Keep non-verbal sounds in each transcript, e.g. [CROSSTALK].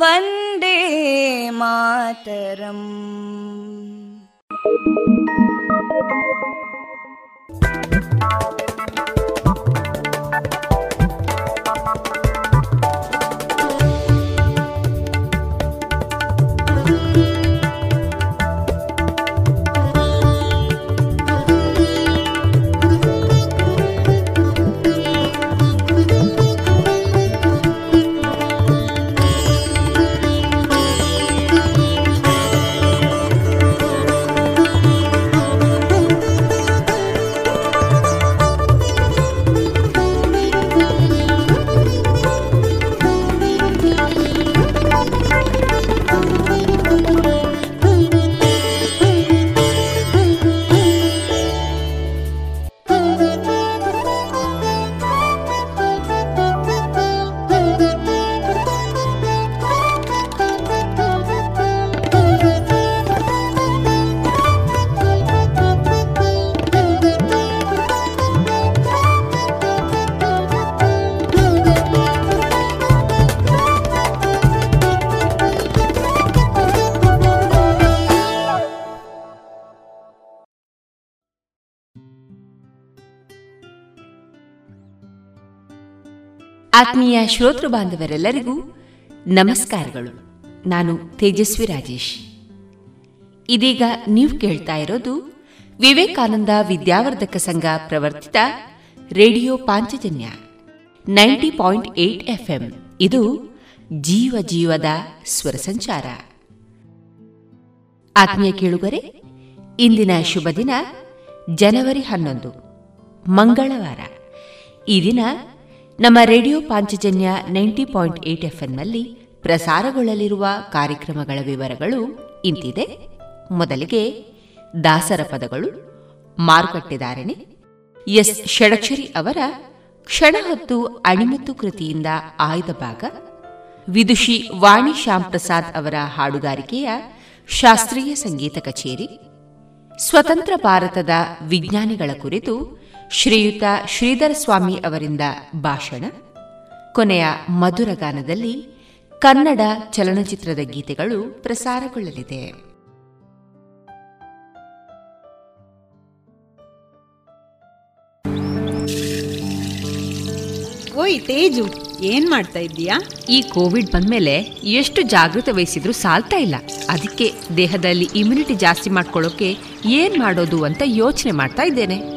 वन्दे मातरम् ಆತ್ಮೀಯ ಶ್ರೋತೃ ಬಾಂಧವರೆಲ್ಲರಿಗೂ ನಮಸ್ಕಾರಗಳು. ನಾನು ತೇಜಸ್ವಿ ರಾಜೇಶ್. ಇದೀಗ ನೀವು ಕೇಳ್ತಾ ಇರೋದು Vivekananda Vidyavardhaka Sangha ಪ್ರವರ್ತಿತ radio Panchajanya ninety point eight FM. ಇದು ಜೀವ ಜೀವದ ಸ್ವರ ಸಂಚಾರ. ಆತ್ಮೀಯ ಕೇಳುಗರೆ, ಇಂದಿನ ಶುಭ ದಿನ ಜನವರಿ ಹನ್ನೊಂದು, ಮಂಗಳವಾರ. ಈ ದಿನ ನಮ್ಮ radio Panchajanya ninety point eight ಎಫ್ಎಂನಲ್ಲಿ ಪ್ರಸಾರಗೊಳ್ಳಲಿರುವ ಕಾರ್ಯಕ್ರಮಗಳ ವಿವರಗಳು ಇಂತಿದೆ. ಮೊದಲಿಗೆ ದಾಸರ ಪದಗಳು ಮಾರುಕಟ್ಟೆದಾರಣೆ ಎಸ್ ಷಡಕ್ಷರಿ ಅವರ ಕ್ಷಣ ಹತ್ತು ಅಣಿಮತ್ತು ಕೃತಿಯಿಂದ ಆಯ್ದ ಭಾಗ, ವಿದುಷಿ ವಾಣಿ ಶ್ಯಾಮ್ ಪ್ರಸಾದ್ ಅವರ ಹಾಡುಗಾರಿಕೆಯ ಶಾಸ್ತ್ರೀಯ ಸಂಗೀತ ಕಚೇರಿ, ಸ್ವತಂತ್ರ ಭಾರತದ ವಿಜ್ಞಾನಿಗಳ ಕುರಿತು ಶ್ರೀಯುತ ಶ್ರೀಧರ ಸ್ವಾಮಿ ಅವರಿಂದ ಭಾಷಣ. ಕೊನೆಯ ಮಧುರಗಾನದಲ್ಲಿ ಕನ್ನಡ ಚಲನಚಿತ್ರದ ಗೀತೆಗಳು ಪ್ರಸಾರಗೊಳ್ಳಲಿದೆ. ಓಯ್ ತೇಜು ಏನ್ ಮಾಡ್ತಾ ಇದ್ದೀಯಾ? ಈ ಕೋವಿಡ್ ಬಂದ್ಮೇಲೆ ಎಷ್ಟು ಜಾಗೃತ ವಹಿಸಿದ್ರು ಸಾಲ್ತಾ ಇಲ್ಲ. ಅದಕ್ಕೆ ದೇಹದಲ್ಲಿ ಇಮ್ಯುನಿಟಿ ಜಾಸ್ತಿ ಮಾಡ್ಕೊಳ್ಳೋಕೆ ಏನ್ ಮಾಡೋದು ಅಂತ ಯೋಚನೆ ಮಾಡ್ತಾ ಇದ್ದೇನೆ.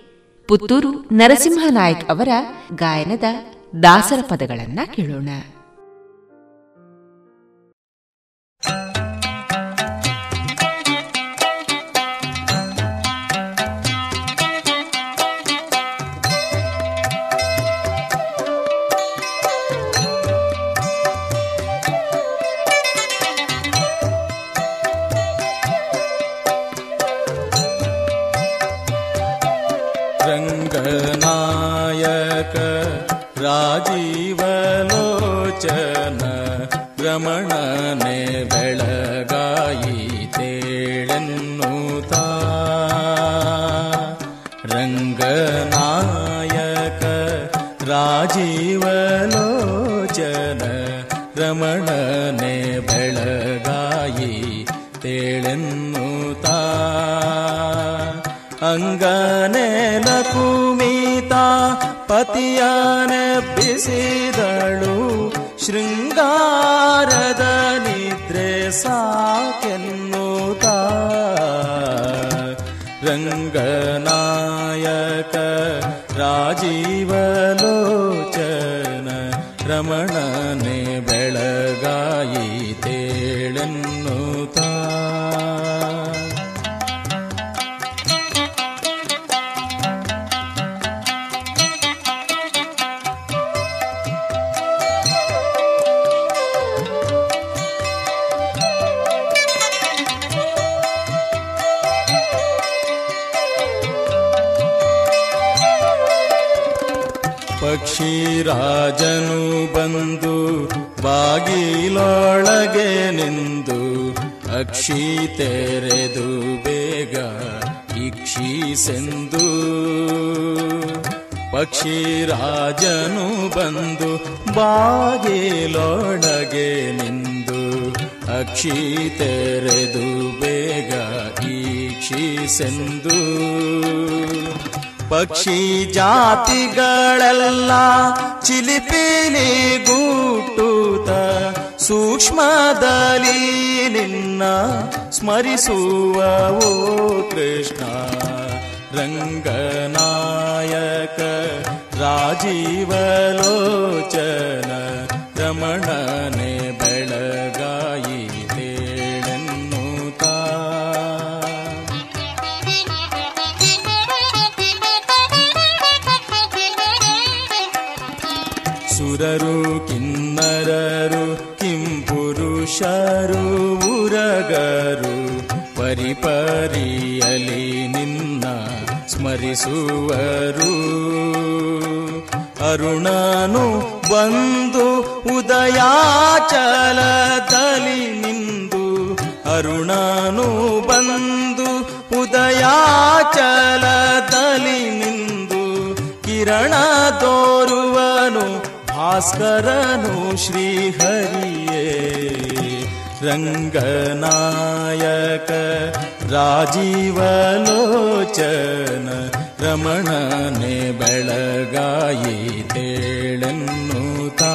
ಪುತ್ತೂರು ನರಸಿಂಹನಾಯಕ್ ಅವರ ಗಾಯನದ ದಾಸರ ಪದಗಳನ್ನ ಕೇಳೋಣ. जीवलोचन रमणने भेळगाय तेळनुता रङ्गनायक राजीवलोचन रमणने भेळगाय टेळन्नुता अङ्गने लु ಅಂಗನೆಲ ಕುಮಿತ ಪತಿಯನೆಬ್ಬಿಸಿದಳು ಶೃಂಗಾರದ ನಿದ್ರೆ ಸಾಕೆನ್ನುತ್ತ ರಂಗನಾಯಕ ರಾಜೀವಲೋಚನ ರಮಣನೆ ಪಕ್ಷಿರಾಜನು ಬಂದು ಬಾಗಿಲೊಳಗೆ ನಿಂದು ಅಕ್ಷಿ ತೆರೆದು ಬೇಗ ಇಕ್ಷಿಸೆಂದು ಪಕ್ಷಿರಾಜನು ಬಂದು ಬಾಗಿಲೊಳಗೆ ನಿಂದು ಅಕ್ಷಿ ತೆರೆದು ಬೇಗ ಈಕ್ಷಿಸೆಂದು ಪಕ್ಷಿ ಜಾತಿಗಳೆಲ್ಲ ಚಿಲಿಪಿಲಿ ಗೂಟುತ ಸೂಕ್ಷ್ಮದಲ್ಲಿ ನಿನ್ನ ಸ್ಮರಿಸುವ ಓ ಕೃಷ್ಣ ರಂಗನಾಯಕ ರಾಜೀವಲೋಚನ ರಮಣನೆ ಸುರರು ಕಿನ್ನರರು ಕಿಂಪುರುಷರು ಉರಗರು ಪರಿಪರಿಯಲಿ ನಿನ್ನ ಸ್ಮರಿಸುವರು. ಅರುಣನು ಬಂದು ಉದಯಾಚಲದಲ್ಲಿ ನಿಂದು. ಅರುಣನು भास्करनु श्रीहरिये। रङ्गनायक राजीवलोचन रमणने बेळगायि तेळन्नुता।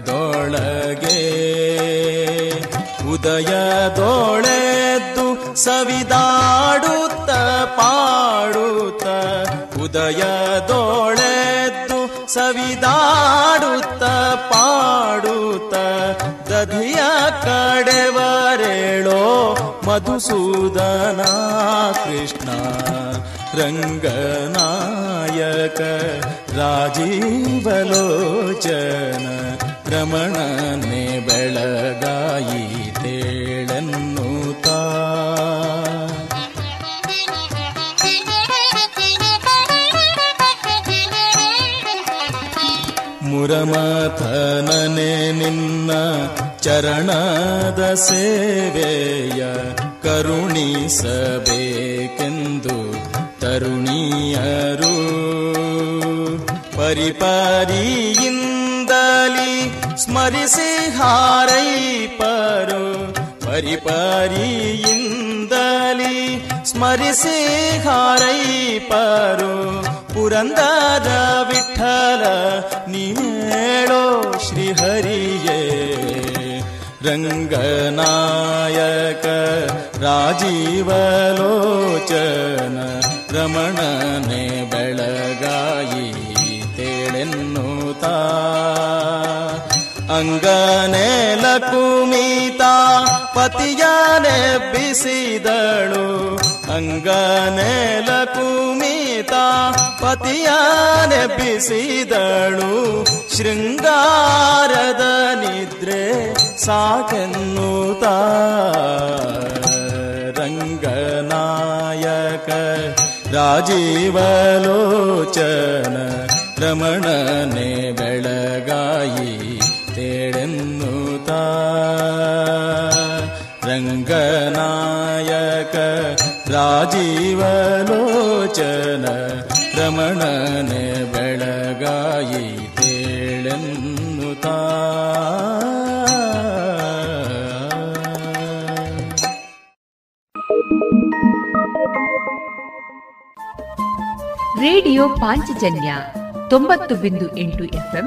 ಗೃಹದೊಳಗೆ ಉದಯದೊಳೆದ್ದು ಸವಿದಾಡುತ್ತ ಪಾಡುತ್ತ ಉದಯದೊಳೆದ್ದು ಸವಿದಾಡುತ್ತ ಪಾಡುತ್ತ ದಧಿಯ ಕಡೆವರೇಳೋ ಮಧುಸೂದನ ಕೃಷ್ಣ ರಂಗನಾಯಕ ರಾಜೀವಲೋಚನ ರಮಣನೆ ಬೆಳಗಾಯಿ ತೇಳನ್ನುತ್ತಾ ಮುರಮಥನನೆ ನಿನ್ನ ಚರಣದ ಸೇವೆಯ ಕರುಣಿಸಬೇಕೆಂದು ತರುಣಿಯರು. ಪರಿಪರಿಯಿಂದಲಿ ಸ್ಮರಿಸಿ ಹಾರೈಪರು ಪರಿಪರಿಯಿಂದಲಿ ಸ್ಮರಿಸಿ ಹಾರೈಪರು ಪುರಂದರ ವಿಠಲ ನೀಳೋ ಶ್ರೀಹರಿಯೇ ರಂಗನಾಯಕ ರಾಜೀವಲೋಚನ ರಮಣನೆ ಬೆಳಗಾಯಿ ಅಂಗನೆಲ ಕುಮಿತ ಪತಿಯನೆ ಬಿಸಿದಳು. ಅಂಗನೆಲ ಕುಮಿತ ಪತಿಯನೆ ಬಿಸಿದಳು. ಶೃಂಗಾರದ ನಿದ್ರೆ ಸಾಕೆನ್ನುತ್ತ ರಂಗನಾಯಕ ರಾಜೀವಲೋಚನ ರಮಣನೆ ಬೆಳಗಾಯಿ ತೇಳೆನ್ನುತ್ತ ರಂಗನಾಯಕ ರಾಜೀವಲೋಚನ ರಮಣನೆ ಬೆಳಗಾಯಿ ತೇಳೆನ್ನುತ್ತಾ ರೇಡಿಯೋ ಪಾಂಚಜನ್ಯ ತೊಂಬತ್ತು ಬಿಂದು ಎಂಟು ಎಫ್ಎಂ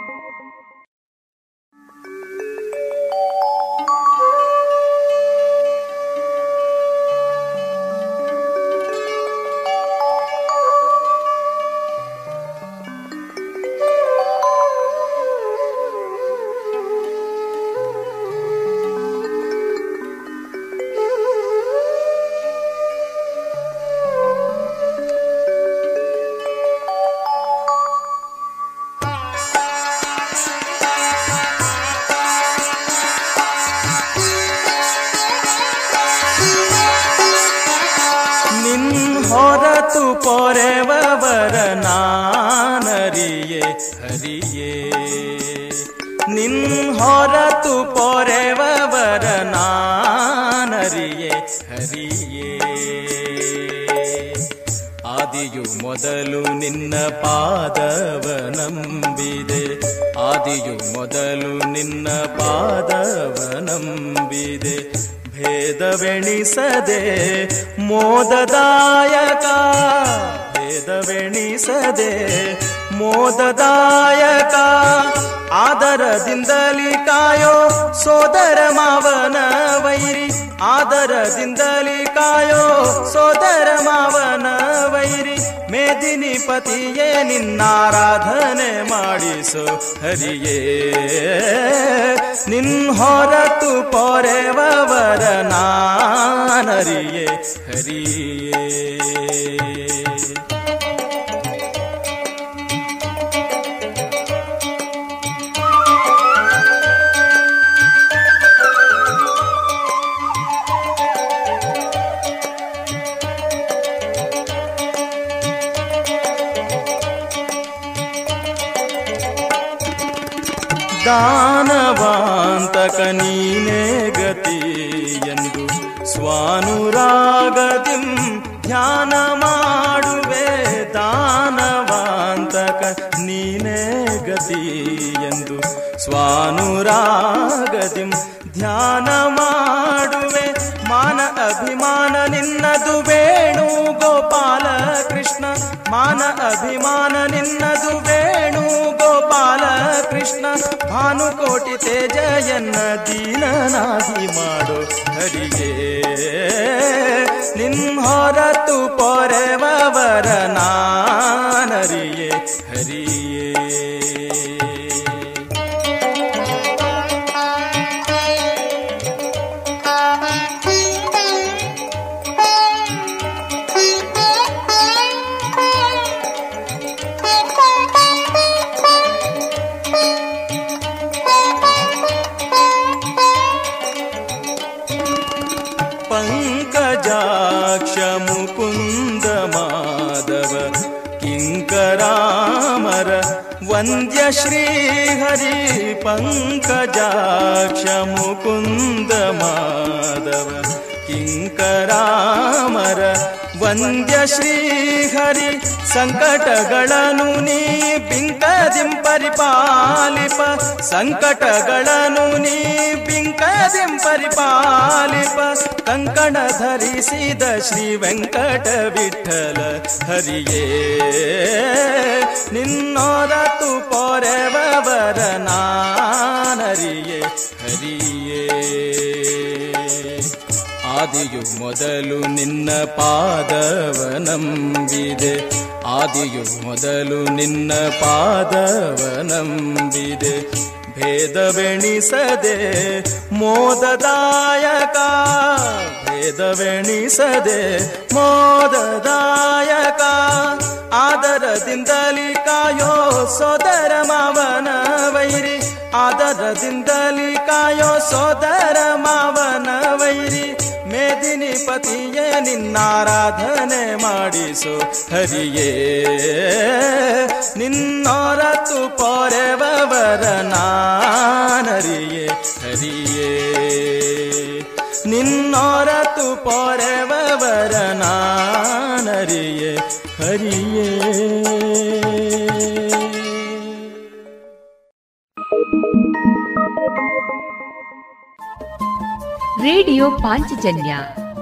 ಹೊರತು ಪೊರೆವರ ನಾನರಿಯೇ, ಹರಿಯೇ. ಆದಿಯು ಮೊದಲು ನಿನ್ನ ಪಾದವ ನಂಬಿದೆ. ಆದಿಯು ಮೊದಲು ನಿನ್ನ ಪಾದವ ನಂಬಿದೆ. ಭೇದವೆಣಿಸದೆ ಮೋದದಾಯಕ, ಭೇದವೆಣಿಸದೆ ಮೋದದಾಯಕ ಆದರದಿಂದಲಿ ಕಾಯೋ ಸೋದರ ಮಾವನ ವೈರಿ. ಆದರದಿಂದಲಿ ಕಾಯೋ ಸೋದರ ಮಾವನ ವೈರಿ. ಮೇದಿನಿ ಪತಿಯೇ ನಿನ್ನಾರಾಧನೆ ಮಾಡಿಸು. ಹರಿಯೇ, ನಿನ್ ಹೊರತು ಪೊರೆವರ ನಾನರಿಯೇ. ಹರಿಯೇ. ದಾನವಾಂತಕ ನೀನೇ ಗತಿ ಎಂದು ಸ್ವಾನುರಾಗತಿಂ ಧ್ಯಾನ ಮಾಡುವೆ ದಾನವಾಂತಕ ನೀನೇ ಗತಿ ಎಂದು ಸ್ವಾನುರಾಗತಿಂ ಧ್ಯಾನ ಮಾಡುವೆ ಮಾನ ಅಭಿಮಾನ ನಿನ್ನದು ವೇಣು ಗೋಪಾಲ ಕೃಷ್ಣ ಮಾನ ಅಭಿಮಾನ ನಿನ್ನದು ವೇಣು ಕೃಷ್ಣ ಭಾನುಕೋಟಿ ತೇಜಯನ್ನ ದೀನನಾಗಿ ಮಾಡು. ಹರಿಗೆ ನಿನ್ ಹೊರತು ಪೊರೆವವರ ನಾನರಿಯೇ. ಹರಿಯೇ. वन्द्य पङ्कजाक्ष मुकुन्द माधव ಕಿಂಕರಾಮರ ವಂದ್ಯ ಶ್ರೀಹರಿ ಸಂಕಟಗಳನು ನೀ ಬಿಂಕದಿಂ ಪರಿಪಾಲಿಪ. ಸಂಕಟಗಳನು ನೀ ಬಿಂಕದಿಂ ಪರಿಪಾಲಿಪ. ಕಂಕಣ ಧರಿಸಿದ ಶ್ರೀ ವೆಂಕಟ ವಿಠಲ ಹರಿಯೇ. ನಿನ್ನೋರತು ಪೊರೆವರ ನಾನರಿಯೇ, ಹರಿಯೇ. ಆದಿಯು ಮೊದಲು ನಿನ್ನ ಪಾದವ ನಂಬಿದೆ ಆದಿಯು ಮೊದಲು ನಿನ್ನ ಪಾದವ ನಂಬಿದೆ ಭೇದವೆಣಿಸದೆ ಮೋದದಾಯಕ ಭೇದವೆಣಿಸದೆ ಮೋದದಾಯಕ. ಆದರದಿಂದಲಿ ಕಾಯೋ ಸೋದರ ಮಾವನ ವೈರಿ ಆದರದಿಂದಲಿ ಕಾಯೋ ಸೋದರ ಮಾವನ ವೈರಿ ಪತಿಯೇ ನಿನ್ನಾರಾಧನೆ ಮಾಡಿಸು. ಹರಿಯೇ ನಿನ್ನೊರತು ಪೊರೆವವರ ನಾನರಿಯೇ. ಹರಿಯೇ ನಿನ್ನೊರತು ಪೊರೆವವರ ನಾನರಿಯೇ. ಹರಿಯೇ. ರೇಡಿಯೋ ಪಾಂಚಜನ್ಯ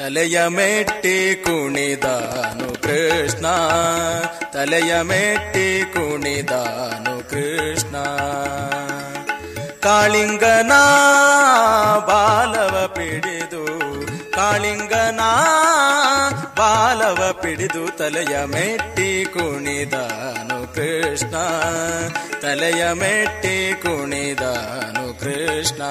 ತಲೆಯ ಮೆಟ್ಟಿ ಕುಣಿದಾನು ಕೃಷ್ಣ. ತಲೆಯ ಮೆಟ್ಟಿ ಕುಣಿದಾನು ಕೃಷ್ಣ. ಕಾಳಿಂಗನ ಬಾಲವ ಪಿಡಿದು, ಕಾಳಿಂಗನ ಬಾಲವ ಪಿಡಿದು ತಲೆಯ ಮೆಟ್ಟಿ ಕುಣಿದಾನು ಕೃಷ್ಣ. ತಲೆಯ ಮೆಟ್ಟಿ ಕುಣಿದಾನು ಕೃಷ್ಣ.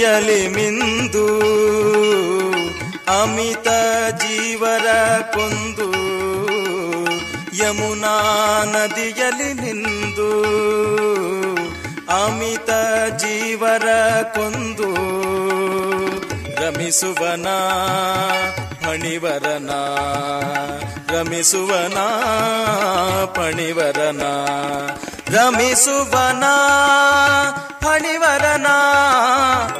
ಮಿಂದು ಅಮಿತ ಜೀವರ ಕೊಂದು ಯಮುನಾ ನದಿಯಲಿ ನಿಂದು ಅಮಿತ ಜೀವರ ಕೊಂದು ರಮಿಸುವನ ಪಣಿವರನ ರಮಿಸುವನ ಫಣಿವರನ ರಮಿಸುವನ ಫಣಿವರನ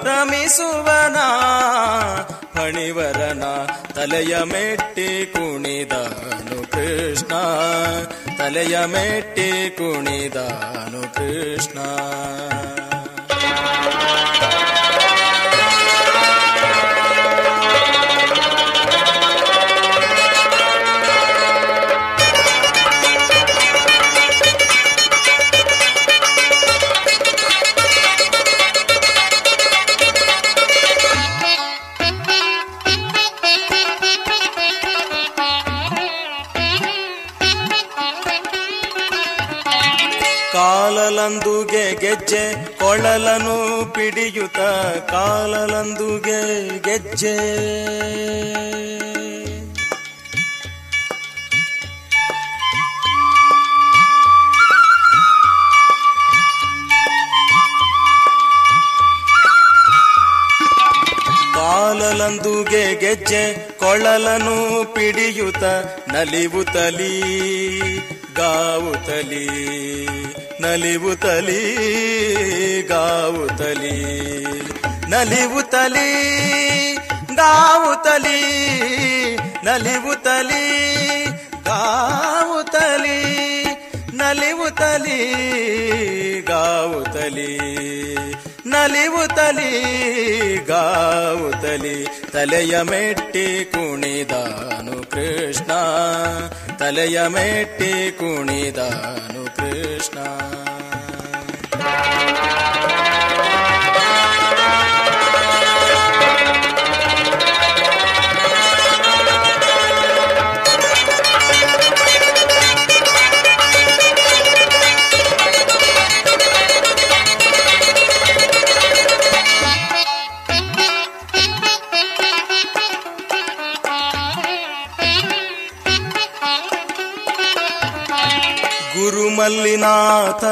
ರಮಿಸುವನ ಫಣಿವರನ ತಲೆಯ ಮೆಟ್ಟಿ ಕುಣಿದಾನು ಕೃಷ್ಣ ತಲೆಯ ಮೆಟ್ಟಿ ಕುಣಿದಾನು ಕೃಷ್ಣ ಕಾಲಲಂದುಗೆ ಗೆಜ್ಜೆ ಕೊಳಲನು ಪಿಡಿಯುತ ಕಾಲಲಂದುಗೆ ಗೆಜ್ಜೆ. ಕಾಲಲಂದುಗೆ ಗೆಜ್ಜೆ ಕೊಳಲನು ಪಿಡಿಯುತ್ತ ನಲಿವುತಲಿ ಗಾವುತಲಿ ನಲಿವುತಲಿ ಗಾವುತಲಿ ನಲಿವುತಲಿ ಗಾವುತಲಿ ನಲಿವುತಲಿ ಗಾವುತಲಿ ನಲಿವುತಲಿ ಗಾವುತಲಿ ನಲಿವುತಲಿ ಗಾವುತಲಿ ತಲೆಯ ಮೆಟ್ಟಿ ಕುಣಿದಾನು ಕೃಷ್ಣ. ತಲೆಯ ಮೆಟ್ಟಿ ಕುಣಿದಾನು ಕೃಷ್ಣ.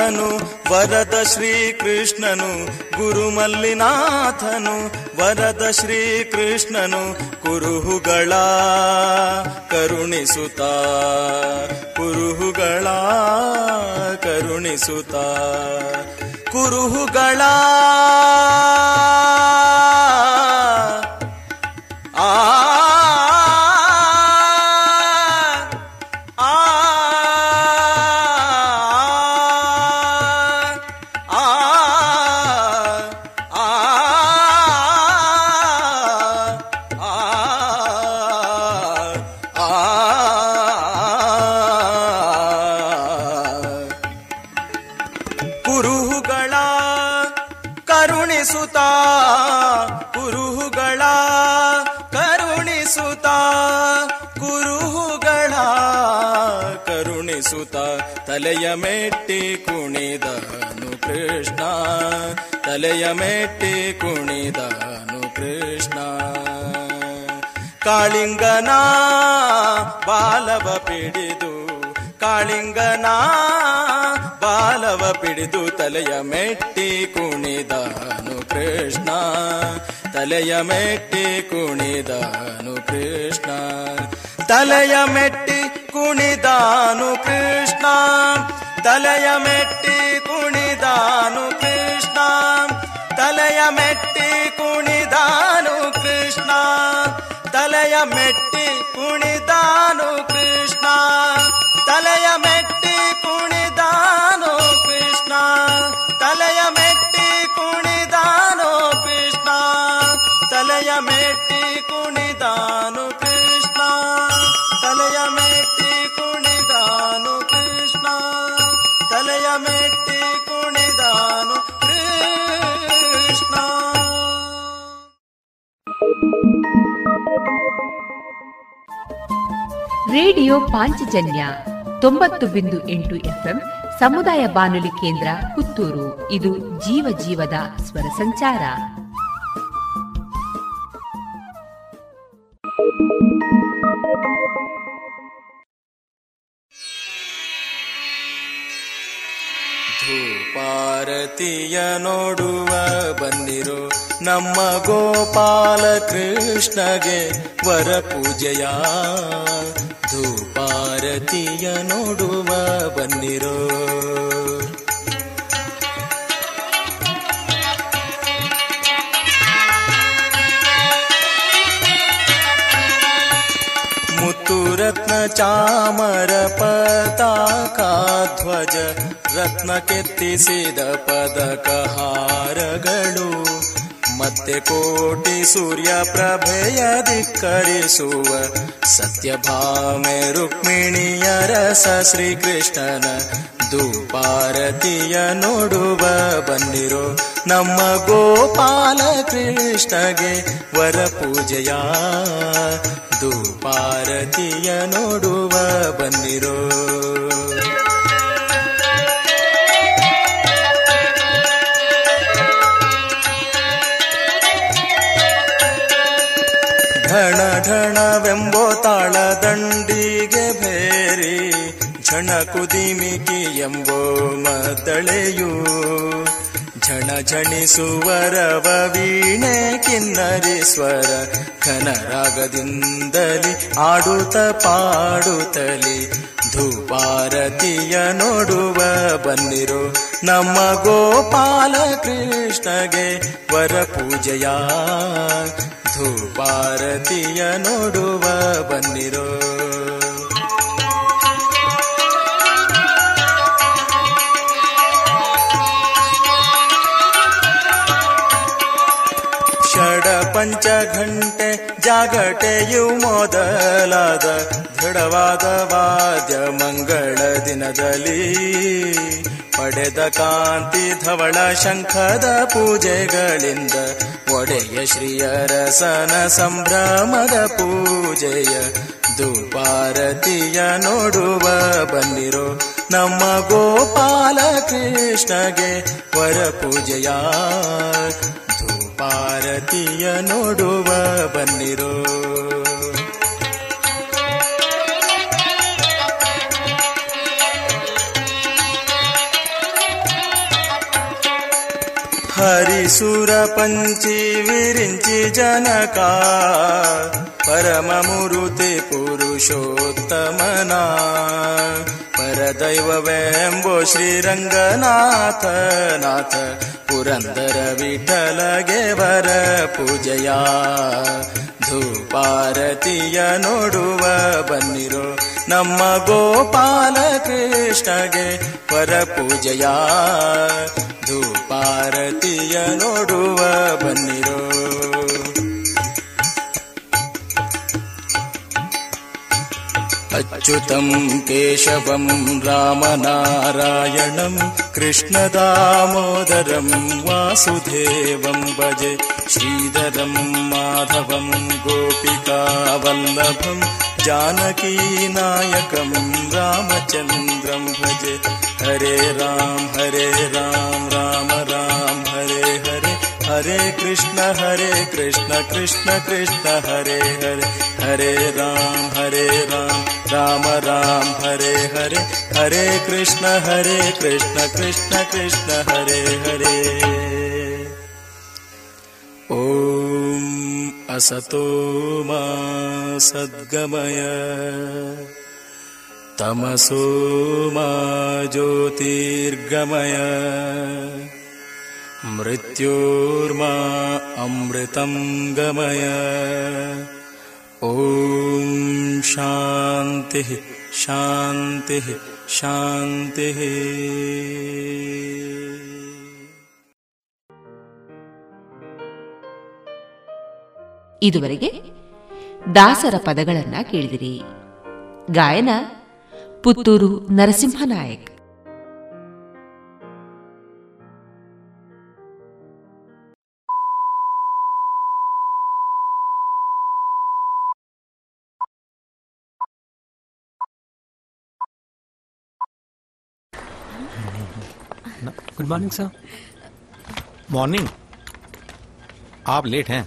ಗುರುಮಲ್ಲಿನಾಥನು ವರದ ಶ್ರೀಕೃಷ್ಣನು ಗುರುಮಲ್ಲಿನಾಥನು ವರದ ಶ್ರೀಕೃಷ್ಣನು ಕುರುಹುಗಳ ಕರುಣಿಸುತ್ತ ಕುರುಹುಗಳ ಕರುಣಿಸುತ್ತ ಕುರುಹುಗಳ ತಲೆಯ ಮೆಟ್ಟಿ ಕುಣಿದನು ಕೃಷ್ಣ, ತಲೆಯ ಮೆಟ್ಟಿ ಕುಣಿದನು ಕೃಷ್ಣ. ಕಾಳಿಂಗನ ಬಾಲವ ಪಿಡಿದು, ಕಾಳಿಂಗನ ಬಾಲವ ಪಿಡಿದು ತಲೆಯ ಮೆಟ್ಟಿ ಕುಣಿದನು ಕೃಷ್ಣ, ತಲೆಯ ಮೆಟ್ಟಿ ಕುಣಿದನು ಕೃಷ್ಣ. ತಲೆಯ ಮೆಟ್ಟಿ ಕುಣಿದಾನು ಕೃಷ್ಣ. ತಲೆಯ ಮೆಟ್ಟಿ ಕುಣಿದಾನು ಕೃಷ್ಣ. ತಲೆಯ ಮೆಟ್ಟಿ ಕುಣಿದಾನು ಕೃಷ್ಣ. ತಲೆಯ ಮೆಟ್ಟಿ ಕುಣಿದಾನು ರೇಡಿಯೋ ಪಾಂಚಜನ್ಯ ತೊಂಬತ್ತು ಬಿಂದು ಎಂಟು ಎಫ್ಎಂ ಸಮುದಾಯ ಬಾನುಲಿ ಕೇಂದ್ರ ಪುತ್ತೂರು. ಇದು ಜೀವ ಜೀವದ ಸ್ವರ ಸಂಚಾರ. ಧೂಪಾರತಿಯ ನೋಡುವ ಬಂದಿರೋ ನಮ್ಮ ಗೋಪಾಲ ಕೃಷ್ಣಗೆ ವರ ಪೂಜೆಯ ಧೂಪಾರತಿಯ ನೋಡುವ ಬಂದಿರೋ ಮುತ್ತುರತ್ನ ಚಾಮರ ಪತಾಕ ಧ್ವಜ ರತ್ನ ಕೆತ್ತಿಸಿದ ಪದಕ ಹಾರಗಳು. ಮತ್ತೆ ಕೋಟಿ ಸೂರ್ಯ ಪ್ರಭೆಯ ಧಿಕ್ಕರಿಸುವ ಸತ್ಯಭಾಮೆ ರುಕ್ಮಿಣಿಯ ರಸ ಶ್ರೀಕೃಷ್ಣನ ಧೂಪಾರತಿಯ ನೋಡುವ ಬಂದಿರೋ ನಮ್ಮ ಗೋಪಾಲ ಕೃಷ್ಣಗೆ ವರ ಪೂಜೆಯ ಧೂಪಾರತಿಯ ನೋಡುವ ಬನ್ನಿರೋ ಢಣ ಢಣವೆಂಬೋ ತಾಳ ದಂಡಿಗೆ ಭೇರಿ ಝಣ ಕುದಿಮಿಕಿ ಎಂಬೋ ಮತಳೆಯು ಝಣ ಝಣಿಸುವರವ ವೀಣೆ ಕಿನ್ನರಿ ಸ್ವರ ಕನರಾಗದಿಂದಲಿ ಆಡುತ್ತ ಪಾಡುತ್ತಲಿ ಧೂಪಾರತಿಯ ನೋಡುವ ಬಂದಿರು ನಮ್ಮ ಗೋಪಾಲ ಕೃಷ್ಣಗೆ ವರ ಪೂಜೆಯ ಧೂಪಾರತಿಯ ನೋಡುವ ಬಂದಿರೋ ಪಂಚ ಘಂಟೆ ಜಾಗಟೆಯು ಮೊದಲಾದ ದೃಢವಾದ ವಾದ್ಯ ಮಂಗಳ ದಿನದಲ್ಲಿ ಪಡೆದ ಕಾಂತಿ ಧವಳ ಶಂಖದ ಪೂಜೆಗಳಿಂದ ಒಡೆಯ ಶ್ರೀಯರಸನ ಸಂಭ್ರಮದ ಪೂಜೆಯ ಧೂಪಾರತಿಯ ನೋಡುವ ಬಂದಿರೋ ನಮ್ಮ ಗೋಪಾಲ ಕೃಷ್ಣಗೆ ವರ ಪೂಜೆಯ ನೋಡುವ ಬನ್ನಿರೋ. हरिसुरपञ्ची विरिञ्चिजनका परममुरुति पुरुषोत्तमना परदैव वेम्बो श्रीरङ्गनाथ नाथ पुरन्दर विठल गेवर पूजया धूपारतीय नोडुव बन्निरो ನಮ್ಮ ಗೋಪಾಲ ಕೃಷ್ಣಗೆ ವರ ಪೂಜೆಯ ಧೂಪಾರತಿಯ ನೋಡುವ ಬನ್ನಿರೋ अच्युतम् केशवम् रामनारायणम् कृष्णदामोदरम् वासुदेवम् भजे श्रीधरम् माधवम् गोपिकावल्लभम् जानकीनायकम् रामचन्द्रम् भजे। हरे राम हरे राम राम राम हरे हरे। हरे कृष्ण हरे कृष्ण कृष्ण कृष्ण हरे हरे। हरे राम हरे राम राम राम हरे हरे। हरे कृष्ण हरे कृष्ण कृष्ण कृष्ण हरे हरे। ॐ असतो मा सद्गमय। तमसो मा ज्योतिर्गमय। मृत्योर्मा अमृतं गमय। ॐ शान्तिः शान्तिः शान्तिः ಇದುವರೆಗೆ ದಾಸರ ಪದಗಳನ್ನ ಕೇಳಿದಿರಿ ಗಾಯನ Puttur Narasimha Nayak good morning sir morning आप लेट हैं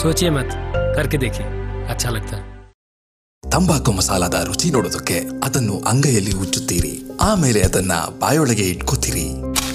सोचिए मत करके देखिए अच्छा लगता है ತಂಬಾಕು ಮಸಾಲದ ರುಚಿ ನೋಡೋದಕ್ಕೆ ಅದನ್ನು ಅಂಗೈಯಲ್ಲಿ ಉಚ್ಚುತ್ತೀರಿ ಆಮೇಲೆ ಅದನ್ನ ಬಾಯೊಳಗೆ ಇಟ್ಕೋತೀರಿ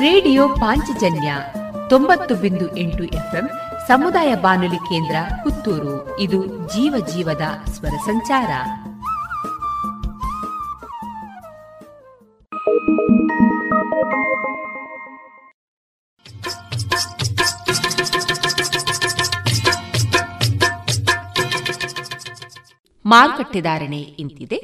ರೇಡಿಯೋ ಪಾಂಚಜನ್ಯ ತೊಂಬತ್ತು ಬಿಂದು ಎಂಟು ಎಫ್ಎಂ ಸಮುದಾಯ ಬಾನುಲಿ ಕೇಂದ್ರ ಪುತ್ತೂರು. ಇದು ಜೀವ ಜೀವದ ಸ್ವರ ಸಂಚಾರ. ಮಾರುಕಟ್ಟೆ ಧಾರಣೆ ಇಂತಿದೆ.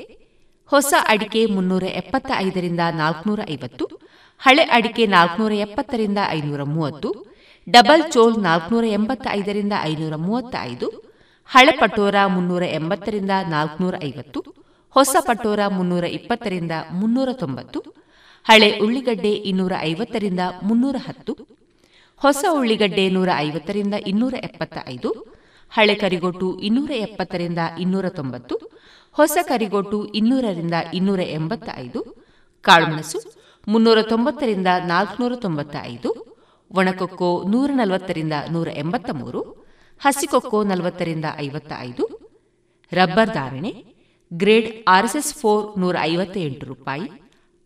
ಹೊಸ ಅಡಿಕೆ ಮುನ್ನೂರ ಎಪ್ಪತ್ತ ಐದರಿಂದ ನಾಲ್ಕುನೂರ ಐವತ್ತು ಹಳೆ ಅಡಿಕೆ ನಾಲ್ಕುನೂರ ಎಪ್ಪತ್ತರಿಂದ ಐನೂರ ಮೂವತ್ತು ಡಬಲ್ ಚೋಲ್ ನಾಲ್ಕುನೂರ ಎಂಬತ್ತ ಐದರಿಂದ ಐನೂರ ಮೂವತ್ತ ಐದು ಹಳೆ ಪಟೋರ ಮುನ್ನೂರ ಎಂಬತ್ತರಿಂದ ನಾಲ್ಕುನೂರ ಐವತ್ತು ಹೊಸ ಪಟೋರ ಮುನ್ನೂರ ಇಪ್ಪತ್ತರಿಂದ ಮುನ್ನೂರ ತೊಂಬತ್ತು ಹಳೆ ಉಳ್ಳಿಗಡ್ಡೆ ಇನ್ನೂರ ಐವತ್ತರಿಂದ ಮುನ್ನೂರ ಹತ್ತು ಹೊಸ ಉಳ್ಳಿಗಡ್ಡೆ ನೂರ ಐವತ್ತರಿಂದ ಇನ್ನೂರ ಎಪ್ಪತ್ತ ಐದು ಹಳೆ ಕರಿಗೋಟು ಇನ್ನೂರ ಎಪ್ಪತ್ತರಿಂದ ಇನ್ನೂರ ತೊಂಬತ್ತು ಹೊಸ ಕರಿಗೋಟು ಇನ್ನೂರರಿಂದ ಇನ್ನೂರ ಎಂಬತ್ತ ಐದು ಕಾಳುಮೆಣಸು ಮುನ್ನೂರ ತೊಂಬತ್ತರಿಂದ ನಾಲ್ಕುನೂರ ತೊಂಬತ್ತ ಐದು ಒಣಕೊಕ್ಕೋ ನೂರ ನಲವತ್ತರಿಂದ ನೂರ ಎಂಬತ್ತ ಮೂರು ಹಸಿಕೊಕ್ಕೋ ನಲವತ್ತರಿಂದ ಐವತ್ತ ಐದು ರಬ್ಬರ್ ಧಾರಣೆ ಗ್ರೇಡ್ ಆರ್ಎಸ್ಎಸ್ ಫೋರ್ ನೂರ ಐವತ್ತ ಎಂಟು ರೂಪಾಯಿ,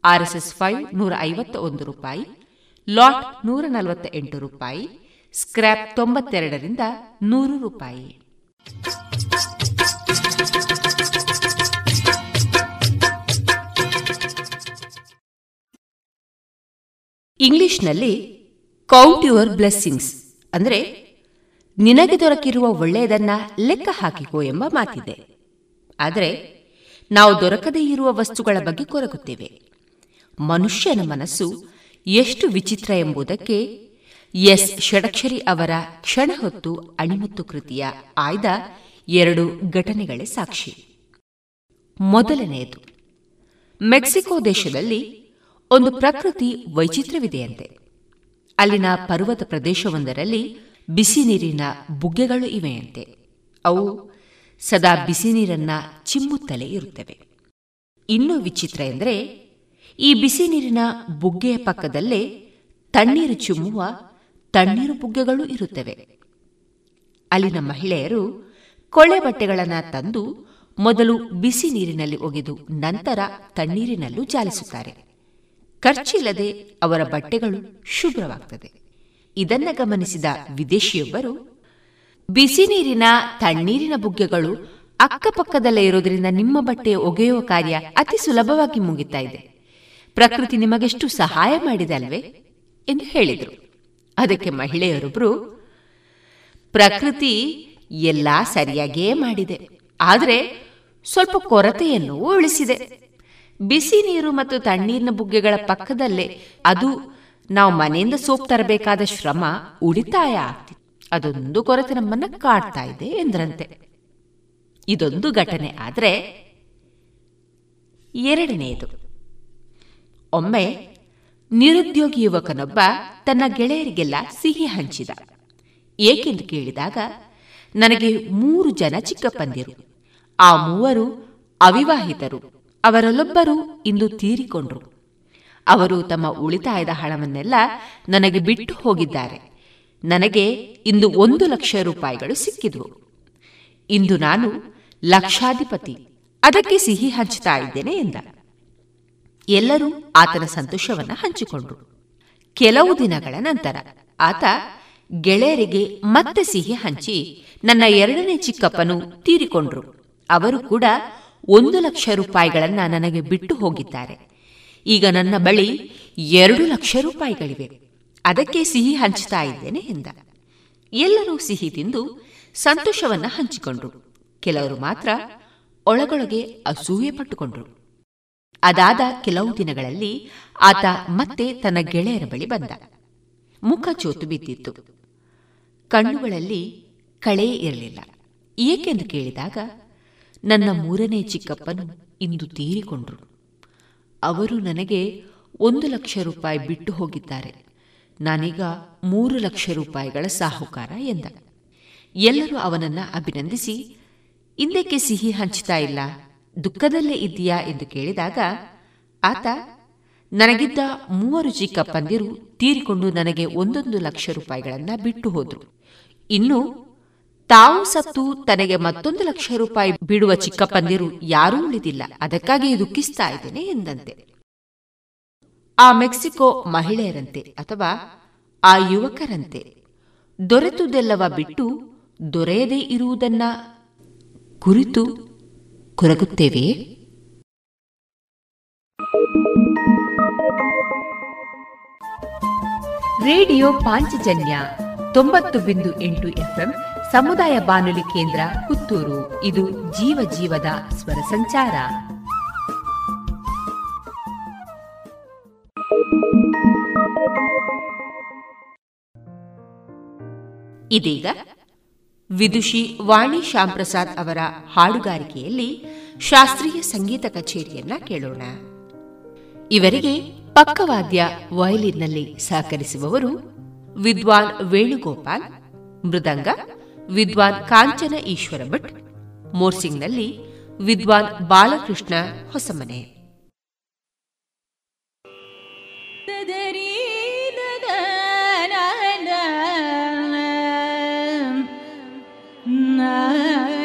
ಆರ್ಎಸ್ಎಸ್ ಫೈವ್ ನೂರ ಐವತ್ತ ಒಂದು ರೂಪಾಯಿ, ಲಾಟ್ ನೂರ ನಲವತ್ತ ಎಂಟು ರೂಪಾಯಿ, ಸ್ಕ್ರ್ಯಾಪ್ ತೊಂಬತ್ತೆರಡರಿಂದ ನೂರು ರೂಪಾಯಿ. ಇಂಗ್ಲಿಷ್ನಲ್ಲಿ ಕೌಂಟ್ ಯುವರ್ ಬ್ಲೆಸ್ಸಿಂಗ್ಸ್ ಅಂದರೆ ನಿನಗೆ ದೊರಕಿರುವ ಒಳ್ಳೆಯದನ್ನ ಲೆಕ್ಕ ಹಾಕಿಕೊ ಎಂಬ ಮಾತಿದೆ. ಆದರೆ ನಾವು ದೊರಕದೇ ಇರುವ ವಸ್ತುಗಳ ಬಗ್ಗೆ ಕೊರಗುತ್ತೇವೆ. ಮನುಷ್ಯನ ಮನಸ್ಸು ಎಷ್ಟು ವಿಚಿತ್ರ ಎಂಬುದಕ್ಕೆ ಎಸ್ ಷಡಕ್ಷರಿ ಅವರ ಕ್ಷಣ ಹೊತ್ತು ಅಣಿಮುತ್ತು ಕೃತಿಯ ಆಯ್ದ ಎರಡು ಘಟನೆಗಳೇ ಸಾಕ್ಷಿ. ಮೊದಲನೆಯದು, ಮೆಕ್ಸಿಕೋ ದೇಶದಲ್ಲಿ ಒಂದು ಪ್ರಕೃತಿ ವೈಚಿತ್ರ್ಯವಿದೆಯಂತೆ ಅಲ್ಲಿನ ಪರ್ವತ ಪ್ರದೇಶವೊಂದರಲ್ಲಿ ಬಿಸಿ ನೀರಿನ ಬುಗ್ಗೆಗಳು ಇವೆಯಂತೆ. ಅವು ಸದಾ ಬಿಸಿ ನೀರನ್ನ ಚಿಮ್ಮುತ್ತಲೇ ಇರುತ್ತವೆ. ಇನ್ನೂ ವಿಚಿತ್ರ ಎಂದರೆ, ಈ ಬಿಸಿ ನೀರಿನ ಬುಗ್ಗೆಯ ಪಕ್ಕದಲ್ಲೇ ತಣ್ಣೀರು ಚಿಮ್ಮುವ ತಣ್ಣೀರು ಬುಗ್ಗೆಗಳು ಇರುತ್ತವೆ. ಅಲ್ಲಿನ ಮಹಿಳೆಯರು ಕೊಳೆ ಬಟ್ಟೆಗಳನ್ನು ತಂದು ಮೊದಲು ಬಿಸಿ ನೀರಿನಲ್ಲಿ ಒಗೆದು ನಂತರ ತಣ್ಣೀರಿನಲ್ಲೂ ಜಾಲಿಸುತ್ತಾರೆ. ಖರ್ಚಿಲ್ಲದೆ ಅವರ ಬಟ್ಟೆಗಳು ಶುಭ್ರವಾಗ್ತದೆ. ಇದನ್ನ ಗಮನಿಸಿದ ವಿದೇಶಿಯೊಬ್ಬರು, ಬಿಸಿ ನೀರಿನ ತಣ್ಣೀರಿನ ಬುಗ್ಗೆಗಳು ಅಕ್ಕಪಕ್ಕದಲ್ಲೇ ಇರೋದ್ರಿಂದ ನಿಮ್ಮ ಬಟ್ಟೆ ಒಗೆಯುವ ಕಾರ್ಯ ಅತಿ ಸುಲಭವಾಗಿ ಮುಗಿತಾ ಇದೆ. ಪ್ರಕೃತಿ ನಿಮಗೆಷ್ಟು ಸಹಾಯ ಮಾಡಿದೆ ಅಲ್ವೇ ಎಂದು ಹೇಳಿದರು. ಅದಕ್ಕೆ ಮಹಿಳೆಯರೊಬ್ಬರು ಪ್ರಕೃತಿ ಎಲ್ಲ ಸರಿಯಾಗಿಯೇ ಮಾಡಿದೆ. ಆದರೆ ಸ್ವಲ್ಪ ಕೊರತೆಯನ್ನು ಉಳಿಸಿದೆ. ಬಿಸಿ ನೀರು ಮತ್ತು ತಣ್ಣೀರಿನ ಬುಗ್ಗೆಗಳ ಪಕ್ಕದಲ್ಲೇ ಅದು ನಾವು ಮನೆಯಿಂದ ಸೋಪ್ ತರಬೇಕಾದ ಶ್ರಮ ಉಳಿತಾಯ ಆಗ್ತಿತ್ತು ಅದೊಂದು ಕೊರತೆ ನಮ್ಮನ್ನ ಕಾಡ್ತಾ ಇದೆ ಎಂದ್ರಂತೆ. ಇದೊಂದು ಘಟನೆ ಆದರೆ ಎರಡನೆಯದು ಒಮ್ಮೆ ನಿರುದ್ಯೋಗಿ ಯುವಕನೊಬ್ಬ ತನ್ನ ಗೆಳೆಯರಿಗೆಲ್ಲ ಸಿಹಿ ಹಂಚಿದ. ಏಕೆಂದು ಕೇಳಿದಾಗ, ನನಗೆ ಮೂರು ಜನ ಚಿಕ್ಕಪ್ಪಂದಿರು. ಆ ಮೂವರು ಅವಿವಾಹಿತರು. ಅವರಲ್ಲೊಬ್ಬರು ಇಂದು ತೀರಿಕೊಂಡ್ರು. ಅವರು ತಮ್ಮ ಉಳಿತಾಯದ ಹಣವನ್ನೆಲ್ಲ ನನಗೆ ಬಿಟ್ಟು ಹೋಗಿದ್ದಾರೆ. ನನಗೆ ಇಂದು ಒಂದು ಲಕ್ಷ ರೂಪಾಯಿಗಳು ಸಿಕ್ಕಿದ್ವು. ಇಂದು ನಾನು ಲಕ್ಷಾಧಿಪತಿ, ಅದಕ್ಕೆ ಸಿಹಿ ಹಂಚುತ್ತಾ ಇದ್ದೇನೆ ಎಂದ. ಎಲ್ಲರೂ ಆತನ ಸಂತೋಷವನ್ನ ಹಂಚಿಕೊಂಡ್ರು. ಕೆಲವು ದಿನಗಳ ನಂತರ ಆತ ಗೆಳೆಯರಿಗೆ ಮತ್ತೆ ಸಿಹಿ ಹಂಚಿ ನನ್ನ ಎರಡನೇ ಚಿಕ್ಕಪ್ಪನು ತೀರಿಕೊಂಡ್ರು. ಅವರು ಕೂಡ ಒಂದು ಲಕ್ಷ ರೂಪಾಯಿಗಳನ್ನು ನನಗೆ ಬಿಟ್ಟು ಹೋಗಿದ್ದಾರೆ. ಈಗ ನನ್ನ ಬಳಿ ಎರಡು ಲಕ್ಷ ರೂಪಾಯಿಗಳಿವೆ. ಅದಕ್ಕೆ ಸಿಹಿ ಹಂಚ್ತಾ ಇದ್ದೇನೆ ಎಂದ. ಎಲ್ಲರೂ ಸಿಹಿ ತಿಂದು ಸಂತೋಷವನ್ನ ಹಂಚಿಕೊಂಡ್ರು. ಕೆಲವರು ಮಾತ್ರ ಒಳಗೊಳಗೆ ಅಸೂಯೆ ಪಟ್ಟುಕೊಂಡ್ರು. ಅದಾದ ಕೆಲವು ದಿನಗಳಲ್ಲಿ ಆತ ಮತ್ತೆ ತನ್ನ ಗೆಳೆಯರ ಬಳಿ ಬಂದ. ಮುಖ ಚೋತು ಬಿದ್ದಿತ್ತು. ಕಣ್ಣುಗಳಲ್ಲಿ ಕಳೆ ಇರಲಿಲ್ಲ. ಏಕೆಂದು ಕೇಳಿದಾಗ ನನ್ನ ಮೂರನೇ ಚಿಕ್ಕಪ್ಪನು ಇಂದು ತೀರಿಕೊಂಡರು. ಅವರು ನನಗೆ ಒಂದು ಲಕ್ಷ ರೂಪಾಯಿ ಬಿಟ್ಟು ಹೋಗಿದ್ದಾರೆ. ನಾನೀಗ ಮೂರು ಲಕ್ಷ ರೂಪಾಯಿಗಳ ಸಾಹುಕಾರ ಎಂದ. ಎಲ್ಲರೂ ಅವನನ್ನ ಅಭಿನಂದಿಸಿ, ಇಂದಕ್ಕೆ ಸಿಹಿ ಹಂಚ್ತಾ ಇಲ್ಲ, ದುಃಖದಲ್ಲೇ ಇದ್ದೀಯಾ? ಎಂದು ಕೇಳಿದಾಗ, ಆತ, ನನಗಿದ್ದ ಮೂವರು ಚಿಕ್ಕಪ್ಪಂದಿರು ತೀರಿಕೊಂಡು ನನಗೆ ಒಂದೊಂದು ಲಕ್ಷ ರೂಪಾಯಿಗಳನ್ನು ಬಿಟ್ಟು ಹೋದರು. ಇನ್ನು ತಾವು ಸತ್ತು ತನಗೆ ಮತ್ತೊಂದು ಲಕ್ಷ ರೂಪಾಯಿ ಬಿಡುವ ಚಿಕ್ಕಪ್ಪಂದಿರು ಯಾರೂ ಉಳಿದಿಲ್ಲ. ಅದಕ್ಕಾಗಿ ದುಃಖಿಸ್ತಾ ಇದ್ದೇನೆ ಎಂದಂತೆ. ಆ ಮೆಕ್ಸಿಕೋ ಮಹಿಳೆಯರಂತೆ ಅಥವಾ ಆ ಯುವಕರಂತೆ ದೊರೆತುದೆಲ್ಲವ ಬಿಟ್ಟು ದೊರೆಯದೇ ಇರುವುದನ್ನ ಕುರಿತು ಕೊರಗುತ್ತೇವೆ? ರೇಡಿಯೋ ಪಾಂಚಜನ್ಯ ತೊಂಬತ್ತು ಬಿಂದು ಎಂಟು ಎಫ್ಎಂ ಸಮುದಾಯ ಬಾನುಲಿ ಕೇಂದ್ರ ಪುತ್ತೂರು. ಇದು ಜೀವ ಜೀವದ ಸ್ವರ ಸಂಚಾರ. ಇದೀಗ ವಿದುಷಿ ವಾಣಿ ಶ್ಯಾಮ್ ಪ್ರಸಾದ್ ಅವರ ಹಾಡುಗಾರಿಕೆಯಲ್ಲಿ ಶಾಸ್ತ್ರೀಯ ಸಂಗೀತ ಕಚೇರಿಯನ್ನ ಕೇಳೋಣ. ಇವರಿಗೆ ಪಕ್ಕವಾದ್ಯ ವಯಲಿನ್ನಲ್ಲಿ ಸಹಕರಿಸುವವರು ವಿದ್ವಾನ್ ವೇಣುಗೋಪಾಲ್, ಮೃದಂಗ ವಿದ್ವಾನ್ ಕಾಂಚನ ಈಶ್ವರ ಭಟ್ ಮೋರ್ಸಿಂಗ್ನಲ್ಲಿ ವಿದ್ವಾನ್ ಬಾಲಕೃಷ್ಣ ಹೊಸಮನೆ.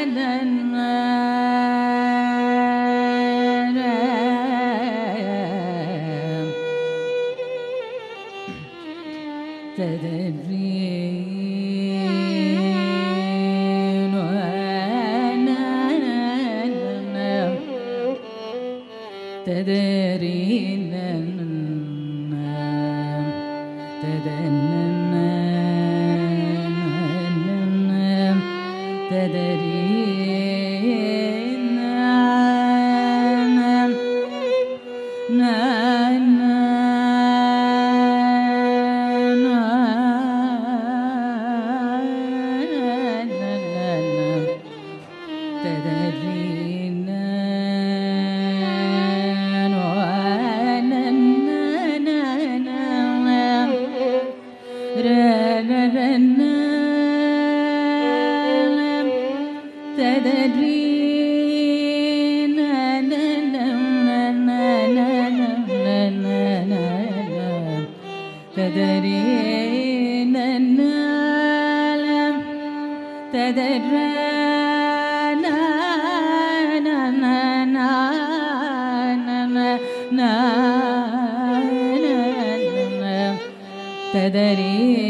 ನನ್ನ تدري لنا تدري تدري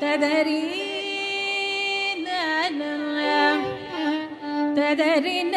تدرين أنا تدرين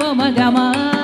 ಪ ದ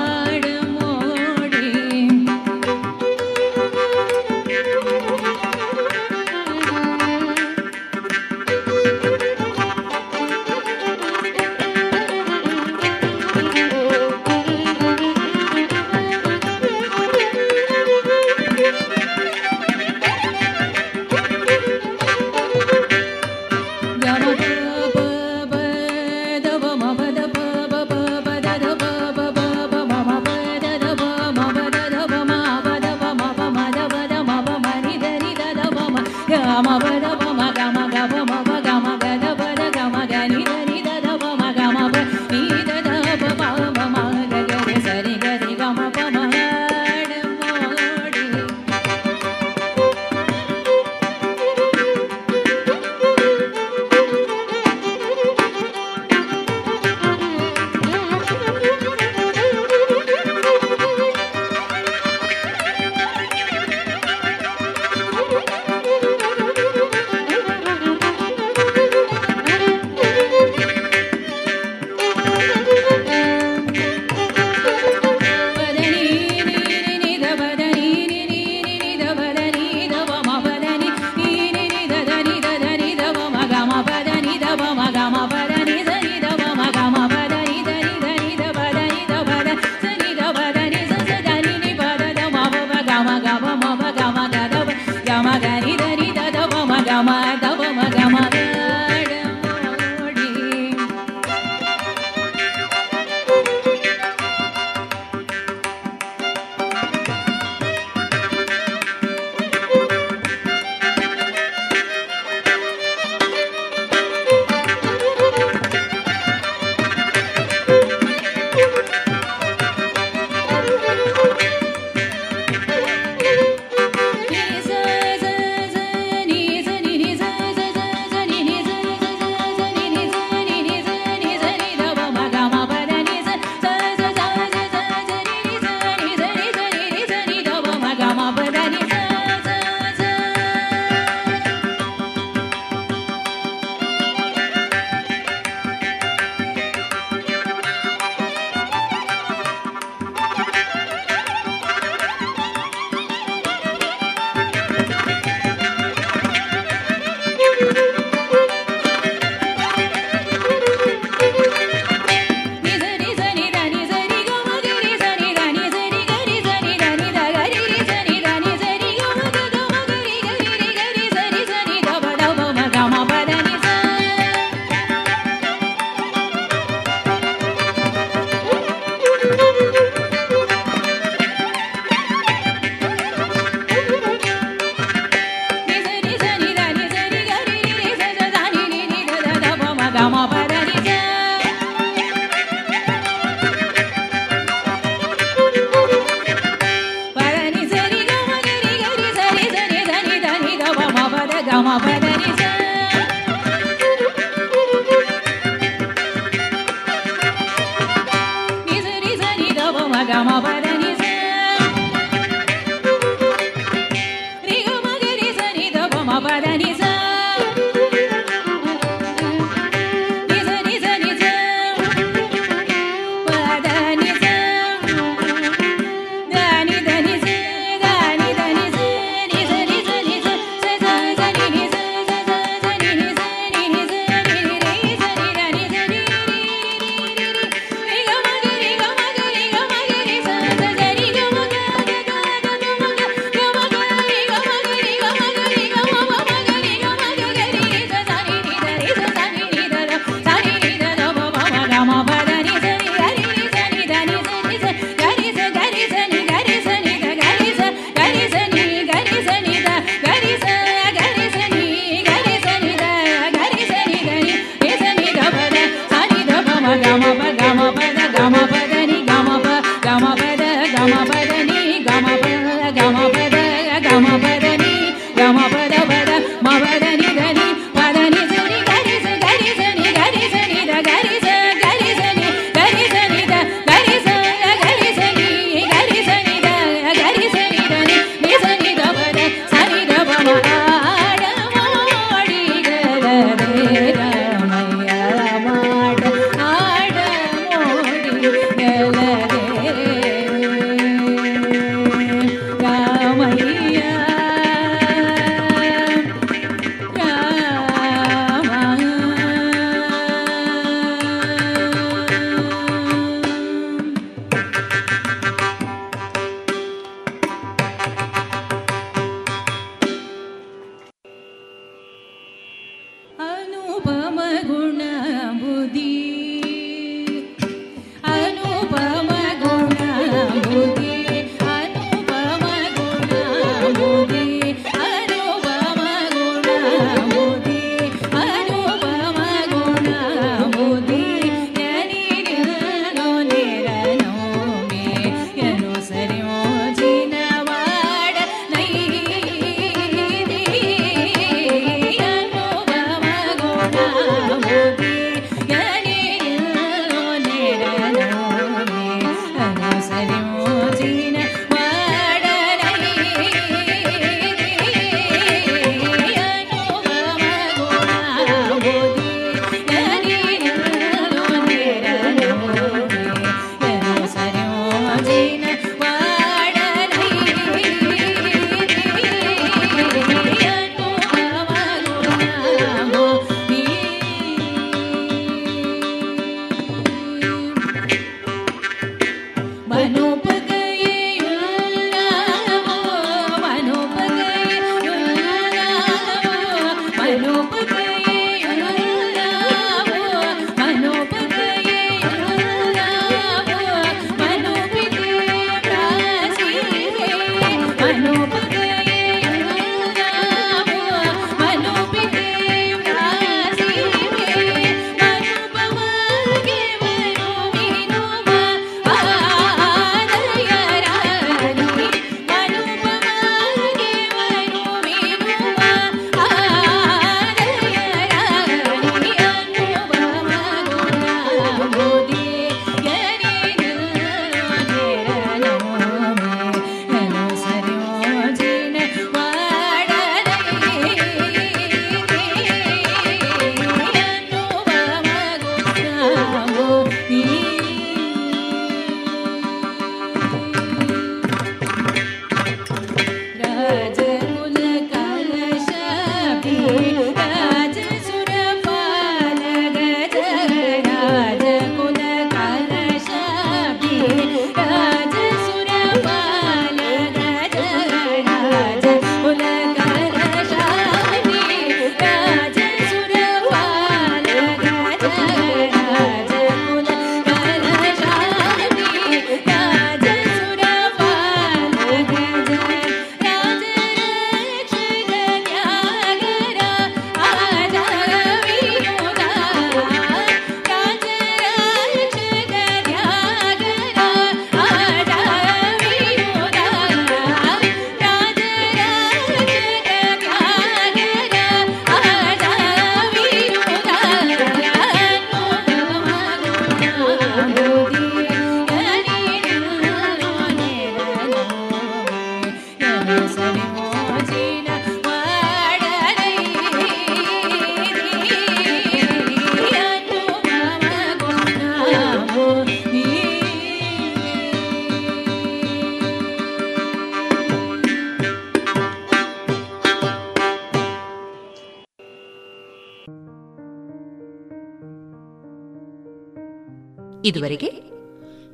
ಇದುವರೆಗೆ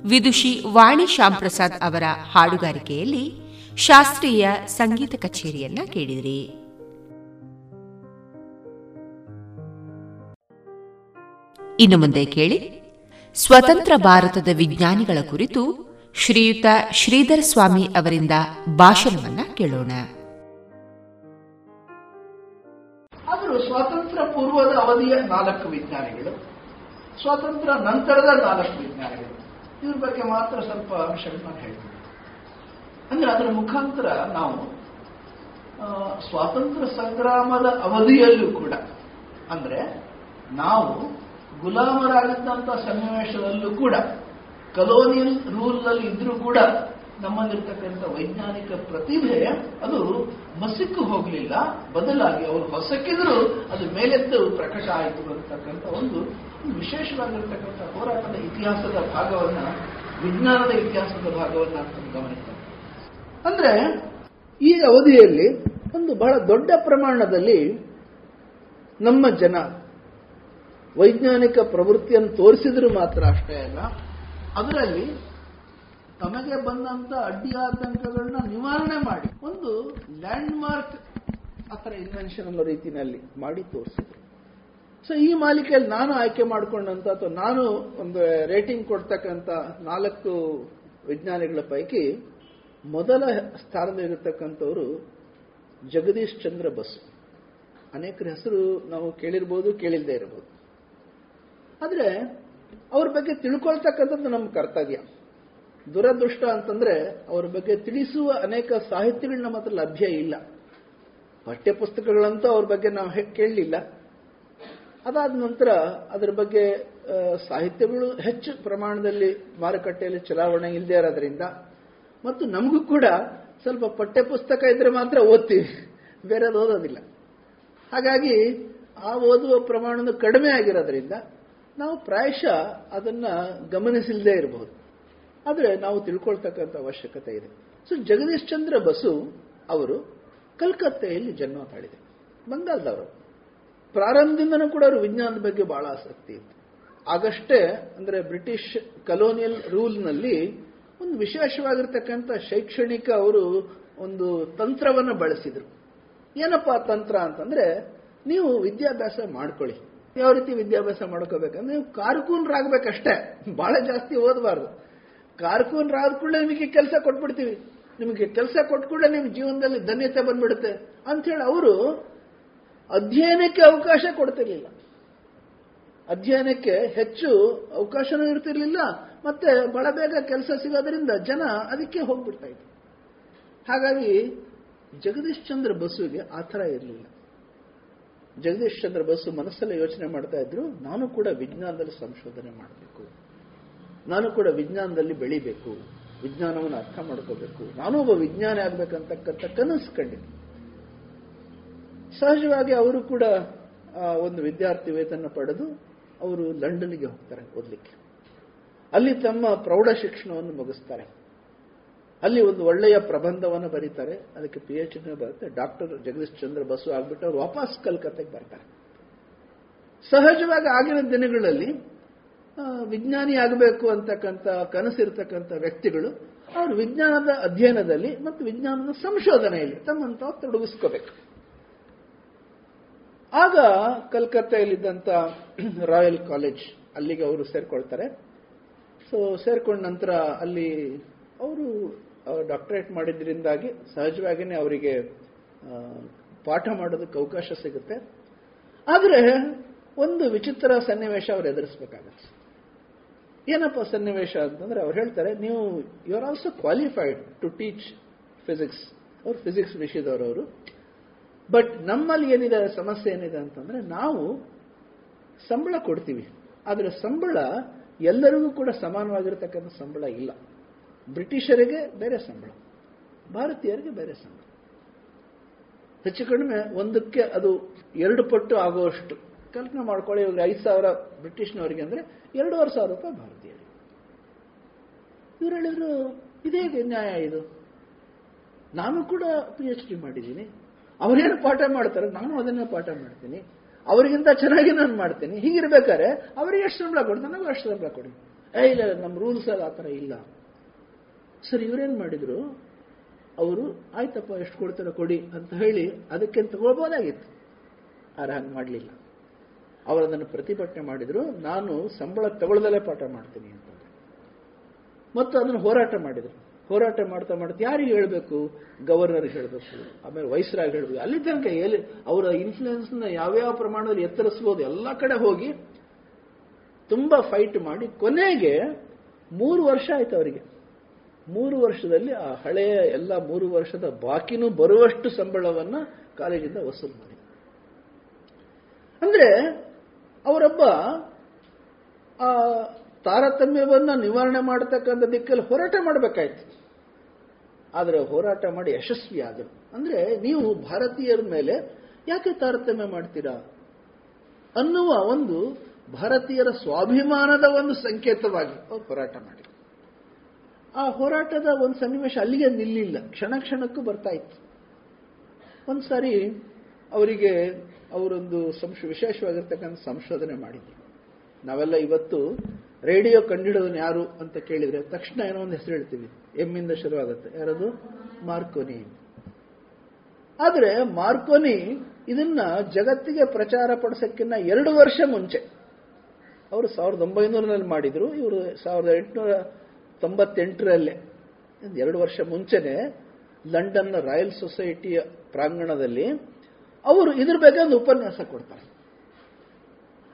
ವಿದುಷಿ ವಾಣಿ ಶ್ಯಾಮ್ ಪ್ರಸಾದ್ ಅವರ ಹಾಡುಗಾರಿಕೆಯಲ್ಲಿ ಶಾಸ್ತ್ರೀಯ ಸಂಗೀತ ಕಚೇರಿಯನ್ನ ಕೇಳಿದಿರಿ. ಇನ್ನು ಮುಂದೆ ಕೇಳಿ. ಸ್ವತಂತ್ರ ಭಾರತದ ವಿಜ್ಞಾನಿಗಳ ಕುರಿತು ಶ್ರೀಯುತ ಶ್ರೀಧರ ಸ್ವಾಮಿ ಅವರಿಂದ ಭಾಷಣವನ್ನ ಕೇಳೋಣ. ಆದರೂ ಸ್ವಾತಂತ್ರ್ಯ ಪೂರ್ವದ ಅವಧಿಯ ನಾಲ್ಕು ವಿಜ್ಞಾನಿಗಳು. ಸ್ವಾತಂತ್ರ್ಯ ನಂತರದ ನಾಲ್ಕು ವಿಜ್ಞಾನಿಗಳು ಇದ್ರ ಬಗ್ಗೆ ಮಾತ್ರ ಸ್ವಲ್ಪ ಅಂಶಗಳನ್ನ ಹೇಳ್ತೀವಿ ಅಂದ್ರೆ ಅದರ ಮುಖಾಂತರ ನಾವು ಸ್ವಾತಂತ್ರ್ಯ ಸಂಗ್ರಾಮದ ಅವಧಿಯಲ್ಲೂ ಕೂಡ, ಅಂದ್ರೆ ನಾವು ಗುಲಾಮರಾಗಿದ್ದಂಥ ಸನ್ನಿವೇಶದಲ್ಲೂ ಕೂಡ ಕಲೋನಿಯಲ್ ರೂಲ್ನಲ್ಲಿ ಇದ್ರೂ ಕೂಡ ನಮ್ಮಲ್ಲಿರ್ತಕ್ಕಂಥ ವೈಜ್ಞಾನಿಕ ಪ್ರತಿಭೆ ಅದು ಮಸಿಕ್ಕು ಹೋಗಲಿಲ್ಲ. ಬದಲಾಗಿ ಅವರು ಹೊಸಕ್ಕಿದ್ರು ಅದು ಮೇಲೆದ್ದು ಪ್ರಕಟ ಆಯಿತು ಅಂತಕ್ಕಂಥ ಒಂದು ವಿಶೇಷವಾಗಿರ್ತಕ್ಕಂಥ ಹೋರಾಟದ ಇತಿಹಾಸದ ಭಾಗವನ್ನ, ವಿಜ್ಞಾನದ ಇತಿಹಾಸದ ಭಾಗವನ್ನ ಗಮನಿಸ್ತಾರೆ ಅಂದ್ರೆ, ಈ ಅವಧಿಯಲ್ಲಿ ಒಂದು ಬಹಳ ದೊಡ್ಡ ಪ್ರಮಾಣದಲ್ಲಿ ನಮ್ಮ ಜನ ವೈಜ್ಞಾನಿಕ ಪ್ರವೃತ್ತಿಯನ್ನು ತೋರಿಸಿದ್ರು ಮಾತ್ರ ಅಷ್ಟೇ ಅಲ್ಲ, ಅದರಲ್ಲಿ ತಮಗೆ ಬಂದಂತ ಅಡ್ಡಿ ಆತಂಕಗಳನ್ನ ನಿವಾರಣೆ ಮಾಡಿ ಒಂದು ಲ್ಯಾಂಡ್ ಮಾರ್ಕ್ ಥರ ಇನ್ವೆನ್ಷನ್ ಅನ್ನೋ ರೀತಿಯಲ್ಲಿ ಮಾಡಿ ತೋರಿಸಿದ್ರು. ಸೊ ಈ ಮಾಲಿಕೆಯಲ್ಲಿ ನಾನು ಆಯ್ಕೆ ಮಾಡಿಕೊಂಡಂತ ಅಥವಾ ನಾನು ಒಂದು ರೇಟಿಂಗ್ ಕೊಡ್ತಕ್ಕಂಥ ನಾಲ್ಕು ವಿಜ್ಞಾನಿಗಳ ಪೈಕಿ ಮೊದಲ ಸ್ಥಾನದಲ್ಲಿರತಕ್ಕಂಥವರು ಜಗದೀಶ್ ಚಂದ್ರ ಬಸು. ಅನೇಕರ ಹೆಸರು ನಾವು ಕೇಳಿರ್ಬೋದು, ಕೇಳಿಲ್ಲದೆ ಇರಬಹುದು ಆದರೆ ಅವ್ರ ಬಗ್ಗೆ ತಿಳ್ಕೊಳ್ತಕ್ಕಂಥದ್ದು ನಮ್ಮ ಕರ್ತವ್ಯ. ದುರದೃಷ್ಟ ಅಂತಂದ್ರೆ ಅವ್ರ ಬಗ್ಗೆ ತಿಳಿಸುವ ಅನೇಕ ಸಾಹಿತ್ಯಗಳು ನಮ್ಮ ಹತ್ರ ಲಭ್ಯ ಇಲ್ಲ. ಪಠ್ಯಪುಸ್ತಕಗಳಂತೂ ಅವ್ರ ಬಗ್ಗೆ ನಾವು ಕೇಳಲಿಲ್ಲ. ಅದಾದ ನಂತರ ಅದರ ಬಗ್ಗೆ ಸಾಹಿತ್ಯಗಳು ಹೆಚ್ಚು ಪ್ರಮಾಣದಲ್ಲಿ ಮಾರುಕಟ್ಟೆಯಲ್ಲಿ ಚಲಾವಣೆ ಇಲ್ಲದೆ ಇರೋದ್ರಿಂದ, ಮತ್ತು ನಮಗೂ ಕೂಡ ಸ್ವಲ್ಪ ಪಠ್ಯಪುಸ್ತಕ ಇದ್ರೆ ಮಾತ್ರ ಓದ್ತೀವಿ ಬೇರೆ ಓದೋದಿಲ್ಲ. ಹಾಗಾಗಿ ಆ ಓದುವ ಪ್ರಮಾಣ ಕಡಿಮೆ ಆಗಿರೋದ್ರಿಂದ ನಾವು ಪ್ರಾಯಶಃ ಅದನ್ನ ಗಮನಿಸಿಲ್ಲದೆ ಇರಬಹುದು ಆದರೆ ನಾವು ತಿಳ್ಕೊಳ್ತಕ್ಕಂಥ ಅವಶ್ಯಕತೆ ಇದೆ. ಸೊ, ಜಗದೀಶ್ ಚಂದ್ರ ಬಸು ಅವರು ಕಲ್ಕತ್ತೆಯಲ್ಲಿ ಜನ್ಮ ತಾಳಿದೆ, ಬಂಗಾಳದವರು. ಪ್ರಾರಂಭದಿಂದನೂ ಕೂಡ ಅವರು ವಿಜ್ಞಾನದ ಬಗ್ಗೆ ಬಹಳ ಆಸಕ್ತಿ ಇತ್ತು. ಆಗಷ್ಟೇ, ಅಂದ್ರೆ ಬ್ರಿಟಿಷ್ ಕಲೋನಿಯಲ್ ರೂಲ್ನಲ್ಲಿ ಒಂದು ವಿಶೇಷವಾಗಿರ್ತಕ್ಕಂಥ ಶೈಕ್ಷಣಿಕ ಅವರು ಒಂದು ತಂತ್ರವನ್ನು ಬಳಸಿದ್ರು. ಏನಪ್ಪ ತಂತ್ರ ಅಂತಂದ್ರೆ, ನೀವು ವಿದ್ಯಾಭ್ಯಾಸ ಮಾಡ್ಕೊಳ್ಳಿ. ಯಾವ ರೀತಿ ವಿದ್ಯಾಭ್ಯಾಸ ಮಾಡ್ಕೋಬೇಕಂದ್ರೆ, ನೀವು ಕಾರ್ಕೂನ್ರಾಗಬೇಕಷ್ಟೇ. ಬಹಳ ಜಾಸ್ತಿ ಓದಬಾರ್ದು. ಕಾರ್ಕೂನ್ರಾದ ಕೂಡಲೇ ನಿಮಗೆ ಕೆಲಸ ಕೊಟ್ಬಿಡ್ತೀವಿ. ನಿಮಗೆ ಕೆಲಸ ಕೊಟ್ಕೂಡಲೇ ನಿಮ್ಮ ಜೀವನದಲ್ಲಿ ಧನ್ಯತೆ ಬಂದ್ಬಿಡುತ್ತೆ. ಅಂಥೇಳಿ ಅವರು ಅಧ್ಯಯನಕ್ಕೆ ಅವಕಾಶ ಕೊಡ್ತಿರ್ಲಿಲ್ಲ. ಅಧ್ಯಯನಕ್ಕೆ ಹೆಚ್ಚು ಅವಕಾಶನೂ ಇರ್ತಿರ್ಲಿಲ್ಲ, ಮತ್ತೆ ಬಹಳ ಬೇಗ ಕೆಲಸ ಸಿಗೋದ್ರಿಂದ ಜನ ಅದಕ್ಕೆ ಹೋಗ್ಬಿಡ್ತಾ ಇದ್ರು. ಹಾಗಾಗಿ ಜಗದೀಶ್ ಚಂದ್ರ ಬಸುವಿಗೆ ಆ ಥರ ಇರಲಿಲ್ಲ. ಜಗದೀಶ್ ಚಂದ್ರ ಬಸು ಮನಸ್ಸಲ್ಲೇ ಯೋಚನೆ ಮಾಡ್ತಾ ಇದ್ರು, ನಾನು ಕೂಡ ವಿಜ್ಞಾನದಲ್ಲಿ ಸಂಶೋಧನೆ ಮಾಡಬೇಕು. ನಾನು ಕೂಡ ವಿಜ್ಞಾನದಲ್ಲಿ ಬೆಳಿಬೇಕು. ವಿಜ್ಞಾನವನ್ನು ಅರ್ಥ ಮಾಡ್ಕೋಬೇಕು. ನಾನು ಒಬ್ಬ ವಿಜ್ಞಾನಿ ಆಗ್ಬೇಕಂತಕ್ಕಂಥ ಕನಸು ಕಂಡಿದ್ದೆ. ಸಹಜವಾಗಿ ಅವರು ಕೂಡ ಒಂದು ವಿದ್ಯಾರ್ಥಿ ವೇತನ ಪಡೆದು ಅವರು ಲಂಡನ್ಗೆ ಹೋಗ್ತಾರೆ ಓದಲಿಕ್ಕೆ. ಅಲ್ಲಿ ತಮ್ಮ ಪ್ರೌಢ ಶಿಕ್ಷಣವನ್ನು ಮುಗಿಸ್ತಾರೆ. ಅಲ್ಲಿ ಒಂದು ಒಳ್ಳೆಯ ಪ್ರಬಂಧವನ್ನು ಬರೀತಾರೆ. ಅದಕ್ಕೆ ಪಿ ಎಚ್ ಡಿ ಬರುತ್ತೆ. ಡಾಕ್ಟರ್ ಜಗದೀಶ್ ಚಂದ್ರ ಬಸು ಆಗ್ಬಿಟ್ಟು ಅವ್ರು ವಾಪಸ್ ಕಲ್ಕತ್ತೆಗೆ ಬರ್ತಾರೆ. ಸಹಜವಾಗಿ ಆಗಿನ ದಿನಗಳಲ್ಲಿ ವಿಜ್ಞಾನಿ ಆಗಬೇಕು ಅಂತಕ್ಕಂಥ ಕನಸಿರ್ತಕ್ಕಂಥ ವ್ಯಕ್ತಿಗಳು ಅವರು ವಿಜ್ಞಾನದ ಅಧ್ಯಯನದಲ್ಲಿ ಮತ್ತು ವಿಜ್ಞಾನದ ಸಂಶೋಧನೆಯಲ್ಲಿ ತಮ್ಮಂತ ತೊಡಗಿಸ್ಕೋಬೇಕು. ಆಗ ಕಲ್ಕತ್ತೆಯಲ್ಲಿದ್ದಂಥ [CLEARS THROAT] ರಾಯಲ್ ಕಾಲೇಜ್ ಅಲ್ಲಿಗೆ ಅವರು ಸೇರ್ಕೊಳ್ತಾರೆ. ಸೊ ಸೇರ್ಕೊಂಡ ನಂತರ ಅಲ್ಲಿ ಅವರು ಡಾಕ್ಟರೇಟ್ ಮಾಡಿದ್ರಿಂದಾಗಿ ಸಹಜವಾಗಿಯೇ ಅವರಿಗೆ ಪಾಠ ಮಾಡೋದಕ್ಕೆ ಅವಕಾಶ ಸಿಗುತ್ತೆ. ಆದರೆ ಒಂದು ವಿಚಿತ್ರ ಸನ್ನಿವೇಶ ಅವ್ರು ಎದುರಿಸಬೇಕಾಗತ್ತೆ. ಏನಪ್ಪ ಸನ್ನಿವೇಶ ಅಂತಂದ್ರೆ ಅವ್ರು ಹೇಳ್ತಾರೆ, ನೀವು you are also qualified to teach physics ಅವ್ರು ಫಿಸಿಕ್ಸ್ ವಿಷಯದವರು ಅವರು. ಬಟ್ ನಮ್ಮಲ್ಲಿ ಏನಿದೆ, ಸಮಸ್ಯೆ ಏನಿದೆ ಅಂತಂದ್ರೆ ನಾವು ಸಂಬಳ ಕೊಡ್ತೀವಿ. ಆದರೆ ಸಂಬಳ ಎಲ್ಲರಿಗೂ ಕೂಡ ಸಮಾನವಾಗಿರತಕ್ಕಂಥ ಸಂಬಳ ಇಲ್ಲ. ಬ್ರಿಟಿಷರಿಗೆ ಬೇರೆ ಸಂಬಳ. ಭಾರತೀಯರಿಗೆ ಬೇರೆ ಸಂಬಳ. ಹೆಚ್ಚು ಕಡಿಮೆ ಒಂದಕ್ಕೆ ಅದು ಎರಡು ಪಟ್ಟು ಆಗುವಷ್ಟು. ಕಲ್ಪನೆ ಮಾಡ್ಕೊಳ್ಳಿ, ಇವಾಗ ಐದು ಸಾವಿರ ಬ್ರಿಟಿಷ್ನವರಿಗೆ ಅಂದ್ರೆ ಎರಡೂವರೆ ಸಾವಿರ ರೂಪಾಯಿ ಭಾರತೀಯರಿಗೆ. ಇವ್ರು ಹೇಳಿದ್ರು ಇದೇ ನ್ಯಾಯ ಇದು? ನಾನು ಕೂಡ ಪಿ ಎಚ್ ಡಿ ಮಾಡಿದ್ದೀನಿ. ಅವರೇನು ಪಾಠ ಮಾಡ್ತಾರೆ? ನಾನು ಅದನ್ನೇ ಪಾಠ ಮಾಡ್ತೀನಿ. ಅವರಿಗಿಂತ ಚೆನ್ನಾಗಿ ನಾನು ಮಾಡ್ತೀನಿ. ಹೀಗಿರ್ಬೇಕಾದ್ರೆ ಅವ್ರಿಗೆ ಎಷ್ಟು ಸಂಬಳ ಕೊಡಿ? ನಾವು ಅಷ್ಟು ಸಂಬಳ ಕೊಡಿ. ಏ, ಇಲ್ಲ ನಮ್ಮ ರೂಲ್ಸ್ ಅಲ್ಲಿ ಆ ಥರ ಇಲ್ಲ. ಸರ್, ಇವರೇನು ಮಾಡಿದ್ರು? ಅವರು, ಆಯ್ತಪ್ಪ, ಎಷ್ಟು ಕೊಡ್ತಾರೋ ಕೊಡಿ ಅಂತ ಹೇಳಿ ಅದಕ್ಕೆ ತಗೊಳ್ಬೋದಾಗಿತ್ತು ಆದ್ರೆ ಹಂಗೆ ಮಾಡಲಿಲ್ಲ. ಅವರು ಅದನ್ನು ಪ್ರತಿಭಟನೆ ಮಾಡಿದ್ರು. ನಾನು ಸಂಬಳ ತಗೊಳ್ದಲ್ಲೇ ಪಾಠ ಮಾಡ್ತೀನಿ ಅಂತ ಮತ್ತು ಅದನ್ನು ಹೋರಾಟ ಮಾಡಿದ್ರು. ಹೋರಾಟ ಮಾಡ್ತಾ ಮಾಡ್ತಾ ಯಾರಿಗೆ ಹೇಳಬೇಕು? ಗವರ್ನರ್ ಹೇಳಬೇಕು. ಆಮೇಲೆ ವೈಸ್ರಾಗಿ ಹೇಳಬೇಕು. ಅಲ್ಲಿ ತನಕ ಎಲ್ಲಿ ಅವರ ಇನ್ಫ್ಲುಯೆನ್ಸ್ನ ಯಾವ್ಯಾವ ಪ್ರಮಾಣದಲ್ಲಿ ಎತ್ತರಿಸ್ಬೋದು? ಎಲ್ಲ ಕಡೆ ಹೋಗಿ ತುಂಬಾ ಫೈಟ್ ಮಾಡಿ ಕೊನೆಗೆ ಮೂರು ವರ್ಷ ಆಯ್ತು ಅವರಿಗೆ. ಮೂರು ವರ್ಷದಲ್ಲಿ ಆ ಹಳೆಯ ಎಲ್ಲ ಮೂರು ವರ್ಷದ ಬಾಕಿನೂ ಬರುವಷ್ಟು ಸಂಬಳವನ್ನ ಕಾಲೇಜಿಂದ ವಸೂಲು ಮಾಡಿ. ಅಂದ್ರೆ ಅವರೊಬ್ಬ, ಆ ತಾರತಮ್ಯವನ್ನ ನಿವಾರಣೆ ಮಾಡತಕ್ಕಂಥ ದಿಕ್ಕಲ್ಲಿ ಹೋರಾಟ ಮಾಡಬೇಕಾಯ್ತು. ಆದರೆ ಹೋರಾಟ ಮಾಡಿ ಯಶಸ್ವಿ ಆದರು. ಅಂದ್ರೆ ನೀವು ಭಾರತೀಯರ ಮೇಲೆ ಯಾಕೆ ತಾರತಮ್ಯ ಮಾಡ್ತೀರಾ? ಅನ್ನುವ ಒಂದು ಭಾರತೀಯರ ಸ್ವಾಭಿಮಾನದ ಒಂದು ಸಂಕೇತವಾಗಿ ಹೋರಾಟ ಮಾಡಿ ಆ ಹೋರಾಟದ ಒಂದು ಸನ್ನಿವೇಶ ಅಲ್ಲಿಗೆ ನಿಲ್ಲಿಲ್ಲ. ಕ್ಷಣ ಕ್ಷಣಕ್ಕೂ ಬರ್ತಾ ಇತ್ತು. ಒಂದ್ಸಾರಿ ಅವರಿಗೆ ಅವರೊಂದು ಸಂಶ, ವಿಶೇಷವಾಗಿರ್ತಕ್ಕಂಥ ಸಂಶೋಧನೆ ಮಾಡಿದ್ರು ನಾವೆಲ್ಲ ಇವತ್ತು ರೇಡಿಯೋ ಕಂಡಿಡೋದನ್ನು ಯಾರು ಅಂತ ಕೇಳಿದ್ರೆ ತಕ್ಷಣ ಏನೋ ಒಂದು ಹೆಸರು ಹೇಳ್ತೀವಿ ಎಮ್ಮಿಂದ ಶುರುವಾಗುತ್ತೆ ಯಾರದು? ಮಾರ್ಕೋನಿ. ಆದ್ರೆ ಮಾರ್ಕೋನಿ ಇದನ್ನ ಜಗತ್ತಿಗೆ ಪ್ರಚಾರ ಪಡಿಸಕ್ಕಿನ್ನ ಎರಡು ವರ್ಷ ಮುಂಚೆ. ಅವರು ಸಾವಿರದ ಒಂಬೈನೂರಲ್ಲಿ ಮಾಡಿದ್ರು. ಇವರು ಸಾವಿರದ ಎಂಟುನೂರ ತೊಂಬತ್ತೆಂಟರಲ್ಲೇ. ಎರಡು ವರ್ಷ ಮುಂಚೆನೆ ಲಂಡನ್ನ ರಾಯಲ್ ಸೊಸೈಟಿಯ ಪ್ರಾಂಗಣದಲ್ಲಿ ಅವರು ಇದ್ರ ಬಗ್ಗೆ ಒಂದು ಉಪನ್ಯಾಸ ಕೊಡ್ತಾರೆ.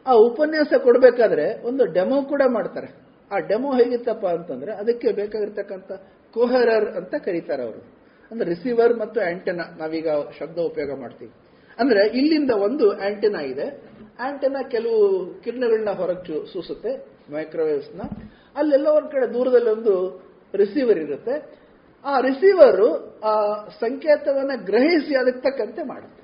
ಆ ಉಪನ್ಯಾಸ ಕೊಡಬೇಕಾದ್ರೆ ಒಂದು ಡೆಮೋ ಕೂಡ ಮಾಡ್ತಾರೆ. ಆ ಡೆಮೋ ಹೇಗಿತ್ತಪ್ಪ ಅಂತಂದ್ರೆ ಅದಕ್ಕೆ ಬೇಕಾಗಿರ್ತಕ್ಕಂಥ ಕೋಹರರ್ ಅಂತ ಕರೀತಾರೆ ಅವರು. ಅಂದ್ರೆ ರಿಸೀವರ್ ಮತ್ತು ಆಂಟೆನಾ, ನಾವೀಗ ಶಬ್ದ ಉಪಯೋಗ ಮಾಡ್ತೀವಿ. ಅಂದ್ರೆ ಇಲ್ಲಿಂದ ಒಂದು ಆಂಟೆನಾ ಇದೆ. ಆಂಟೆನಾ ಕೆಲವು ಕಿರಣಗಳನ್ನ ಹೊರಗೆ ಸೂಸುತ್ತೆ ಮೈಕ್ರೋವೇವ್ಸ್ನ. ಅಲ್ಲೆಲ್ಲ ಒಂದ್ ಕಡೆ ದೂರದಲ್ಲಿ ಒಂದು ರಿಸೀವರ್ ಇರುತ್ತೆ. ಆ ರಿಸೀವರು ಆ ಸಂಕೇತವನ್ನ ಗ್ರಹಿಸಿ ಅದಕ್ಕೆ ತಕ್ಕಂತೆ ಮಾಡುತ್ತೆ.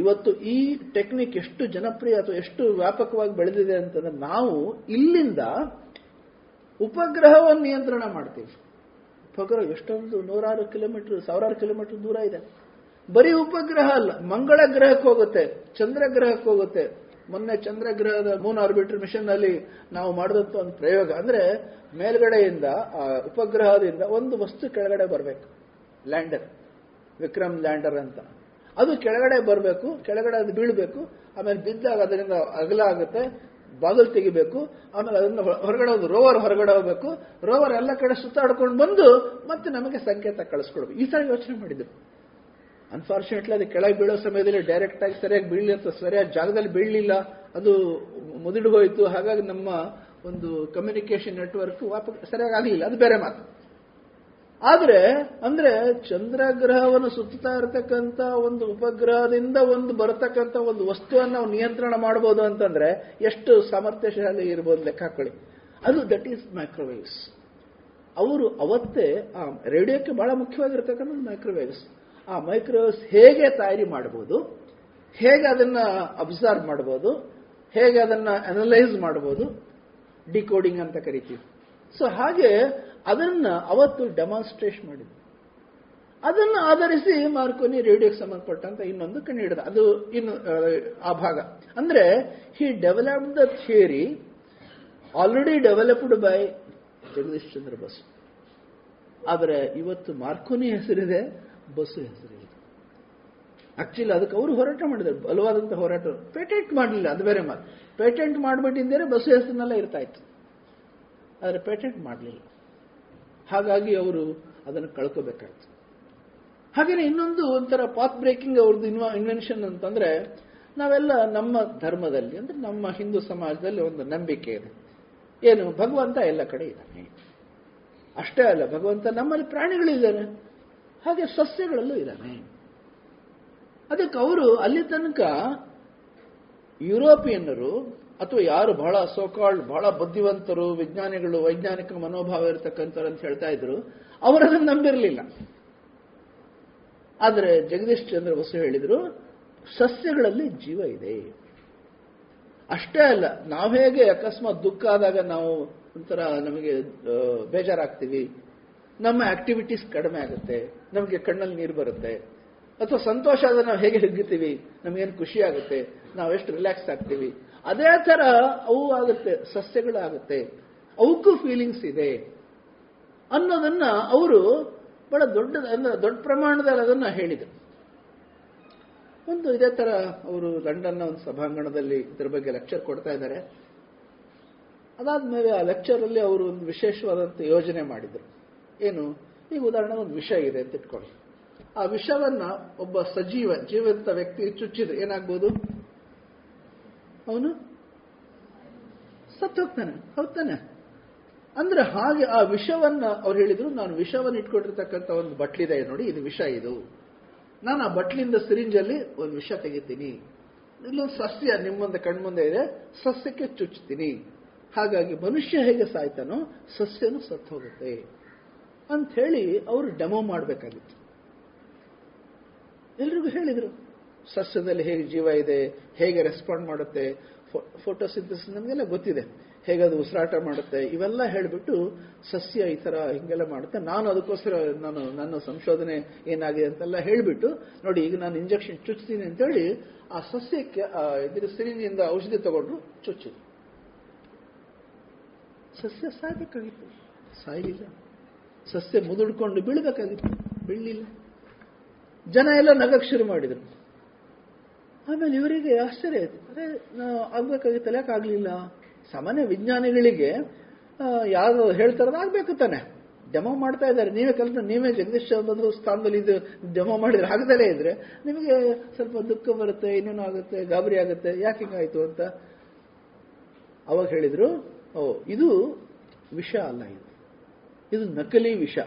ಇವತ್ತು ಈ ಟೆಕ್ನಿಕ್ ಎಷ್ಟು ಜನಪ್ರಿಯ ಅಥವಾ ಎಷ್ಟು ವ್ಯಾಪಕವಾಗಿ ಬೆಳೆದಿದೆ ಅಂತಂದ್ರೆ ನಾವು ಇಲ್ಲಿಂದ ಉಪಗ್ರಹವನ್ನು ನಿಯಂತ್ರಣ ಮಾಡ್ತೀವಿ. ಉಪಗ್ರಹ ಎಷ್ಟೊಂದು ನೂರಾರು ಕಿಲೋಮೀಟರ್, ಸಾವಿರಾರು ಕಿಲೋಮೀಟರ್ ದೂರ ಇದೆ. ಬರೀ ಉಪಗ್ರಹ ಅಲ್ಲ, ಮಂಗಳ ಗ್ರಹಕ್ಕೆ ಹೋಗುತ್ತೆ, ಚಂದ್ರ ಗ್ರಹಕ್ಕೆ ಹೋಗುತ್ತೆ. ಮೊನ್ನೆ ಚಂದ್ರ ಗ್ರಹದ ಮೂನ್ ಆರ್ಬಿಟರ್ ಮಿಷನ್ ಅಲ್ಲಿ ನಾವು ಮಾಡಿದಂತ ಒಂದು ಪ್ರಯೋಗ ಅಂದ್ರೆ ಮೇಲ್ಗಡೆಯಿಂದ, ಆ ಉಪಗ್ರಹದಿಂದ ಒಂದು ವಸ್ತು ಕೆಳಗಡೆ ಬರಬೇಕು. ಲ್ಯಾಂಡರ್, ವಿಕ್ರಮ್ ಲ್ಯಾಂಡರ್ ಅಂತ. ಅದು ಕೆಳಗಡೆ ಬರಬೇಕು, ಕೆಳಗಡೆ ಅದು ಬೀಳಬೇಕು, ಆಮೇಲೆ ಬಿದ್ದಾಗ ಅದರಿಂದ ಅಗಲ ಆಗುತ್ತೆ, ಬಾಗಿಲು ತೆಗಿಬೇಕು, ಆಮೇಲೆ ಅದನ್ನು ಹೊರಗಡೆ ಹೋಗಿ ರೋವರ್ ಹೊರಗಡೆ ಹೋಗಬೇಕು, ರೋವರ್ ಎಲ್ಲ ಕಡೆ ಸುತ್ತಾಡ್ಕೊಂಡು ಬಂದು ಮತ್ತೆ ನಮಗೆ ಸಂಕೇತ ಕಳಿಸ್ಕೊಡ್ಬೇಕು. ಈ ಸಲ ಯೋಚನೆ ಮಾಡಿದ್ರು. ಅನ್ಫಾರ್ಚುನೇಟ್ಲಿ ಅದು ಕೆಳಗೆ ಬೀಳೋ ಸಮಯದಲ್ಲಿ ಡೈರೆಕ್ಟ್ ಆಗಿ ಸರಿಯಾಗಿ ಬೀಳಲಿ ಅಂತ ಸರಿಯಾದ ಜಾಗದಲ್ಲಿ ಬೀಳಲಿಲ್ಲ. ಅದು ಮುದಿಡು ಹೋಯಿತು. ಹಾಗಾಗಿ ನಮ್ಮ ಒಂದು ಕಮ್ಯುನಿಕೇಶನ್ ನೆಟ್ವರ್ಕ್ ವಾಪಸ್ ಸರಿಯಾಗಿ ಆಗಲಿಲ್ಲ. ಅದು ಬೇರೆ ಮಾತು. ಆದ್ರೆ, ಅಂದ್ರೆ ಚಂದ್ರಗ್ರಹವನ್ನು ಸುತ್ತಾ ಇರತಕ್ಕಂತ ಒಂದು ಉಪಗ್ರಹದಿಂದ ಒಂದು ಬರತಕ್ಕಂತ ಒಂದು ವಸ್ತುವನ್ನು ನಾವು ನಿಯಂತ್ರಣ ಮಾಡಬಹುದು ಅಂತಂದ್ರೆ ಎಷ್ಟು ಸಾಮರ್ಥ್ಯಶಾಲಿ ಇರಬಹುದು ಲೆಕ್ಕ ಹಾಕೊಳ್ಳಿ ಅದು ದಟ್ ಈಸ್ ಮೈಕ್ರೋವೇವ್ಸ್ ಅವರು ಅವತ್ತೇ ಆ ರೇಡಿಯೋಕ್ಕೆ ಬಹಳ ಮುಖ್ಯವಾಗಿರ್ತಕ್ಕಂಥ ಮೈಕ್ರೋವೇವ್ಸ್ ಆ ಮೈಕ್ರೋವೇವ್ಸ್ ಹೇಗೆ ತಯಾರಿ ಮಾಡಬಹುದು ಹೇಗೆ ಅದನ್ನ ಅಬ್ಸರ್ವ್ ಮಾಡಬಹುದು ಹೇಗೆ ಅದನ್ನ ಅನಲೈಸ್ ಮಾಡಬಹುದು ಡಿಕೋಡಿಂಗ್ ಅಂತ ಕರಿತೀವಿ. ಸೊ ಹಾಗೆ ಅದನ್ನ ಅವತ್ತು ಡೆಮಾನ್ಸ್ಟ್ರೇಷನ್ ಮಾಡಿದ್ರು. ಅದನ್ನ ಆಧರಿಸಿ ಮಾರ್ಕೋನಿ ರೇಡಿಯೋಗೆ ಸಂಬಂಧಪಟ್ಟಂತ ಇನ್ನೊಂದು ಕಂಡುಹಿಡಿದ ಅದು ಇನ್ನು, ಆ ಭಾಗ. ಅಂದ್ರೆ he developed the theory already developed by Jagadish Chandra Basu. ಆದರೆ ಇವತ್ತು ಮಾರ್ಕೋನಿ ಹೆಸರಿದೆ ಬಸ್ಸು ಹೆಸರಿದೆ. ಆಕ್ಚುಲಿ ಅದಕ್ಕೆ ಅವರು ಹೋರಾಟ ಮಾಡಿದ್ರು. ಬಲವಾದಂತ ಹೋರಾಟ. ಪೇಟೆಂಟ್ ಮಾಡಲಿಲ್ಲ, ಅದು ಬೇರೆ ಮಾತು. ಪೇಟೆಂಟ್ ಮಾಡಿಬಿಟ್ಟಿದ್ದೇನೆ ಬಸ್ಸು ಹೆಸರಿನೆಲ್ಲ ಇರ್ತಾ ಇತ್ತು. ಆದರೆ ಪೇಟೆಂಟ್ ಮಾಡಲಿಲ್ಲ. ಹಾಗಾಗಿ ಅವರು ಅದನ್ನು ಕಳ್ಕೋಬೇಕಾಯ್ತು. ಹಾಗೆಯೇ ಇನ್ನೊಂದು ಒಂಥರ ಪಾತ್ ಬ್ರೇಕಿಂಗ್ ಅವ್ರದ್ದು ಇನ್ವೆನ್ಷನ್ ಅಂತಂದ್ರೆ ನಾವೆಲ್ಲ ನಮ್ಮ ಧರ್ಮದಲ್ಲಿ, ಅಂದ್ರೆ ನಮ್ಮ ಹಿಂದೂ ಸಮಾಜದಲ್ಲಿ ಒಂದು ನಂಬಿಕೆ ಇದೆ. ಏನು, ಭಗವಂತ ಎಲ್ಲ ಕಡೆ ಇದ್ದಾನೆ. ಅಷ್ಟೇ ಅಲ್ಲ, ಭಗವಂತ ನಮ್ಮಲ್ಲಿ ಪ್ರಾಣಿಗಳಿದ್ದಾನೆ ಹಾಗೆ ಸಸ್ಯಗಳಲ್ಲೂ ಇದ್ದಾನೆ. ಅದಕ್ಕೆ ಅವರು ಅಲ್ಲಿ ತನಕ ಯುರೋಪಿಯನ್ನರು ಅಥವಾ ಯಾರು ಬಹಳ ಸೋಕಾಲ್ಡ್ ಬಹಳ ಬುದ್ಧಿವಂತರು, ವಿಜ್ಞಾನಿಗಳು, ವೈಜ್ಞಾನಿಕ ಮನೋಭಾವ ಇರತಕ್ಕಂಥವ್ರು ಅಂತ ಹೇಳ್ತಾ ಇದ್ರು ಅವರದನ್ನು ನಂಬಿರಲಿಲ್ಲ. ಆದರೆ ಜಗದೀಶ್ ಚಂದ್ರ ಬಸು ಹೇಳಿದರು, ಸಸ್ಯಗಳಲ್ಲಿ ಜೀವ ಇದೆ. ಅಷ್ಟೇ ಅಲ್ಲ, ನಾವು ಹೇಗೆ ಅಕಸ್ಮಾತ್ ದುಃಖ ಆದಾಗ ನಾವು ಒಂಥರ ನಮಗೆ ಬೇಜಾರಾಗ್ತೀವಿ. ನಮ್ಮ ಆಕ್ಟಿವಿಟೀಸ್ ಕಡಿಮೆ ಆಗುತ್ತೆ. ನಮಗೆ ಕಣ್ಣಲ್ಲಿ ನೀರು ಬರುತ್ತೆ. ಅಥವಾ ಸಂತೋಷ ಆದ ನಾವು ಹೇಗೆ ಹಿಗ್ಗುತ್ತೀವಿ ನಮಗೇನು ಖುಷಿ ಆಗುತ್ತೆ? ನಾವು ಎಷ್ಟು ರಿಲ್ಯಾಕ್ಸ್ ಆಗ್ತೀವಿ? ಅದೇ ತರ ಅವು ಆಗುತ್ತೆ, ಸಸ್ಯಗಳಾಗುತ್ತೆ. ಅವಕ್ಕೂ ಫೀಲಿಂಗ್ಸ್ ಇದೆ. ಅನ್ನೋದನ್ನ ಅವರು ಬಹಳ ದೊಡ್ಡ ದೊಡ್ಡ ಪ್ರಮಾಣದಲ್ಲಿ ಅದನ್ನ ಹೇಳಿದರು. ಒಂದು ಇದೇ ತರ ಅವರು ಲಂಡನ್ನ ಒಂದು ಸಭಾಂಗಣದಲ್ಲಿ ಇದ್ರ ಬಗ್ಗೆ ಲೆಕ್ಚರ್ ಕೊಡ್ತಾ ಇದ್ದಾರೆ. ಅದಾದ್ಮೇಲೆ ಆ ಲೆಕ್ಚರ್ ಅಲ್ಲಿ ಅವರು ಒಂದು ವಿಶೇಷವಾದಂತ ಯೋಜನೆ ಮಾಡಿದ್ರು. ಏನು? ಈಗ ಉದಾಹರಣೆ ಒಂದು ವಿಷ ಇದೆ ಅಂತ ಇಟ್ಕೊಳ್ಳಿ. ಆ ವಿಷವನ್ನ ಒಬ್ಬ ಸಜೀವ, ಜೀವಂತ ವ್ಯಕ್ತಿ ಚುಚ್ಚಿದ್ರೆ ಏನಾಗ್ಬೋದು? ಅವನು ಸತ್ತೋಗ್ತಾನೆ ಹೌದಾನೆ ಅಂದ್ರೆ ಹಾಗೆ ಆ ವಿಷವನ್ನ ಅವ್ರು ಹೇಳಿದ್ರು, ನಾನು ವಿಷವನ್ನು ಇಟ್ಕೊಂಡಿರ್ತಕ್ಕಂಥ ಒಂದು ಬಟ್ಲಿದೆ ನೋಡಿ, ಇದು ವಿಷ ಇದು. ನಾನು ಆ ಬಟ್ಲಿಂದ ಸಿರಿಂಜಲ್ಲಿ ಒಂದು ವಿಷ ತೆಗಿತೀನಿ. ಇಲ್ಲೊಂದು ಸಸ್ಯ ನಿಮ್ಮೊಂದು ಕಣ್ಮುಂದೆ ಇದೆ, ಸಸ್ಯಕ್ಕೆ ಚುಚ್ಚುತ್ತೀನಿ. ಹಾಗಾಗಿ ಮನುಷ್ಯ ಹೇಗೆ ಸಾಯ್ತಾನೋ, ಸಸ್ಯನೂ ಸತ್ತು ಹೋಗುತ್ತೆ. ಅಂತ ಹೇಳಿ ಅವರು ಡೆಮೋ ಮಾಡಬೇಕಾಗಿತ್ತು. ಎಲ್ರಿಗೂ ಹೇಳಿದ್ರು. ಸಸ್ಯದಲ್ಲಿ ಹೇಗೆ ಜೀವ ಇದೆ, ಹೇಗೆ ರೆಸ್ಪಾಂಡ್ ಮಾಡುತ್ತೆ ಫೋಟೋಸಿಂಥಸಿಸ್ ನಮಗೆಲ್ಲ ಗೊತ್ತಿದೆ. ಹೇಗೆ ಅದು ಉಸಿರಾಟ ಮಾಡುತ್ತೆ, ಇವೆಲ್ಲ ಹೇಳಿಬಿಟ್ಟು ಸಸ್ಯ ಈ ಥರ ಹಿಂಗೆಲ್ಲ ಮಾಡುತ್ತೆ. ನಾನು ಅದಕ್ಕೋಸ್ಕರ ನಾನು, ನನ್ನ ಸಂಶೋಧನೆ ಏನಾಗಿದೆ ಅಂತೆಲ್ಲ ಹೇಳಿಬಿಟ್ಟು, ನೋಡಿ ಈಗ ನಾನು ಇಂಜೆಕ್ಷನ್ ಚುಚ್ತೀನಿ ಅಂತೇಳಿ, ಆ ಸಸ್ಯಕ್ಕೆ ಇದ್ರ ಸಿರಿಂಜಿಂದ ಔಷಧಿ ತಗೊಂಡು ಚುಚ್ಚಿದ್ರು. ಸಸ್ಯ ಸಾಯಬೇಕಾಗಿತ್ತು. ಸಾಯಲಿಲ್ಲ. ಸಸ್ಯ ಮುದುಡ್ಕೊಂಡು ಬೀಳ್ಬೇಕಾಗಿತ್ತು. ಬೀಳಲಿಲ್ಲ. ಜನ ಎಲ್ಲ ನಗಕ್ಕೆ ಶುರು ಮಾಡಿದ್ರು. ಆಮೇಲೆ ಇವರಿಗೆ ಆಶ್ಚರ್ಯ ಆಯ್ತು. ಅದೇ ಆಗ್ಬೇಕಾಗಿತ್ತಲ್ಲ ಯಾಕೆ ಆಗ್ಲಿಲ್ಲ. ಸಾಮಾನ್ಯ ವಿಜ್ಞಾನಿಗಳಿಗೆ ಯಾರು ಹೇಳ್ತಾರ ಆಗ್ಬೇಕು ತಾನೆ. ಡೆಮೋ ಮಾಡ್ತಾ ಇದ್ದಾರೆ. ನೀವೇ ಕಲ್ತು ನೀವೇ ಜಗದೀಶ್ ಬಂದು ಸ್ಥಾನದಲ್ಲಿ ಇದು ಡೆಮೋ ಮಾಡಿದ್ರೆ ಆಗದಲ್ಲೇ ಇದ್ರೆ ನಿಮಗೆ ಸ್ವಲ್ಪ ದುಃಖ ಬರುತ್ತೆ, ಇನ್ನೇನು ಆಗುತ್ತೆ, ಗಾಬರಿ ಆಗುತ್ತೆ. ಯಾಕೆ ಹಿಂಗಾಯ್ತು ಅಂತ ಅವಾಗ ಹೇಳಿದ್ರು, ಓ, ಇದು ವಿಷ ಅಲ್ಲ ಇದು. ಇದು ನಕಲಿ ವಿಷ.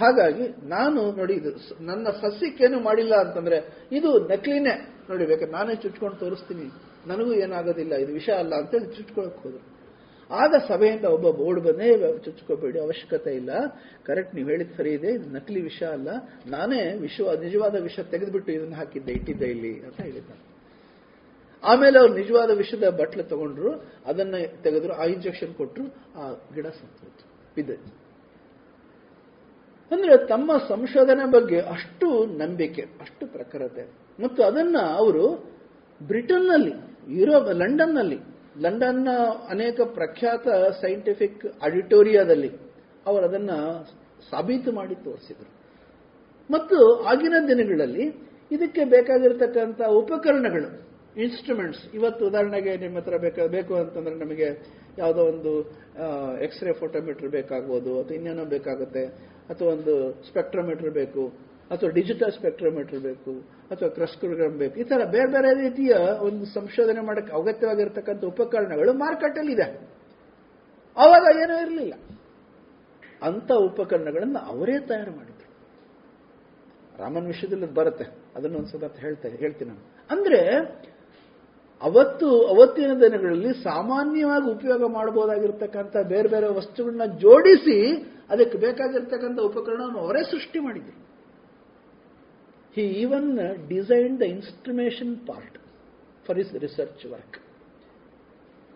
ಹಾಗಾಗಿ ನಾನು ನೋಡಿ ಇದು ನನ್ನ ಸಸ್ಯಕ್ಕೇನು ಮಾಡಿಲ್ಲ ಅಂತಂದ್ರೆ ಇದು ನಕಲಿನೇ. ನೋಡಿ, ಬೇಕಾದ್ರೆ ನಾನೇ ಚುಚ್ಕೊಂಡು ತೋರಿಸ್ತೀನಿ. ನನಗೂ ಏನಾಗೋದಿಲ್ಲ, ಇದು ವಿಷ ಅಲ್ಲ ಅಂತೇಳಿ ಚುಚ್ಕೊಳಕ್ ಹೋದ್ರು. ಆಗ ಸಭೆಯಿಂದ ಒಬ್ಬ ಬೋರ್ಡ್ ಬಂದೇ ಚುಚ್ಕೋಬೇಡಿ, ಅವಶ್ಯಕತೆ ಇಲ್ಲ. ಕರೆಕ್ಟ್ ನೀವು ಹೇಳಿದ ಸರಿ ಇದೆ, ಇದು ನಕಲಿ ವಿಷ ಅಲ್ಲ. ನಾನೇ ವಿಷ, ನಿಜವಾದ ವಿಷ ತೆಗೆದುಬಿಟ್ಟು ಇದನ್ನ ಹಾಕಿದ್ದೆ, ಇಟ್ಟಿದ್ದೆ ಇಲ್ಲಿ ಅಂತ ಹೇಳಿದ್ದ ಆಮೇಲೆ ಅವ್ರು ನಿಜವಾದ ವಿಷದ ಬಟ್ಲು ತಗೊಂಡ್ರು, ಅದನ್ನ ತೆಗೆದ್ರು, ಆ ಇಂಜೆಕ್ಷನ್ ಕೊಟ್ಟರು ಆ ಗಿಡ ಸತ್ತು ಬಿದ್ದೈತು ಅಂದ್ರೆ ತಮ್ಮ ಸಂಶೋಧನೆ ಬಗ್ಗೆ ಅಷ್ಟು ನಂಬಿಕೆ, ಅಷ್ಟು ಪ್ರಖರತೆ. ಮತ್ತು ಅದನ್ನ ಅವರು ಬ್ರಿಟನ್ನಲ್ಲಿ, ಯುರೋಪ್, ಲಂಡನ್ನಲ್ಲಿ, ಲಂಡನ್ನ ಅನೇಕ ಪ್ರಖ್ಯಾತ ಸೈಂಟಿಫಿಕ್ ಆಡಿಟೋರಿಯಾದಲ್ಲಿ ಅವರು ಅದನ್ನ ಸಾಬೀತು ಮಾಡಿ ತೋರಿಸಿದರು. ಮತ್ತು ಆಗಿನ ದಿನಗಳಲ್ಲಿ ಇದಕ್ಕೆ ಬೇಕಾಗಿರತಕ್ಕಂಥ ಉಪಕರಣಗಳು ಇನ್ಸ್ಟ್ರೂಮೆಂಟ್ಸ್ ಇವತ್ತು ಉದಾಹರಣೆಗೆ ನಿಮ್ಮ ಹತ್ರ ಬೇಕಾ, ಬೇಕು ಅಂತಂದ್ರೆ ನಮಗೆ ಯಾವುದೋ ಒಂದು ಎಕ್ಸ್ರೇ ಫೋಟೋಮೀಟರ್ ಬೇಕಾಗ್ಬೋದು, ಅಥವಾ ಇನ್ನೇನೋ ಬೇಕಾಗುತ್ತೆ, ಅಥವಾ ಒಂದು ಸ್ಪೆಕ್ಟ್ರೋಮೀಟರ್ ಬೇಕು, ಅಥವಾ ಡಿಜಿಟಲ್ ಸ್ಪೆಕ್ಟ್ರೋಮೀಟರ್ ಬೇಕು, ಅಥವಾ ಕ್ರಸ್ಕೋಗ್ರಾಮ್ ಬೇಕು. ಈ ತರ ಬೇರೆ ಬೇರೆ ರೀತಿಯ ಒಂದು ಸಂಶೋಧನೆ ಮಾಡಕ್ಕೆ ಅಗತ್ಯವಾಗಿರ್ತಕ್ಕಂಥ ಉಪಕರಣಗಳು ಮಾರುಕಟ್ಟೆಯಲ್ಲಿ ಇದೆ. ಅವಾಗ ಏನೂ ಇರಲಿಲ್ಲ. ಅಂತ ಉಪಕರಣಗಳನ್ನು ಅವರೇ ತಯಾರು ಮಾಡಿದ್ರು. ರಾಮನ್ ವಿಷಯದಲ್ಲಿ ಬರುತ್ತೆ. ಅದನ್ನು ಒಂದ್ಸಲ ಹೇಳ್ತೇನೆ ಹೇಳ್ತೀನಿ ನಾನು. ಅಂದ್ರೆ ಅವತ್ತು, ಅವತ್ತಿನ ದಿನಗಳಲ್ಲಿ ಸಾಮಾನ್ಯವಾಗಿ ಉಪಯೋಗ ಮಾಡಬಹುದಾಗಿರ್ತಕ್ಕಂಥ ಬೇರೆ ಬೇರೆ ವಸ್ತುಗಳನ್ನ ಜೋಡಿಸಿ ಅದಕ್ಕೆ ಬೇಕಾಗಿರ್ತಕ್ಕಂಥ ಉಪಕರಣವನ್ನು ಅವರೇ ಸೃಷ್ಟಿ ಮಾಡಿದ್ರು. He even design the instrumentation part for his research work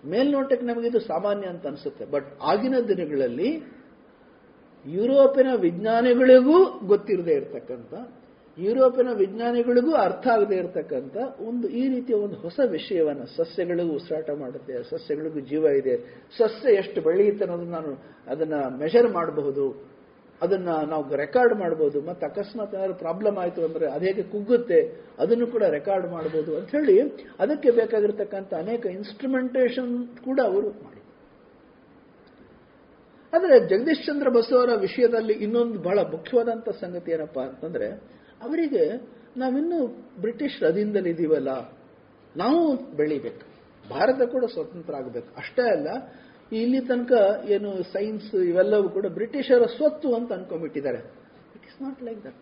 ಮೇಲ್ನೋಟಕ್ಕೆ ನಮಗಿದು ಸಾಮಾನ್ಯ ಅಂತ ಅನಿಸುತ್ತೆ. ಬಟ್ ಆಗಿನ ದಿನಗಳಲ್ಲಿ ಯುರೋಪಿನ ವಿಜ್ಞಾನಿಗಳಿಗೂ ಗೊತ್ತಿರದೇ ಇರತಕ್ಕಂಥ ಯುರೋಪಿನ ವಿಜ್ಞಾನಿಗಳಿಗೂ ಅರ್ಥ ಆಗದೆ ಇರತಕ್ಕಂಥ ಒಂದು ಈ ರೀತಿಯ ಒಂದು ಹೊಸ ವಿಷಯವನ್ನು ಸಸ್ಯಗಳಿಗೂ ಉಸಿರಾಟ ಮಾಡುತ್ತೆ, ಸಸ್ಯಗಳಿಗೂ ಜೀವ ಇದೆ. ಸಸ್ಯ ಎಷ್ಟು ಬೆಳೆಯುತ್ತೆ ಅನ್ನೋದನ್ನ ನಾನು ಅದನ್ನ ಮೆಷರ್ ಮಾಡಬಹುದು, ಅದನ್ನ ನಾವು ರೆಕಾರ್ಡ್ ಮಾಡಬಹುದು, ಮತ್ತೆ ಅಕಸ್ಮಾತ್ ಏನಾದ್ರು ಪ್ರಾಬ್ಲಮ್ ಆಯಿತು ಅಂದ್ರೆ ಅದು ಹೇಗೆ ಕುಗ್ಗುತ್ತೆ, ಅದನ್ನು ಕೂಡ ರೆಕಾರ್ಡ್ ಮಾಡಬಹುದು ಅಂತ ಹೇಳಿ ಅದಕ್ಕೆ ಬೇಕಾಗಿರ್ತಕ್ಕಂಥ ಅನೇಕ ಇನ್ಸ್ಟ್ರುಮೆಂಟೇಷನ್ ಕೂಡ ಅವರು ಮಾಡಿ ಆದರೆ ಜಗದೀಶ್ ಚಂದ್ರ ಬಸವರ ವಿಷಯದಲ್ಲಿ ಇನ್ನೊಂದು ಬಹಳ ಮುಖ್ಯವಾದಂಥ ಸಂಗತಿ ಏನಪ್ಪಾ ಅಂತಂದ್ರೆ ಅವರಿಗೆ ನಾವಿನ್ನೂ ಬ್ರಿಟಿಷ್ ಅಧೀನದಲ್ಲಿ ಇದೀವಲ್ಲ, ನಾವು ಬೆಳಿಬೇಕು. ಭಾರತ ಕೂಡ ಸ್ವತಂತ್ರ ಆಗಬೇಕು. ಅಷ್ಟೇ ಅಲ್ಲ, ಇಲ್ಲಿ ತನಕ ಏನು ಸೈನ್ಸ್ ಇವೆಲ್ಲವೂ ಕೂಡ ಬ್ರಿಟಿಷರ ಸ್ವತ್ತು ಅಂತ ಅನ್ಕೊಂಡ್ಬಿಟ್ಟಿದ್ದಾರೆ. It is not like that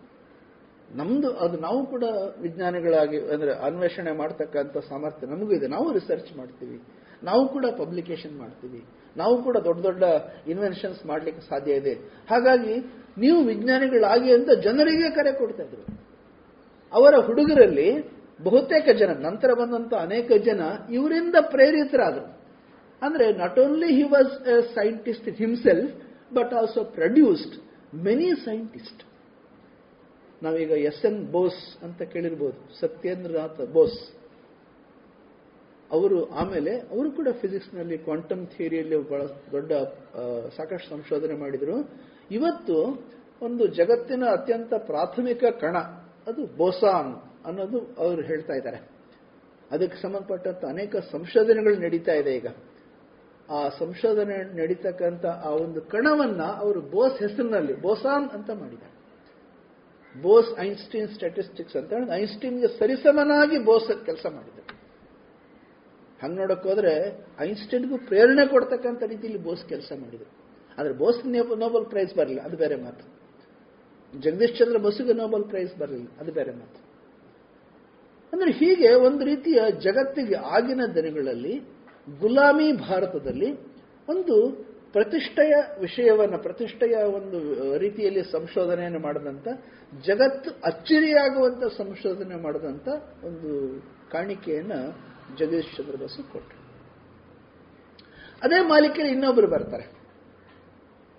ನಮ್ದು, ಅದು ನಾವು ಕೂಡ ವಿಜ್ಞಾನಿಗಳಾಗಿ, ಅಂದ್ರೆ ಅನ್ವೇಷಣೆ ಮಾಡ್ತಕ್ಕಂಥ ಸಾಮರ್ಥ್ಯ ನಮಗೂ ಇದೆ. ನಾವು ರಿಸರ್ಚ್ ಮಾಡ್ತೀವಿ. ನಾವು ಕೂಡ ಪಬ್ಲಿಕೇಶನ್ ಮಾಡ್ತೀವಿ. ನಾವು ಕೂಡ ದೊಡ್ಡ ದೊಡ್ಡ ಇನ್ವೆನ್ಷನ್ಸ್ ಮಾಡ್ಲಿಕ್ಕೆ ಸಾಧ್ಯ ಇದೆ. ಹಾಗಾಗಿ ನೀವು ವಿಜ್ಞಾನಿಗಳಾಗಿ ಅಂತ ಜನರಿಗೆ ಕರೆ ಕೊಡ್ತಾ ಇದ್ರು. ಅವರ ಹುಡುಗರಲ್ಲಿ ಬಹುತೇಕ ಜನ, ನಂತರ ಬಂದಂತ ಅನೇಕ ಜನ ಇವರಿಂದ ಪ್ರೇರಿತರಾದರು. ಅಂದ್ರೆ not only he was a scientist himself but also produced many scientist ನಾವೀಗ ಎಸ್ ಎನ್ ಬೋಸ್ ಅಂತ ಕೇಳಿರ್ಬೋದು, ಸತ್ಯೇಂದ್ರನಾಥ್ ಬೋಸ್. ಅವರು ಆಮೇಲೆ ಅವರು ಕೂಡ ಫಿಸಿಕ್ಸ್ನಲ್ಲಿ ಕ್ವಾಂಟಮ್ ಥಿಯರಿಯಲ್ಲಿ ಬಹಳ ದೊಡ್ಡ ಸಾಕಷ್ಟು ಸಂಶೋಧನೆ ಮಾಡಿದರು. ಇವತ್ತು ಒಂದು ಜಗತ್ತಿನ ಅತ್ಯಂತ ಪ್ರಾಥಮಿಕ ಕಣ, ಅದು ಬೋಸಾನ್ ಅನ್ನೋದು ಅವರು ಹೇಳ್ತಾ ಇದ್ದಾರೆ. ಅದಕ್ಕೆ ಸಂಬಂಧಪಟ್ಟಂತ ಅನೇಕ ಸಂಶೋಧನೆಗಳು ನಡೀತಾ ಇದೆ ಈಗ. ಆ ಸಂಶೋಧನೆ ನಡೀತಕ್ಕಂಥ ಆ ಒಂದು ಕಣವನ್ನ ಅವರು ಬೋಸ್ ಹೆಸರಿನಲ್ಲಿ, ಬೋಸಾನ್ ಅಂತ ಮಾಡಿದ್ದಾರೆ. ಬೋಸ್ ಐನ್ಸ್ಟೀನ್ ಸ್ಟ್ಯಾಟಿಸ್ಟಿಕ್ಸ್ ಅಂತ ಹೇಳಿ ಐನ್ಸ್ಟೀನ್ಗೆ ಸರಿಸಮನಾಗಿ ಬೋಸ್ ಕೆಲಸ ಮಾಡಿದ್ದಾರೆ. ಹಂಗ್ ನೋಡಕ್ ಹೋದ್ರೆ ಐನ್ಸ್ಟೀನ್ಗೂ ಪ್ರೇರಣೆ ಕೊಡ್ತಕ್ಕಂಥ ರೀತಿಯಲ್ಲಿ ಬೋಸ್ ಕೆಲಸ ಮಾಡಿದ್ರು. ಆದ್ರೆ ಬೋಸ್ ನೋಬೆಲ್ ಪ್ರೈಸ್ ಬರಲಿಲ್ಲ, ಅದು ಬೇರೆ ಮಾತು. ಜಗದೀಶ್ ಚಂದ್ರ ಬಸ್ಗೆ ನೋಬೆಲ್ ಪ್ರೈಸ್ ಬರಲಿಲ್ಲ, ಅದು ಬೇರೆ ಮಾತು. ಅಂದ್ರೆ ಹೀಗೆ ಒಂದು ರೀತಿಯ ಜಗತ್ತಿಗೆ ಆಗಿನ ದಿನಗಳಲ್ಲಿ, ಗುಲಾಮಿ ಭಾರತದಲ್ಲಿ ಒಂದು ಪ್ರತಿಷ್ಠೆಯ ವಿಷಯವನ್ನ, ಪ್ರತಿಷ್ಠೆಯ ಒಂದು ರೀತಿಯಲ್ಲಿ ಸಂಶೋಧನೆಯನ್ನು ಮಾಡದಂತ ಜಗತ್ತು ಅಚ್ಚರಿಯಾಗುವಂತ ಸಂಶೋಧನೆ ಮಾಡದಂತ ಒಂದು ಕಾಣಿಕೆಯನ್ನ ಜಗದೀಶ್ ಚಂದ್ರ ಬಸು ಕೊಟ್ಟರು. ಅದೇ ಮಾಲೀಕರು ಇನ್ನೊಬ್ಬರು ಬರ್ತಾರೆ.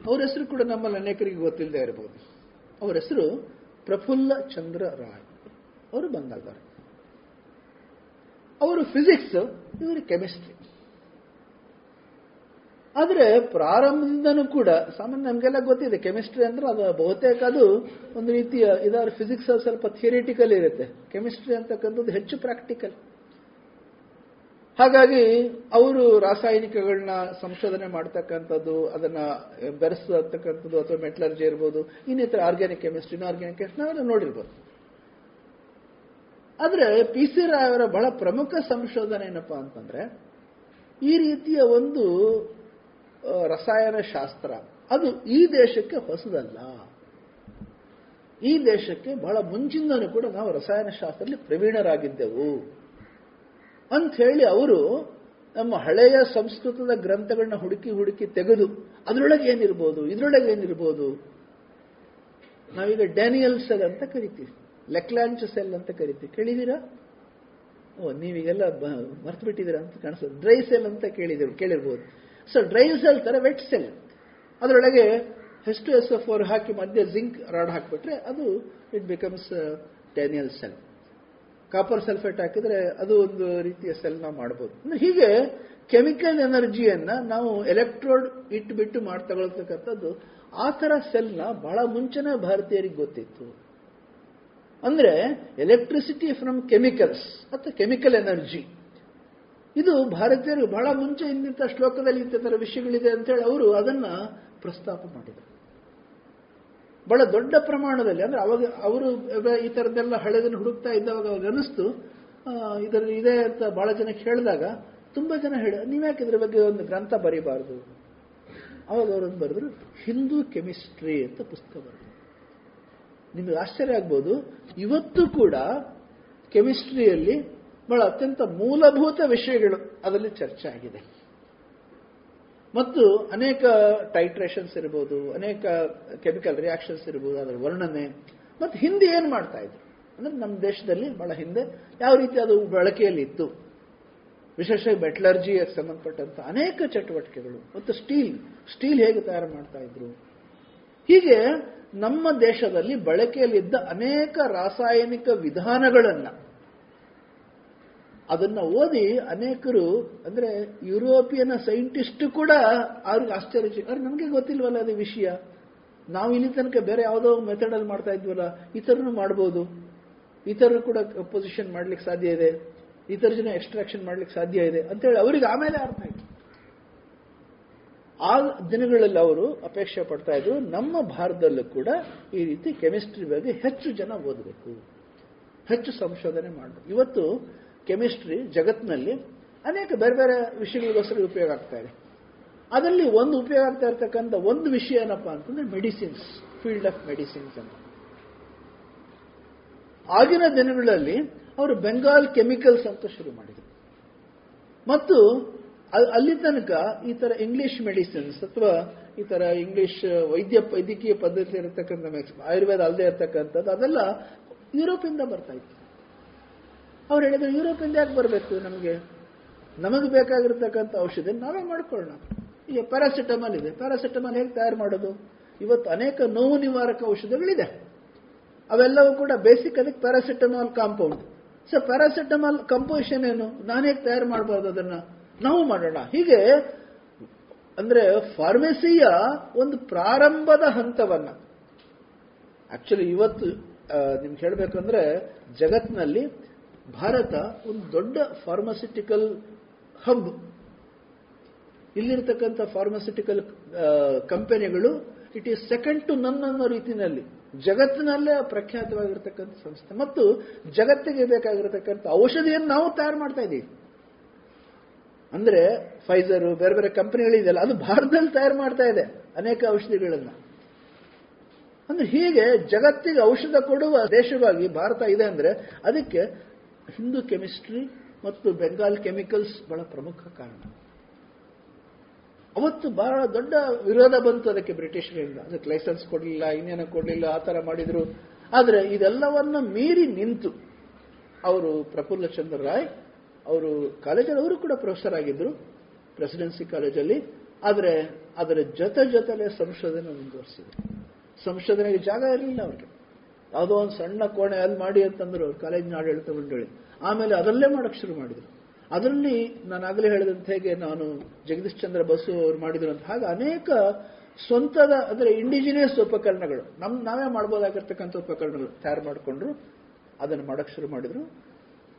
ಅವ್ರ ಹೆಸರು ಕೂಡ ನಮ್ಮಲ್ಲಿ ಅನೇಕರಿಗೆ ಗೊತ್ತಿಲ್ಲದೆ ಇರಬಹುದು. ಅವರ ಹೆಸರು ಪ್ರಫುಲ್ಲ ಚಂದ್ರ ರಾಯ್. ಅವರು ಬಂಗಾಳದವರು. ಅವರು ಫಿಸಿಕ್ಸ್ ಇವರು ಕೆಮಿಸ್ಟ್ರಿ ಆದರೆ ಪ್ರಾರಂಭದಿಂದನೂ ಕೂಡ, ಸಾಮಾನ್ಯ ನಮಗೆಲ್ಲ ಗೊತ್ತಿದೆ ಕೆಮಿಸ್ಟ್ರಿ ಅಂದ್ರೆ ಅದು ಬಹುತೇಕ ಅದು ಒಂದು ರೀತಿಯ, ಇದಾದ್ರೆ ಫಿಸಿಕ್ಸ್ ಸ್ವಲ್ಪ ಥಿಯರಿಟಿಕಲ್ ಇರುತ್ತೆ. ಕೆಮಿಸ್ಟ್ರಿ ಅಂತಕ್ಕಂಥದ್ದು ಹೆಚ್ಚು ಪ್ರಾಕ್ಟಿಕಲ್ ಹಾಗಾಗಿ ಅವರು ರಾಸಾಯನಿಕಗಳನ್ನ ಸಂಶೋಧನೆ ಮಾಡ್ತಕ್ಕಂಥದ್ದು, ಅದನ್ನ ಬೆರೆಸತಕ್ಕಂಥದ್ದು ಅಥವಾ ಮೆಟ್ಲರ್ಜಿ ಇರ್ಬೋದು, ಇನ್ನಿತರ ಆರ್ಗ್ಯಾನಿಕ್ ಕೆಮಿಸ್ಟ್ರಿ ಇನ್ಆರ್ಗ್ಯಾನಿಕ್ ಕೆಮಿಸ್ಟ್ರಿ ನಾವೆಲ್ಲ ನೋಡಿರ್ಬೋದು. ಆದ್ರೆ ಪಿ ಸಿ ರಾಯ್ ಅವರ ಬಹಳ ಪ್ರಮುಖ ಸಂಶೋಧನೆ ಏನಪ್ಪಾ ಅಂತಂದ್ರೆ, ಈ ರೀತಿಯ ಒಂದು ರಸಾಯನ ರಸಾಯನಶಾಸ್ತ್ರ, ಅದು ಈ ದೇಶಕ್ಕೆ ಹೊಸದಲ್ಲ. ಈ ದೇಶಕ್ಕೆ ಬಹಳ ಮುಂಚಿಂದನೂ ಕೂಡ ನಾವು ರಸಾಯನಶಾಸ್ತ್ರದಲ್ಲಿ ಪ್ರವೀಣರಾಗಿದ್ದೆವು. ಅಂತ ಹೇಳಿ ಅವರು ನಮ್ಮ ಹಳೆಯ ಸಂಸ್ಕೃತದ ಗ್ರಂಥಗಳನ್ನ ಹುಡುಕಿ ಹುಡುಕಿ ತೆಗೆದು ಅದರೊಳಗೆ ಏನಿರ್ಬೋದು, ಇದರೊಳಗೆ ಏನಿರ್ಬೋದು, ನಾವೀಗ ಡ್ಯಾನಿಯಲ್ ಸೆಲ್ ಅಂತ ಕರಿತೀವಿ, ಲೆಕ್ಲಾಂಚ್ ಸೆಲ್ ಅಂತ ಕರಿತೀವಿ. ಕೇಳಿದೀರಾ? ಓ, ನೀವೀಗೆಲ್ಲ ಮರ್ತು ಬಿಟ್ಟಿದ್ದೀರಾ ಅಂತ ಕಾಣಿಸ್ತದೆ. ಡ್ರೈ ಸೆಲ್ ಅಂತ ಕೇಳಿದ್ರು ಕೇಳಿರ್ಬೋದು. ಸೊ ಡ್ರೈ ಸೆಲ್ ತರ ವೆಟ್ ಸೆಲ್. ಅದರೊಳಗೆ S two S F four ಹಾಕಿ ಮಧ್ಯೆ ಜಿಂಕ್ ರಾಡ್ ಹಾಕಿಬಿಟ್ರೆ ಅದು it becomes Daniel cell. Copper sulphate ಹಾಕಿದ್ರೆ ಅದು ಒಂದು ರೀತಿಯ ಸೆಲ್ ಮಾಡಬಹುದು ಇನ್ನು ಹೀಗೆ ಕೆಮಿಕಲ್ ಎನರ್ಜಿಯನ್ನ ನಾವು ಎಲೆಕ್ಟ್ರೋಡ್ ಇಟ್ಬಿಟ್ಟು ಮಾಡಿ ತಗೊಳ್ತಕ್ಕಂಥದ್ದು ಆ ಥರ ಸೆಲ್ನ ಬಹಳ ಮುಂಚೆನೇ ಭಾರತೀಯರಿಗೆ ಗೊತ್ತಿತ್ತು. ಅಂದ್ರೆ ಎಲೆಕ್ಟ್ರಿಸಿಟಿ ಫ್ರಮ್ ಕೆಮಿಕಲ್ಸ್ ಅಥವಾ ಕೆಮಿಕಲ್ ಎನರ್ಜಿ ಇದು ಭಾರತೀಯರಿಗೆ ಬಹಳ ಮುಂಚೆ ಇಂಥ ಶ್ಲೋಕದಲ್ಲಿ ಇಂಥ ವಿಷಯಗಳಿದೆ ಅಂತೇಳಿ ಅವರು ಅದನ್ನ ಪ್ರಸ್ತಾಪ ಮಾಡಿದರು. ಬಹಳ ದೊಡ್ಡ ಪ್ರಮಾಣದಲ್ಲಿ, ಅಂದ್ರೆ ಅವಾಗ ಅವರು ಈ ಥರದ್ದೆಲ್ಲ ಹಳೆದನ್ನು ಹುಡುಕ್ತಾ ಇದ್ದವಾಗ ಅವಾಗ ಅನಿಸ್ತು. ಇದರಲ್ಲಿ ಇದೆ ಅಂತ ಬಹಳ ಜನ ಕೇಳಿದಾಗ ತುಂಬಾ ಜನ ಹೇಳ, ನೀವ್ಯಾಕೆ ಇದ್ರ ಬಗ್ಗೆ ಒಂದು ಗ್ರಂಥ ಬರೀಬಾರ್ದು? ಅವಾಗ ಅವರೊಂದು ಬರೆದ್ರು, ಹಿಂದೂ ಕೆಮಿಸ್ಟ್ರಿ ಅಂತ ಪುಸ್ತಕ ಬರೆದ್ರು. ನಿಮಗೆ ಆಶ್ಚರ್ಯ ಆಗ್ಬೋದು, ಇವತ್ತು ಕೂಡ ಕೆಮಿಸ್ಟ್ರಿಯಲ್ಲಿ ಬಹಳ ಅತ್ಯಂತ ಮೂಲಭೂತ ವಿಷಯಗಳು ಅದರಲ್ಲಿ ಚರ್ಚೆ ಆಗಿದೆ. ಮತ್ತು ಅನೇಕ ಟೈಟ್ರೇಷನ್ಸ್ ಇರ್ಬೋದು, ಅನೇಕ ಕೆಮಿಕಲ್ ರಿಯಾಕ್ಷನ್ಸ್ ಇರ್ಬೋದು, ಅದರ ವರ್ಣನೆ. ಮತ್ತು ಹಿಂದೆ ಏನು ಮಾಡ್ತಾ ಇದ್ರು? ಅಂದ್ರೆ ನಮ್ಮ ದೇಶದಲ್ಲಿ ಬಹಳ ಹಿಂದೆ ಯಾವ ರೀತಿ ಅದು ಬಳಕೆಯಲ್ಲಿ ಇತ್ತು ವಿಶೇಷವಾಗಿ ಮೆಟ್ಲರ್ಜಿಗೆ ಸಂಬಂಧಪಟ್ಟಂತ ಅನೇಕ ಚಟುವಟಿಕೆಗಳು. ಮತ್ತು ಸ್ಟೀಲ್ ಸ್ಟೀಲ್ ಹೇಗೆ ತಯಾರು ಮಾಡ್ತಾ ಇದ್ರು? ಹೀಗೆ ನಮ್ಮ ದೇಶದಲ್ಲಿ ಬಳಕೆಯಲ್ಲಿದ್ದ ಅನೇಕ ರಾಸಾಯನಿಕ ವಿಧಾನಗಳನ್ನ ಅದನ್ನ ಓದಿ ಅನೇಕರು, ಅಂದ್ರೆ ಯುರೋಪಿಯನ್ ಸೈಂಟಿಸ್ಟ್ ಕೂಡ ಅವ್ರಿಗೆ ಆಶ್ಚರ್ಯ ಅವ್ರು ನಮಗೆ ಗೊತ್ತಿಲ್ವಲ್ಲ ಅದು ವಿಷಯ. ನಾವು ಇಲ್ಲಿ ತನಕ ಬೇರೆ ಯಾವುದೋ ಮೆಥಡ್ ಅಲ್ಲಿ ಮಾಡ್ತಾ ಇದ್ವಲ್ಲ ಇತರನು ಮಾಡ್ಬೋದು. ಇತರರು ಕೂಡ ಪೊಸಿಷನ್ ಮಾಡ್ಲಿಕ್ಕೆ ಸಾಧ್ಯ ಇದೆ. ಇತರ ಜನ ಎಕ್ಸ್ಟ್ರಾಕ್ಷನ್ ಮಾಡ್ಲಿಕ್ಕೆ ಸಾಧ್ಯ ಇದೆ ಅಂತೇಳಿ ಅವರಿಗೆ ಆಮೇಲೆ ಅರ್ಥ ಆಯ್ತು. ಆ ದಿನಗಳಲ್ಲಿ ಅವರು ಅಪೇಕ್ಷೆ ಪಡ್ತಾ ಇದ್ರು, ನಮ್ಮ ಭಾರತದಲ್ಲೂ ಕೂಡ ಈ ರೀತಿ ಕೆಮಿಸ್ಟ್ರಿ ಬಗ್ಗೆ ಹೆಚ್ಚು ಜನ ಓದಬೇಕು. ಹೆಚ್ಚು ಸಂಶೋಧನೆ ಮಾಡಬೇಕು. ಇವತ್ತು ಕೆಮಿಸ್ಟ್ರಿ ಜಗತ್ತಿನಲ್ಲಿ ಅನೇಕ ಬೇರೆ ಬೇರೆ ವಿಷಯಗಳಿಗೋಸ್ಕರ ಉಪಯೋಗ ಆಗ್ತಾ ಇದೆ. ಅದರಲ್ಲಿ ಒಂದು ಉಪಯೋಗ ಆಗ್ತಾ ಇರ್ತಕ್ಕಂಥ ಒಂದು ವಿಷಯ ಏನಪ್ಪಾ ಅಂತಂದ್ರೆ ಮೆಡಿಸಿನ್ಸ್, ಫೀಲ್ಡ್ ಆಫ್ ಮೆಡಿಸಿನ್ಸ್ ಅಂತ. ಆಗಿನ ದಿನಗಳಲ್ಲಿ ಅವರು ಬೆಂಗಾಲ್ ಕೆಮಿಕಲ್ಸ್ ಅಂತ ಶುರು ಮಾಡಿದರು. ಮತ್ತು ಅಲ್ಲಿ ತನಕ ಈ ತರ ಇಂಗ್ಲಿಷ್ ಮೆಡಿಸಿನ್ಸ್ ಅಥವಾ ಈ ತರ ಇಂಗ್ಲಿಷ್ ವೈದ್ಯ ವೈದ್ಯಕೀಯ ಪದ್ಧತಿ ಇರತಕ್ಕಂಥ ಆಯುರ್ವೇದ ಅಲ್ಲದೆ ಇರತಕ್ಕಂಥದ್ದು, ಅದೆಲ್ಲ ಯುರೋಪಿಂದ ಬರ್ತಾ ಇತ್ತು. ಅವ್ರು ಹೇಳಿದ್ರು ಯುರೋಪಿಂದ ಯಾಕೆ ಬರಬೇಕು ನಮಗೆ? ನಮಗೆ ಬೇಕಾಗಿರ್ತಕ್ಕಂಥ ಔಷಧಿ ನಾವೇ ಮಾಡ್ಕೊಳ್ಳೋಣ. ಈಗ ಪ್ಯಾರಾಸಿಟಮಾಲ್ ಇದೆ. ಪ್ಯಾರಾಸಿಟಮಾಲ್ ಹೇಗೆ ತಯಾರು ಮಾಡೋದು? ಇವತ್ತು ಅನೇಕ ನೋವು ನಿವಾರಕ ಔಷಧಗಳಿದೆ. ಅವೆಲ್ಲವೂ ಕೂಡ ಬೇಸಿಕ್ ಅದಕ್ಕೆ paracetamol compound. So paracetamol composition ಏನು? ನಾನು ಹೇಗೆ ತಯಾರು ಮಾಡಬಾರ್ದು ಅದನ್ನ? ನಾವು ಮಾಡೋಣ. ಹೀಗೆ, ಅಂದ್ರೆ ಫಾರ್ಮಸಿಯ ಒಂದು ಪ್ರಾರಂಭದ ಹಂತವನ್ನ. ಆಕ್ಚುಲಿ ಇವತ್ತು ನಿಮ್ಗೆ ಹೇಳಬೇಕಂದ್ರೆ ಜಗತ್ನಲ್ಲಿ ಭಾರತ ಒಂದು ದೊಡ್ಡ ಫಾರ್ಮಾಸ್ಯುಟಿಕಲ್ ಹಬ್ ಇಲ್ಲಿರ್ತಕ್ಕಂಥ ಫಾರ್ಮಾಸ್ಯುಟಿಕಲ್ ಕಂಪನಿಗಳು it is second to none ಅನ್ನೋ ರೀತಿಯಲ್ಲಿ ಜಗತ್ತಿನಲ್ಲೇ ಪ್ರಖ್ಯಾತವಾಗಿರ್ತಕ್ಕಂಥ ಸಂಸ್ಥೆ. ಮತ್ತು ಜಗತ್ತಿಗೆ ಬೇಕಾಗಿರತಕ್ಕಂಥ ಔಷಧಿಯನ್ನು ನಾವು ತಯಾರು ಮಾಡ್ತಾ ಇದ್ದೀವಿ. ಅಂದ್ರೆ ಫೈಸರ್ ಬೇರೆ ಬೇರೆ ಕಂಪನಿಗಳಿದೆಯಲ್ಲ, ಅದು ಭಾರತದಲ್ಲಿ ತಯಾರು ಮಾಡ್ತಾ ಇದೆ ಅನೇಕ ಔಷಧಿಗಳನ್ನ. ಅಂದ್ರೆ ಹೀಗೆ ಜಗತ್ತಿಗೆ ಔಷಧ ಕೊಡುವ ದೇಶವಾಗಿ ಭಾರತ ಇದೆ ಅಂದ್ರೆ ಅದಕ್ಕೆ ಹಿಂದೂ ಕೆಮಿಸ್ಟ್ರಿ ಮತ್ತು ಬೆಂಗಾಲ್ ಕೆಮಿಕಲ್ಸ್ ಬಹಳ ಪ್ರಮುಖ ಕಾರಣ. ಅವತ್ತು ಬಹಳ ದೊಡ್ಡ ವಿರೋಧ ಬಂತು ಅದಕ್ಕೆ ಬ್ರಿಟಿಷರಿಂದ. ಅದಕ್ಕೆ ಲೈಸೆನ್ಸ್ ಕೊಡಲಿಲ್ಲ, ಇನ್ನೇನೋ ಕೊಡಲಿಲ್ಲ, ಆ ಥರ ಮಾಡಿದ್ರು. ಆದರೆ ಇದೆಲ್ಲವನ್ನ ಮೀರಿ ನಿಂತು ಅವರು ಪ್ರಫುಲ್ಲ ಚಂದ್ರ ರಾಯ್ ಅವರು ಕಾಲೇಜಲ್ಲಿ, ಅವರು ಕೂಡ ಪ್ರೊಫೆಸರ್ ಆಗಿದ್ರು ಪ್ರೆಸಿಡೆನ್ಸಿ ಕಾಲೇಜಲ್ಲಿ. ಆದರೆ ಅದರ ಜೊತೆ ಜೊತೆಲೆ ಸಂಶೋಧನೆ ಮುಂದುವರಿಸಿದ್ರು. ಸಂಶೋಧನೆಗೆ ಜಾಗ ಇರಲಿಲ್ಲ ಅವ್ರಿಗೆ. ಯಾವುದೋ ಒಂದು ಸಣ್ಣ ಕೋಣೆ ಅಲ್ಲಿ ಮಾಡಿ ಅಂತಂದ್ರು ಅವ್ರು ಕಾಲೇಜಿನ ಆಡಳಿತ ಮಂಡಳಿ ಆಮೇಲೆ ಅದರಲ್ಲೇ ಮಾಡಕ್ ಶುರು ಮಾಡಿದ್ರು. ಅದರಲ್ಲಿ ನಾನು ಆಗಲೇ ಹೇಳಿದಂತೆ ಹೇಗೆ ನಾನು ಜಗದೀಶ್ ಚಂದ್ರ ಬಸು ಅವರು ಮಾಡಿದ್ರಂತ ಹಾಗೆ ಅನೇಕ ಸ್ವಂತದ, ಅಂದ್ರೆ ಇಂಡಿಜಿನಿಯಸ್ ಉಪಕರಣಗಳು. ನಮ್, ನಾವೇ ಮಾಡ್ಬೋದಾಗಿರ್ತಕ್ಕಂಥ ಉಪಕರಣಗಳು ತಯಾರು ಮಾಡಿಕೊಂಡ್ರು, ಅದನ್ನು ಮಾಡಕ್ ಶುರು ಮಾಡಿದ್ರು.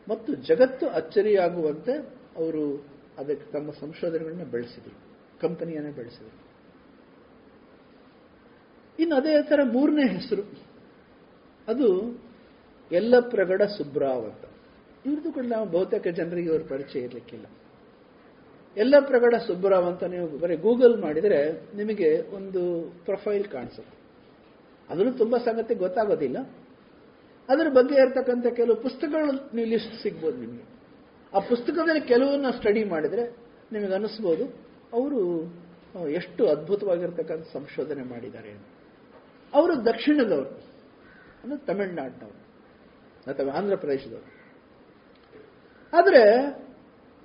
ಮತ್ತು ಜಗತ್ತು ಅಚ್ಚರಿಯಾಗುವಂತೆ ಅವರು ಅದಕ್ಕೆ ತಮ್ಮ ಸಂಶೋಧನೆಗಳನ್ನ ಬೆಳೆಸಿದ್ರು. ಕಂಪನಿಯನ್ನೇ ಬೆಳೆಸಿದ್ರು. ಇನ್ನು ಅದೇ ತರ ಮೂರನೇ ಹೆಸರು. ಅದು ಎಲ್ಲಪ್ರಗಡ ಸುಬ್ರಾವ್ ಅಂತ. ಇವ್ರದ್ದು ಕೂಡ ನಾವು ಬಹುತೇಕ ಜನರಿಗೆ ಇವರು ಪರಿಚಯ ಇರಲಿಕ್ಕಿಲ್ಲ. ಎಲ್ಲ ಪ್ರಗಡ ಸುಬ್ರಾವ್ ಅಂತ ನೀವು ಬರೀ ಗೂಗಲ್ ಮಾಡಿದರೆ ನಿಮಗೆ ಒಂದು ಪ್ರೊಫೈಲ್ ಕಾಣಿಸುತ್ತೆ. ಅದನ್ನು ತುಂಬಾ ಸಂಗತಿ ಗೊತ್ತಾಗೋದಿಲ್ಲ. ಅದರ ಬಗ್ಗೆ ಇರ್ತಕ್ಕಂಥ ಕೆಲವು ಪುಸ್ತಕಗಳು ನೀವು ಲಿಸ್ಟ್ ಸಿಗ್ಬೋದು ನಿಮಗೆ. ಆ ಪುಸ್ತಕದಲ್ಲಿ ಕೆಲವನ್ನ ಸ್ಟಡಿ ಮಾಡಿದರೆ ನಿಮಗೆ ಅನಿಸ್ಬೋದು, ಅವರು ಎಷ್ಟು ಅದ್ಭುತವಾಗಿರ್ತಕ್ಕಂಥ ಸಂಶೋಧನೆ ಮಾಡಿದ್ದಾರೆ ಅವರು ದಕ್ಷಿಣದವರು. ಅಂದ್ರೆ ತಮಿಳ್ನಾಡಿನವರು, ಅಥವಾ ಆಂಧ್ರ ಪ್ರದೇಶದವರು. ಆದರೆ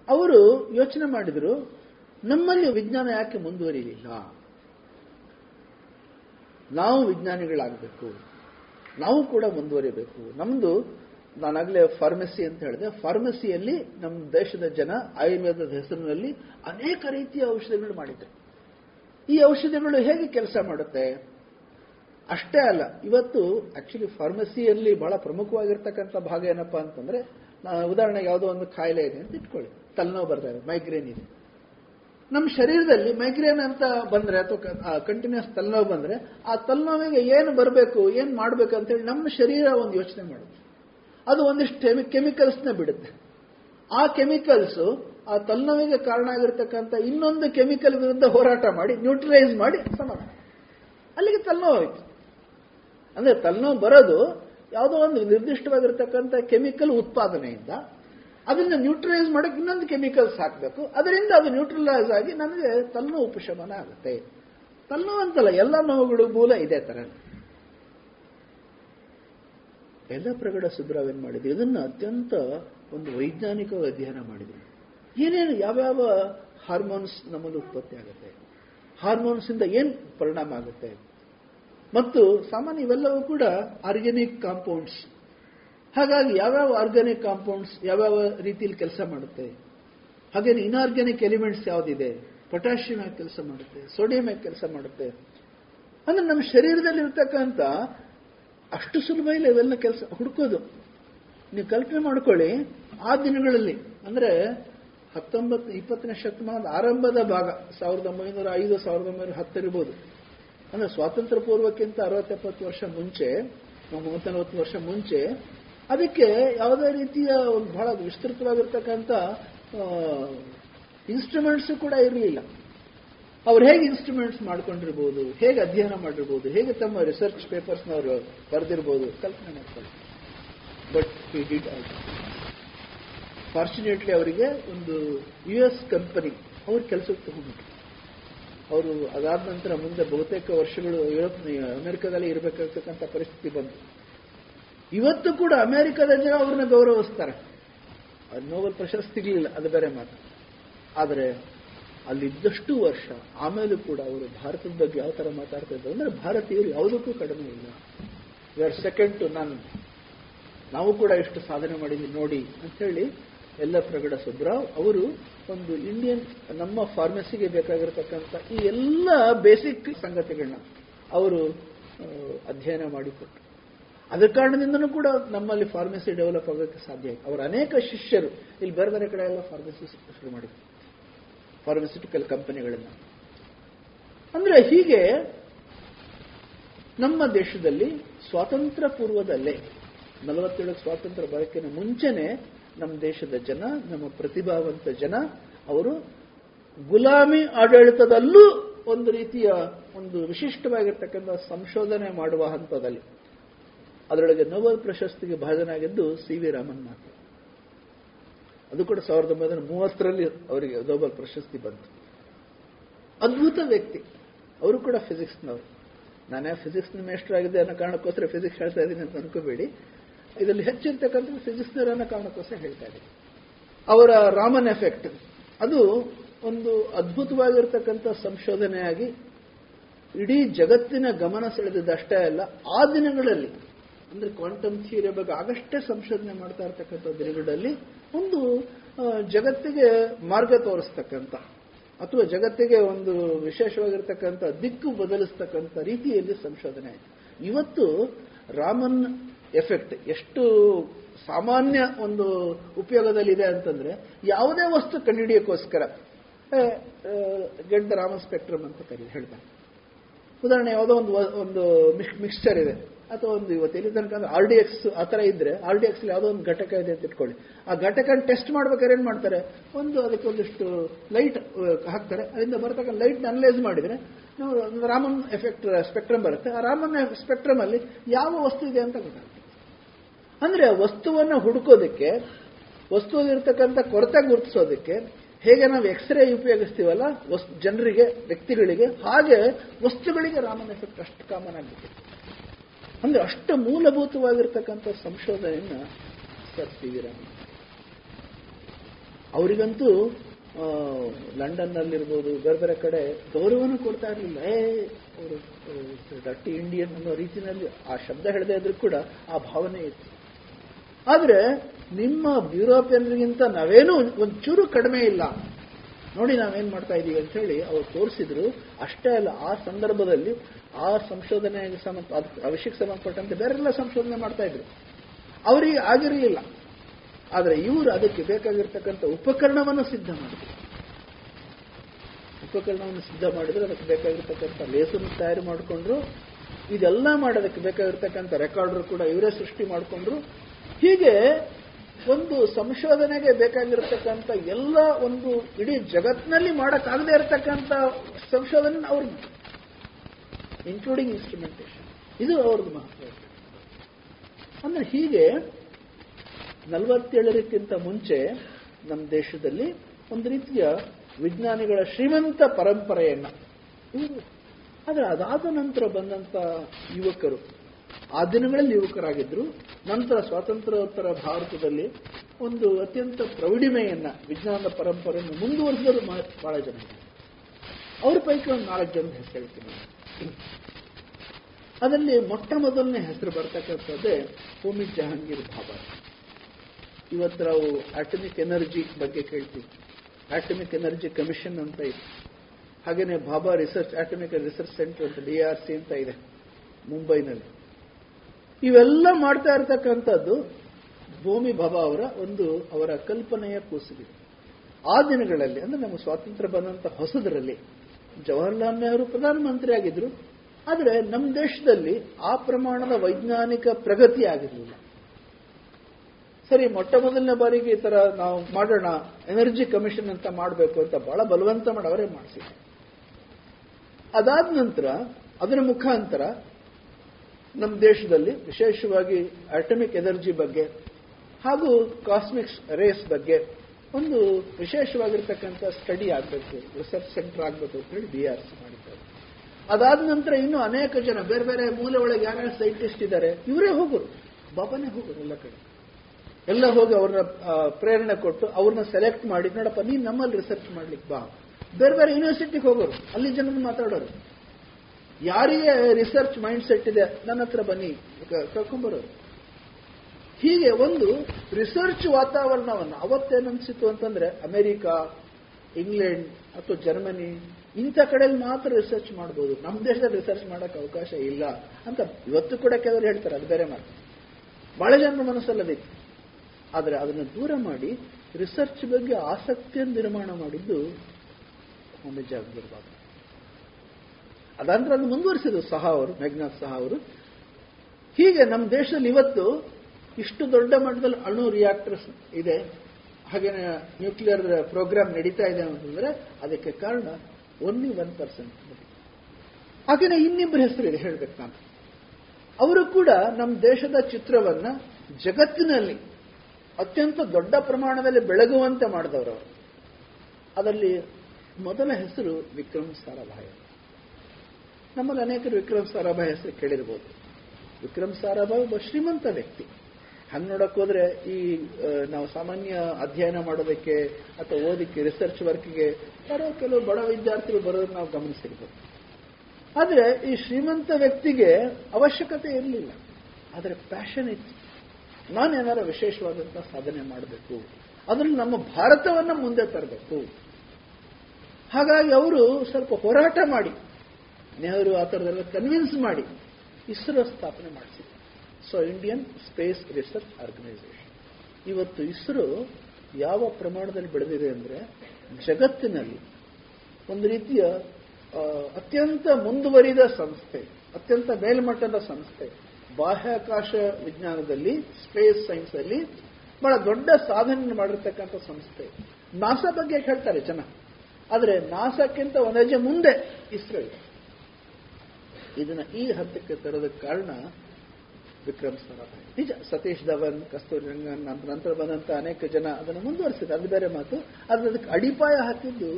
ಅವರು ಯೋಚನೆ ಮಾಡಿದ್ರು, ನಮ್ಮಲ್ಲಿ ವಿಜ್ಞಾನ ಯಾಕೆ ಮುಂದುವರಿಲಿಲ್ಲ? ನಾವು ವಿಜ್ಞಾನಿಗಳಾಗಬೇಕು. ನಾವು ಕೂಡ ಮುಂದುವರಿಬೇಕು. ನಮ್ದು, ನಾನಾಗಲೇ ಫಾರ್ಮಸಿ ಅಂತ ಹೇಳಿದೆ. ಫಾರ್ಮಸಿಯಲ್ಲಿ ನಮ್ಮ ದೇಶದ ಜನ ಆಯುರ್ವೇದದ ಹೆಸರಿನಲ್ಲಿ ಅನೇಕ ರೀತಿಯ ಔಷಧಿಗಳು ಮಾಡಿದ್ದಾರೆ ಈ ಔಷಧಿಗಳು ಹೇಗೆ ಕೆಲಸ ಮಾಡುತ್ತೆ? ಅಷ್ಟೇ ಅಲ್ಲ, ಇವತ್ತು ಆಕ್ಚುಲಿ ಫಾರ್ಮಸಿಯಲ್ಲಿ ಬಹಳ ಪ್ರಮುಖವಾಗಿರ್ತಕ್ಕಂಥ ಭಾಗ ಏನಪ್ಪಾ ಅಂತಂದ್ರೆ ಉದಾಹರಣೆಗೆ ಯಾವುದೋ ಒಂದು ಕಾಯಿಲೆ ಇದೆ ಅಂತ ಇಟ್ಕೊಳ್ಳಿ. ತಲೆನೋವು ಬರ್ತಾ ಇದೆ ಮೈಗ್ರೇನ್ ಇದೆ. ನಮ್ಮ ಶರೀರದಲ್ಲಿ ಮೈಗ್ರೇನ್ ಅಂತ ಬಂದ್ರೆ ಅಥವಾ ಕಂಟಿನ್ಯೂಸ್ ತಲೆನೋವು ಬಂದ್ರೆ, ಆ ತಲೆನೋವಿಗೆ ಏನು ಬರಬೇಕು, ಏನು ಮಾಡಬೇಕು ಅಂತೇಳಿ ನಮ್ಮ ಶರೀರ ಒಂದು ಯೋಚನೆ ಮಾಡುತ್ತೆ. ಅದು ಒಂದಿಷ್ಟು ಕೆಮಿಕಲ್ಸ್ನ ಬಿಡುತ್ತೆ. ಆ ಕೆಮಿಕಲ್ಸ್ ಆ ತಲೆನೋವಿಗೆ ಕಾರಣ ಆಗಿರ್ತಕ್ಕಂಥ ಇನ್ನೊಂದು ಕೆಮಿಕಲ್ ವಿರುದ್ಧ ಹೋರಾಟ ಮಾಡಿ ನ್ಯೂಟ್ರಲೈಸ್ ಮಾಡಿ, ಸಮಾಧಾನ. ಅಲ್ಲಿಗೆ ತಲೆನೋವು ಅಂದ್ರೆ ತಲೆನೋವು ಬರೋದು ಯಾವುದೋ ಒಂದು ನಿರ್ದಿಷ್ಟವಾಗಿರ್ತಕ್ಕಂಥ ಕೆಮಿಕಲ್ ಉತ್ಪಾದನೆಯಿಂದ ಅದನ್ನ ನ್ಯೂಟ್ರಲೈಸ್ ಮಾಡಕ್ಕೆ ಇನ್ನೊಂದು ಕೆಮಿಕಲ್ಸ್ ಹಾಕಬೇಕು. ಅದರಿಂದ ಅದು ನ್ಯೂಟ್ರಲೈಸ್ ಆಗಿ ನಮಗೆ ತಲೆನೋವು ಉಪಶಮನ ಆಗುತ್ತೆ. ತಲೆನೋವು ಅಂತಲ್ಲ, ಎಲ್ಲ ನೋವುಗಳು ಮೂಲ ಇದೇ ತರ. ಎಲ್ಲ ಪ್ರಗಡ ಸುಬ್ರಾವ್ ಏನ್ ಮಾಡಿದ್ರು? ಇದನ್ನ ಅತ್ಯಂತ ಒಂದು ವೈಜ್ಞಾನಿಕವಾಗಿ ಅಧ್ಯಯನ ಮಾಡಿದ್ರು. ಏನೇನು, ಯಾವ್ಯಾವ ಹಾರ್ಮೋನ್ಸ್ ನಮ್ಮಲ್ಲಿ ಉತ್ಪತ್ತಿ ಆಗುತ್ತೆ? ಹಾರ್ಮೋನ್ಸ್ ಇಂದ ಏನ್ ಪರಿಣಾಮ ಆಗುತ್ತೆ? ಮತ್ತು ಸಾಮಾನ್ಯ ಇವೆಲ್ಲವೂ ಕೂಡ ಆರ್ಗ್ಯಾನಿಕ್ ಕಾಂಪೌಂಡ್ಸ್ ಹಾಗಾಗಿ ಯಾವ್ಯಾವ ಆರ್ಗ್ಯಾನಿಕ್ ಕಾಂಪೌಂಡ್ಸ್ ಯಾವ್ಯಾವ ರೀತಿಯಲ್ಲಿ ಕೆಲಸ ಮಾಡುತ್ತೆ? ಹಾಗೇನೆ ಇನ್ಆರ್ಗ್ಯಾನಿಕ್ ಎಲಿಮೆಂಟ್ಸ್ ಯಾವುದಿದೆ? ಪೊಟ್ಯಾಷಿಯಂ ಆಗಿ ಕೆಲಸ ಮಾಡುತ್ತೆ ಸೋಡಿಯಂ ಆಗಿ ಕೆಲಸ ಮಾಡುತ್ತೆ. ಅಂದ್ರೆ ನಮ್ಮ ಶರೀರದಲ್ಲಿ ಇರ್ತಕ್ಕಂಥ ಅಷ್ಟು ಸುಲಭ ಇಲ್ಲ ಇವೆಲ್ಲ ಕೆಲಸ ಹುಡುಕೋದು. ನೀವು ಕಲ್ಪನೆ ಮಾಡ್ಕೊಳ್ಳಿ, ಆ ದಿನಗಳಲ್ಲಿ, ಅಂದ್ರೆ ಹತ್ತೊಂಬತ್ತು, ಇಪ್ಪತ್ತನೇ ಶತಮಾನದ ಆರಂಭದ ಭಾಗ, ಸಾವಿರದ ಒಂಬೈನೂರ ಐದು, ಸಾವಿರದ ಒಂಬೈನೂರ ಅಂದ್ರೆ ಸ್ವಾತಂತ್ರ್ಯ ಪೂರ್ವಕ್ಕಿಂತ ಅರವತ್ತೆಪ್ಪತ್ತು ವರ್ಷ ಮುಂಚೆ ಮೂವತ್ತ ನಲವತ್ತು ವರ್ಷ ಮುಂಚೆ, ಅದಕ್ಕೆ ಯಾವುದೇ ರೀತಿಯ ಒಂದು ಬಹಳ ವಿಸ್ತೃತವಾಗಿರ್ತಕ್ಕಂಥ ಇನ್ಸ್ಟ್ರೂಮೆಂಟ್ಸ್ ಕೂಡ ಇರಲಿಲ್ಲ. ಅವ್ರು ಹೇಗೆ ಇನ್ಸ್ಟ್ರೂಮೆಂಟ್ಸ್ ಮಾಡ್ಕೊಂಡಿರ್ಬೋದು, ಹೇಗೆ ಅಧ್ಯಯನ ಮಾಡಿರ್ಬೋದು, ಹೇಗೆ ತಮ್ಮ ರಿಸರ್ಚ್ ಪೇಪರ್ಸ್ನವರು ಬರೆದಿರ್ಬೋದು ಕಲ್ಪನೆ ಮಾಡ್ಕೊಳ್ಳಿ. ಬಟ್ ವಿ ಡಿಡ್ ಫಾರ್ಚುನೇಟ್ಲಿ ಅವರಿಗೆ ಒಂದು ಯು ಎಸ್ ಕಂಪನಿ ಅವ್ರ ಕೆಲಸಕ್ಕೆ ತಗೊಂಡ್ಬಿಟ್ರು ಅವರು ಅದಾದ ನಂತರ ಮುಂದೆ ಬಹುತೇಕ ವರ್ಷಗಳು ಯುರೋಪ್, ಅಮೆರಿಕದಲ್ಲಿ ಇರಬೇಕಾಗ್ತಕ್ಕಂಥ ಪರಿಸ್ಥಿತಿ ಬಂತು. ಇವತ್ತು ಕೂಡ ಅಮೆರಿಕದ ಜನ ಅವ್ರನ್ನ ಗೌರವಿಸ್ತಾರೆ. ಅದು ನೋಬೆಲ್ ಪ್ರಶಸ್ತಿ ಸಿಗಲಿಲ್ಲ ಅದು ಬೇರೆ ಮಾತು. ಆದರೆ ಅಲ್ಲಿದ್ದಷ್ಟು ವರ್ಷ ಆಮೇಲೂ ಕೂಡ ಅವರು ಭಾರತದ ಬಗ್ಗೆ ಯಾವ ತರ ಮಾತಾಡ್ತಾ ಇದ್ದಾರೆ ಅಂದ್ರೆ ಭಾರತೀಯರು ಯಾವುದಕ್ಕೂ ಕಡಿಮೆ ಇಲ್ಲ. ವಿ ಆರ್ ಸೆಕೆಂಡ್ ಟು ನನ್ ನಾವು ಕೂಡ ಎಷ್ಟು ಸಾಧನೆ ಮಾಡಿದ್ವಿ, ನೋಡಿ ಅಂತ ಹೇಳಿ ಎಲ್ಲ ಪ್ರಗಡ ಸುಬ್ರಾವ್ ಅವರು ಒಂದು ಇಂಡಿಯನ್ ನಮ್ಮ ಫಾರ್ಮಸಿಗೆ ಬೇಕಾಗಿರತಕ್ಕಂಥ ಈ ಎಲ್ಲ ಬೇಸಿಕ್ ಸಂಗತಿಗಳನ್ನ ಅವರು ಅಧ್ಯಯನ ಮಾಡಿಕೊಟ್ರು. ಅದರ ಕಾರಣದಿಂದನೂ ಕೂಡ ನಮ್ಮಲ್ಲಿ ಫಾರ್ಮಸಿ ಡೆವಲಪ್ ಆಗೋಕ್ಕೆ ಸಾಧ್ಯ ಆಯಿತು. ಅವರ ಅನೇಕ ಶಿಷ್ಯರು, ಇಲ್ಲಿ ಬೇರೆ ಬೇರೆ ಕಡೆ ಎಲ್ಲ ಫಾರ್ಮಸಿ ಶುರು ಮಾಡಿದ್ರು. ಫಾರ್ಮಸ್ಯೂಟಿಕಲ್ ಕಂಪನಿಗಳನ್ನ ಅಂದ್ರೆ ಹೀಗೆ ನಮ್ಮ ದೇಶದಲ್ಲಿ ಸ್ವಾತಂತ್ರ್ಯ ಪೂರ್ವದಲ್ಲೇ ನಲವತ್ತೇಳು ಸ್ವಾತಂತ್ರ್ಯ ಬರೋಕ್ಕಿಂತ ಮುಂಚೆನೆ ನಮ್ಮ ದೇಶದ ಜನ, ನಮ್ಮ ಪ್ರತಿಭಾವಂತ ಜನ, ಅವರು ಗುಲಾಮಿ ಆಡಳಿತದಲ್ಲೂ ಒಂದು ರೀತಿಯ ಒಂದು ವಿಶಿಷ್ಟವಾಗಿರ್ತಕ್ಕಂಥ ಸಂಶೋಧನೆ ಮಾಡುವ ಹಂತದಲ್ಲಿ. ಅದರೊಳಗೆ ನೋಬಲ್ ಪ್ರಶಸ್ತಿಗೆ ಭಾಜನಾಗಿದ್ದು ಸಿ ವಿ ರಾಮನ್ ಮಾತ್ರ. ಅದು ಕೂಡ ಸಾವಿರದ ಒಂಬೈನೂರ ಮೂವತ್ತರಲ್ಲಿ ಅವರಿಗೆ ನೊಬೆಲ್ ಪ್ರಶಸ್ತಿ ಬಂತು. ಅದ್ಭುತ ವ್ಯಕ್ತಿ. ಅವರು ಕೂಡ ಫಿಸಿಕ್ಸ್ನವರು. ನಾನೇ ಫಿಸಿಕ್ಸ್ನ ಮೇಸ್ಟರ್ ಆಗಿದೆ ಅನ್ನೋ ಕಾರಣಕ್ಕೋಸ್ಕರ ಫಿಸಿಕ್ಸ್ ಹೇಳ್ತಾ ಇದ್ದೀನಿ ಅಂತ ಅನ್ಕೋಬೇಡಿ. ಇದರಲ್ಲಿ ಹೆಚ್ಚಿರ್ತಕ್ಕಂಥ ಫಿಸಿಕ್ಸ್ನವರ ಅನ್ನೋ ಕಾರಣಕ್ಕೋಸ್ಕರ ಹೇಳ್ತಾ ಇದ್ದೀನಿ ಅವರ ರಾಮನ್ ಎಫೆಕ್ಟ್, ಅದು ಒಂದು ಅದ್ಭುತವಾಗಿರ್ತಕ್ಕಂಥ ಸಂಶೋಧನೆಯಾಗಿ ಇಡೀ ಜಗತ್ತಿನ ಗಮನ ಸೆಳೆದಿದ್ದಷ್ಟೇ ಅಲ್ಲ, ಆ ದಿನಗಳಲ್ಲಿ, ಅಂದ್ರೆ ಕ್ವಾಂಟಮ್ ಥಿಯರಿ ಬಗ್ಗೆ ಆಗಷ್ಟೇ ಸಂಶೋಧನೆ ಮಾಡ್ತಾ ಇರ್ತಕ್ಕಂಥ ದಿನಗಳಲ್ಲಿ ಒಂದು ಜಗತ್ತಿಗೆ ಮಾರ್ಗ ತೋರಿಸ್ತಕ್ಕಂಥ ಅಥವಾ ಜಗತ್ತಿಗೆ ಒಂದು ವಿಶೇಷವಾಗಿರ್ತಕ್ಕಂಥ ದಿಕ್ಕು ಬದಲಿಸ್ತಕ್ಕಂಥ ರೀತಿಯಲ್ಲಿ ಸಂಶೋಧನೆ ಆಯಿತು. ಇವತ್ತು ರಾಮನ್ ಎಫೆಕ್ಟ್, ಎಷ್ಟು ಸಾಮಾನ್ಯ ಒಂದು ಉಪಯೋಗದಲ್ಲಿದೆ ಅಂತಂದ್ರೆ ಯಾವುದೇ ವಸ್ತು ಕಂಡುಹಿಡಿಯೋಕ್ಕೋಸ್ಕರ ಗೆಟ್ ರಾಮನ್ ಸ್ಪೆಕ್ಟ್ರಮ್ ಅಂತ ಕರೀ ಹೇಳ್ತಾರೆ. ಉದಾಹರಣೆ, ಯಾವುದೋ ಒಂದು ಒಂದು ಮಿಕ್ಸ್ಚರ್ ಇದೆ, ಅಥವಾ ಒಂದು ಇವತ್ತು ಎಲ್ಲಿ ತನಕ ಆರ್ ಡಿ ಎಕ್ಸ್, ಆ ಥರ ಇದ್ರೆ ಆರ್ ಡಿ ಎಕ್ಸ್ ಯಾವುದೋ ಒಂದು ಘಟಕ ಇದೆ ಅಂತ ಇಟ್ಕೊಳ್ಳಿ. ಆ ಘಟಕ ಟೆಸ್ಟ್ ಮಾಡ್ಬೇಕಾದ್ರೆ ಏನ್ ಮಾಡ್ತಾರೆ? ಒಂದು ಅದಕ್ಕೆ ಒಂದಿಷ್ಟು ಲೈಟ್ ಹಾಕ್ತಾರೆ. ಅದರಿಂದ ಬರತಕ್ಕ ಲೈಟ್ ಅನಲೈಸ್ ಮಾಡಿದ್ರೆ ನಾವು ರಾಮನ್ ಎಫೆಕ್ಟ್, ಸ್ಪೆಕ್ಟ್ರಮ್ ಬರುತ್ತೆ. ಆ ರಾಮನ್ ಸ್ಪೆಕ್ಟ್ರಮ್ ಅಲ್ಲಿ ಯಾವ ವಸ್ತು ಇದೆ ಅಂತ ಗೊತ್ತಾಗುತ್ತೆ. ಅಂದ್ರೆ ವಸ್ತುವನ್ನು ಹುಡುಕೋದಕ್ಕೆ ವಸ್ತುವಿರ್ತಕ್ಕಂಥ ಕೊರತೆ ಗುರುತಿಸೋದಕ್ಕೆ ಹೇಗೆ ನಾವು ಎಕ್ಸ್ರೇ ಉಪಯೋಗಿಸ್ತೀವಲ್ಲ ಜನರಿಗೆ, ವ್ಯಕ್ತಿಗಳಿಗೆ, ಹಾಗೆ ವಸ್ತುಗಳಿಗೆ ರಾಮನ ಎಫೆಕ್ಟ್ ಅಷ್ಟು ಕಾಮನ್ ಆಗಿದೆ ಅಂದ್ರೆ ಅಷ್ಟು ಮೂಲಭೂತವಾಗಿರ್ತಕ್ಕಂಥ ಸಂಶೋಧನೆಯನ್ನ ಸರ್ ಅವರಿಗಂತೂ ಲಂಡನ್ ಲಂಡನ್ನಲ್ಲಿರ್ಬೋದು, ಬೇರೆ ಬೇರೆ ಕಡೆ ಗೌರವನೂ ಕೊಡ್ತಾ ಇರಲಿಲ್ಲ. ಏ, ಅವರು ಡಟ್ಟಿ ಇಂಡಿಯನ್ ಅನ್ನೋ ರೀತಿಯಲ್ಲಿ ಆ ಶಬ್ದ ಹೇಳದೇ ಇದ್ರೂ ಕೂಡ ಆ ಭಾವನೆ ಇತ್ತು. ಆದ್ರೆ ನಿಮ್ಮ ಯುರೋಪಿಯನ್ರಿಗಿಂತ ನಾವೇನು ಒಂಚೂರು ಕಡಿಮೆ ಇಲ್ಲ. ನೋಡಿ ನಾವೇನ್ ಮಾಡ್ತಾ ಇದ್ದೀವಿ ಅಂತ ಹೇಳಿ ಅವ್ರು ತೋರಿಸಿದ್ರು. ಅಷ್ಟೇ ಅಲ್ಲ, ಆ ಸಂದರ್ಭದಲ್ಲಿ ಆ ಸಂಶೋಧನೆಗೆ ಸಂಬಂಧ ಸಂಬಂಧಪಟ್ಟಂತೆ ಬೇರೆಲ್ಲ ಸಂಶೋಧನೆ ಮಾಡ್ತಾ ಇದ್ರು. ಅವರಿಗೆ ಆಗಿರಲಿಲ್ಲ. ಆದ್ರೆ ಇವರು ಅದಕ್ಕೆ ಬೇಕಾಗಿರ್ತಕ್ಕಂಥ ಉಪಕರಣವನ್ನು ಸಿದ್ಧ ಮಾಡಿದ್ರು. ಉಪಕರಣವನ್ನು ಸಿದ್ಧ ಮಾಡಿದ್ರೆ ಅದಕ್ಕೆ ಬೇಕಾಗಿರ್ತಕ್ಕಂಥ ಲೇಸನ್ನು ತಯಾರು ಮಾಡಿಕೊಂಡ್ರು. ಇದೆಲ್ಲ ಮಾಡೋದಕ್ಕೆ ಬೇಕಾಗಿರ್ತಕ್ಕಂಥ ರೆಕಾರ್ಡರ್ ಕೂಡ ಇವರೇ ಸೃಷ್ಟಿ ಮಾಡಿಕೊಂಡ್ರು. ಹೀಗೆ ಒಂದು ಸಂಶೋಧನೆಗೆ ಬೇಕಾಗಿರತಕ್ಕಂಥ ಎಲ್ಲ ಒಂದು ಇಡೀ ಜಗತ್ನಲ್ಲಿ ಮಾಡಕ್ಕಾಗದೇ ಇರತಕ್ಕಂಥ ಸಂಶೋಧನೆ ಅವ್ರಿಗೆ. ಇನ್ಕ್ಲೂಡಿಂಗ್ ಇನ್ಸ್ಟ್ರೂಮೆಂಟೇಷನ್ ಇದು ಅವ್ರದ್ದು ಮಹತ್ವ. ಅಂದ್ರೆ ಹೀಗೆ ನಲವತ್ತೇಳರಕ್ಕಿಂತ ಮುಂಚೆ ನಮ್ಮ ದೇಶದಲ್ಲಿ ಒಂದು ರೀತಿಯ ವಿಜ್ಞಾನಿಗಳ ಶ್ರೀಮಂತ ಪರಂಪರೆಯನ್ನ. ಆದರೆ ಅದಾದ ನಂತರ ಬಂದಂತ ಯುವಕರು ಆ ದಿನಗಳಲ್ಲಿ ಯುವಕರಾಗಿದ್ರು. ನಂತರ ಸ್ವಾತಂತ್ರ್ಯೋತ್ತರ ಭಾರತದಲ್ಲಿ ಒಂದು ಅತ್ಯಂತ ಪ್ರೌಢಿಮೆಯನ್ನ ವಿಜ್ಞಾನದ ಪರಂಪರೆಯನ್ನು ಮುಂದುವರೆಸಿದರು ಬಹಳ ಜನ ಅವ್ರ ಪೈಕಿ ಒಂದು ನಾಲ್ಕು ಜನ ಹೆಸರು ಹೇಳ್ತೀನಿ. ಅದರಲ್ಲಿ ಮೊಟ್ಟ ಮೊದಲನೇ ಹೆಸರು ಬರ್ತಕ್ಕಂಥದ್ದೇ ಹೋಮಿ ಜಹಾಂಗೀರ್ ಬಾಬಾ. ಇವತ್ತು ನಾವು ಆಟಮಿಕ್ ಎನರ್ಜಿ ಬಗ್ಗೆ ಕೇಳ್ತೀವಿ. ಆಟಮಿಕ್ ಎನರ್ಜಿ ಕಮಿಷನ್ ಅಂತ ಇದೆ. ಹಾಗೇನೆ Bhabha research atomic research centre ಅಂತ ಡಿ ಅಂತ ಇದೆ. ಮುಂಬೈನಲ್ಲಿ. ಇವೆಲ್ಲ ಮಾಡ್ತಾ ಇರತಕ್ಕಂಥದ್ದು ಭೂಮಿ ಬಾಬಾ ಅವರ ಒಂದು ಅವರ ಕಲ್ಪನೆಯ ಕೂಸಿದೆ ಆ ದಿನಗಳಲ್ಲಿ, ಅಂದ್ರೆ ನಮ್ಮ ಸ್ವಾತಂತ್ರ್ಯ ಬಂದಂತ ಹೊಸದರಲ್ಲಿ, ಜವಾಹರ್ಲಾಲ್ ನೆಹರು ಪ್ರಧಾನಮಂತ್ರಿ ಆಗಿದ್ರು ಆದರೆ ನಮ್ಮ ದೇಶದಲ್ಲಿ ಆ ಪ್ರಮಾಣದ ವೈಜ್ಞಾನಿಕ ಪ್ರಗತಿ ಆಗಿರಲಿಲ್ಲ. ಸರಿ ಮೊಟ್ಟ ಮೊದಲನೇ ಬಾರಿಗೆ ಈ ತರ ನಾವು ಮಾಡೋಣ, ಎನರ್ಜಿ ಕಮಿಷನ್ ಅಂತ ಮಾಡಬೇಕು ಅಂತ ಬಹಳ ಬಲವಂತ ಮಾಡಿ ಅವರೇ ಮಾಡಿಸಿದ್ರು. ಅದಾದ ನಂತರ ಅದರ ಮುಖಾಂತರ ನಮ್ಮ ದೇಶದಲ್ಲಿ, ವಿಶೇಷವಾಗಿ ಅಟಮಿಕ್ ಎನರ್ಜಿ ಬಗ್ಗೆ ಹಾಗೂ ಕಾಸ್ಮಿಕ್ಸ್ ರೇಸ್ ಬಗ್ಗೆ ಒಂದು ವಿಶೇಷವಾಗಿರ್ತಕ್ಕಂಥ ಸ್ಟಡಿ ಆಗಬೇಕು ರಿಸರ್ಚ್ ಸೆಂಟರ್ ಆಗಬೇಕು ಅಂತ ಹೇಳಿ ಬಿ ಆರ್ ಸಿ ಮಾಡಿದ್ದಾರೆ. ಅದಾದ ನಂತರ ಇನ್ನು ಅನೇಕ ಜನ, ಬೇರೆ ಬೇರೆ ಮೂಲೆ ಒಳಗೆ ಯಾರ್ಯಾರು ಸೈಂಟಿಸ್ಟ್ ಇದ್ದಾರೆ, ಇವರೇ ಹೋಗೋರು. ಬಾಬಾನೇ ಹೋಗೋರು ಎಲ್ಲ ಕಡೆ. ಎಲ್ಲ ಹೋಗಿ ಅವ್ರನ್ನ ಪ್ರೇರಣೆ ಕೊಟ್ಟು ಅವ್ರನ್ನ ಸೆಲೆಕ್ಟ್ ಮಾಡಿ, ನೋಡಪ್ಪ, ನೀನು ನಮ್ಮಲ್ಲಿ ರಿಸರ್ಚ್ ಮಾಡ್ಲಿಕ್ಕೆ ಬಾ. ಬೇರೆ ಬೇರೆ ಯೂನಿವರ್ಸಿಟಿಗೆ ಹೋಗೋರು, ಅಲ್ಲಿ ಜನರು ಮಾತಾಡೋರು. ಯಾರಿಗೆ ರಿಸರ್ಚ್ ಮೈಂಡ್ ಸೆಟ್ ಇದೆ? ನನ್ನ ಹತ್ರ ಬನ್ನಿ. ಕ- ಕರ್ಕೊಂಬರೋರು. ಹೀಗೆ ಒಂದು ರಿಸರ್ಚ್ ವಾತಾವರಣವನ್ನು ಅವತ್ತೇನಿಸಿತು ಅಂತಂದ್ರೆ ಅಮೆರಿಕ, ಇಂಗ್ಲೆಂಡ್ ಅಥವಾ ಜರ್ಮನಿ, ಇಂಥ ಕಡೆಯಲ್ಲಿ ಮಾತ್ರ ರಿಸರ್ಚ್ ಮಾಡ್ಬೋದು. ನಮ್ಮ ದೇಶದಲ್ಲಿ ರಿಸರ್ಚ್ ಮಾಡಕ್ಕೆ ಅವಕಾಶ ಇಲ್ಲ ಅಂತ ಇವತ್ತು ಕೂಡ ಕೆಲವರು ಹೇಳ್ತಾರೆ. ಅದು ಬೇರೆ ಮಾತು. ಬಹಳ ಜನರ ಮನಸ್ಸಲ್ಲದಿತ್ತು ಆದರೆ ಅದನ್ನು ದೂರ ಮಾಡಿ ರಿಸರ್ಚ್ ಬಗ್ಗೆ ಆಸಕ್ತಿಯನ್ನು ನಿರ್ಮಾಣ ಮಾಡಿದ್ದು ಒಮ್ಮೆ ಜಾಗೀರ್ ಬಾಬಾ ಅದಾಂತರ ಅದು ಮುಂದುವರಿಸಿದ್ರು. ಸಹ ಅವರು ಮೇಘನಾಥ್ ಸಹ ಅವರು. ಹೀಗೆ ನಮ್ಮ ದೇಶದಲ್ಲಿ ಇವತ್ತು ಇಷ್ಟು ದೊಡ್ಡ ಮಟ್ಟದಲ್ಲಿ ಅಣು ರಿಯಾಕ್ಟರ್ಸ್ ಇದೆ. ಹಾಗೇನೆ ನ್ಯೂಕ್ಲಿಯರ್ ಪ್ರೋಗ್ರಾಮ್ ನಡೀತಾ ಇದೆ ಅಂತಂದ್ರೆ ಅದಕ್ಕೆ ಕಾರಣ ಒನ್ಲಿ ಒನ್ ಪರ್ಸೆಂಟ್ ಹಾಗೇನೆ ಇನ್ನಿಬ್ಬರ ಹೆಸರು ಇದೆ, ಹೇಳ್ಬೇಕು ನಾನು. ಅವರು ಕೂಡ ನಮ್ಮ ದೇಶದ ಚಿತ್ರವನ್ನ ಜಗತ್ತಿನಲ್ಲಿ ಅತ್ಯಂತ ದೊಡ್ಡ ಪ್ರಮಾಣದಲ್ಲಿ ಬೆಳಗುವಂತೆ ಮಾಡಿದವರು ಅದರಲ್ಲಿ ಮೊದಲ ಹೆಸರು ವಿಕ್ರಮ್ ಸಾರಾಭಾಯ್ ನಮ್ಮಲ್ಲಿ ಅನೇಕರು ವಿಕ್ರಮ್ ಸಾರಾಭಾಯ್ ಹೆಸರು ಕೇಳಿರ್ಬೋದು. ವಿಕ್ರಮ್ ಸಾರಾಭಾಯ್ ಒಬ್ಬ ಶ್ರೀಮಂತ ವ್ಯಕ್ತಿ. ಹಂಗೆ ನೋಡಕ್ ಹೋದ್ರೆ ಈ ನಾವು ಸಾಮಾನ್ಯ ಅಧ್ಯಯನ ಮಾಡೋದಕ್ಕೆ ಅಥವಾ ಓದಿಕ್ಕೆ ರಿಸರ್ಚ್ ವರ್ಕ್ಗೆ ಯಾರೋ ಕೆಲವು ಬಡ ವಿದ್ಯಾರ್ಥಿಗಳು ಬರೋದನ್ನ ನಾವು ಗಮನಿಸಿರ್ಬೋದು. ಆದರೆ ಈ ಶ್ರೀಮಂತ ವ್ಯಕ್ತಿಗೆ ಅವಶ್ಯಕತೆ ಇರಲಿಲ್ಲ. ಆದರೆ ಪ್ಯಾಷನ್ ಇತ್ತು. ನಾನೇನಾರ ವಿಶೇಷವಾದಂತಹ ಸಾಧನೆ ಮಾಡಬೇಕು. ಅದ್ರಲ್ಲಿ ನಮ್ಮ ಭಾರತವನ್ನ ಮುಂದೆ ತರಬೇಕು. ಹಾಗಾಗಿ ಅವರು ಸ್ವಲ್ಪ ಹೋರಾಟ ಮಾಡಿ. ನೆಹರು ಆ ಥರದೆಲ್ಲ ಕನ್ವಿನ್ಸ್ ಮಾಡಿ ಇಸ್ರೋ ಸ್ಥಾಪನೆ ಮಾಡಿಸಿದ್ರು. So Indian Space Research Organisation ಇವತ್ತು ಇಸ್ರೋ ಯಾವ ಪ್ರಮಾಣದಲ್ಲಿ ಬೆಳೆದಿದೆ ಅಂದರೆ ಜಗತ್ತಿನಲ್ಲಿ ಒಂದು ರೀತಿಯ ಅತ್ಯಂತ ಮುಂದುವರಿದ ಸಂಸ್ಥೆ, ಅತ್ಯಂತ ಮೇಲ್ಮಟ್ಟದ ಸಂಸ್ಥೆ, ಬಾಹ್ಯಾಕಾಶ ವಿಜ್ಞಾನದಲ್ಲಿ ಸ್ಪೇಸ್ ಸೈನ್ಸ್ ಅಲ್ಲಿ ಬಹಳ ದೊಡ್ಡ ಸಾಧನೆ ಮಾಡಿರ್ತಕ್ಕಂಥ ಸಂಸ್ಥೆ. ನಾಸಾ ಬಗ್ಗೆ ಹೇಳ್ತಾರೆ ಜನ. ಆದರೆ ನಾಸಾಕ್ಕಿಂತ ಒಂದೇ ಮುಂದೆ ಇಸ್ರೋ ಇದನ್ನ ಈ ಹಂತಕ್ಕೆ ತರದ ಕಾರಣ ವಿಕ್ರಮ್ ಸಾರಾಭಾಯಿ ನಿಜ, ಸತೀಶ್ ಧವನ್, ಕಸ್ತೂರಿ ರಂಗನ್ ನಂತರ ಬಂದಂತ ಅನೇಕ ಜನ ಅದನ್ನು ಮುಂದುವರೆಸಿದ ಅದು ಬೇರೆ ಮಾತು. ಆದ್ರೆ ಅದಕ್ಕೆ ಅಡಿಪಾಯ ಹಾಕಿದ್ದು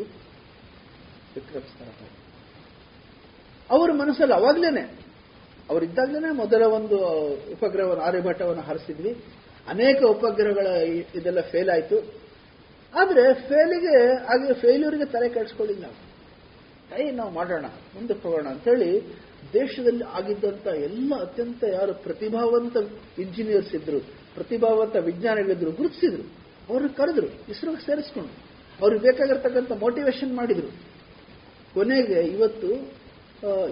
ವಿಕ್ರಮ್ ಸಾರಾಭಾಯಿ ಅವರ ಮನಸ್ಸಲ್ಲಿ ಅವಾಗ್ಲೇನೆ, ಅವರಿದ್ದಾಗ್ಲೇನೆ ಮೊದಲ ಒಂದು ಉಪಗ್ರಹವನ್ನು, ಆರ್ಯಭಟ್ಟವನ್ನು ಹಾರಿಸಿದ್ವಿ. ಅನೇಕ ಉಪಗ್ರಹಗಳ ಇದೆಲ್ಲ ಫೇಲ್ ಆಯಿತು. ಆದ್ರೆ ಫೇಲಿಗೆ ಹಾಗೆ ಫೇಲ್ಯೂರಿಗೆ ತಲೆ ಕೆಡಿಸ್ಕೊಳ್ಳಿಲ್ಲ. ನಾವು ಕೈ ನಾವು ಮಾಡೋಣ, ಮುಂದಕ್ಕೆ ಹೋಗೋಣ ಅಂತೇಳಿ ದೇಶದಲ್ಲಿ ಆಗಿದ್ದಂತ ಎಲ್ಲ ಅತ್ಯಂತ ಯಾರು ಪ್ರತಿಭಾವಂತ ಇಂಜಿನಿಯರ್ಸ್ ಇದ್ರು, ಪ್ರತಿಭಾವಂತ ವಿಜ್ಞಾನಿಗಳಿದ್ರು ಗುರುತಿಸಿದ್ರು. ಅವ್ರನ್ನ ಕರೆದ್ರು ಇಸ್ರೋಗೆ ಸೇರಿಸ್ಕೊಂಡು. ಅವ್ರಿಗೆ ಬೇಕಾಗಿರ್ತಕ್ಕಂಥ ಮೋಟಿವೇಶನ್ ಮಾಡಿದ್ರು. ಕೊನೆಗೆ ಇವತ್ತು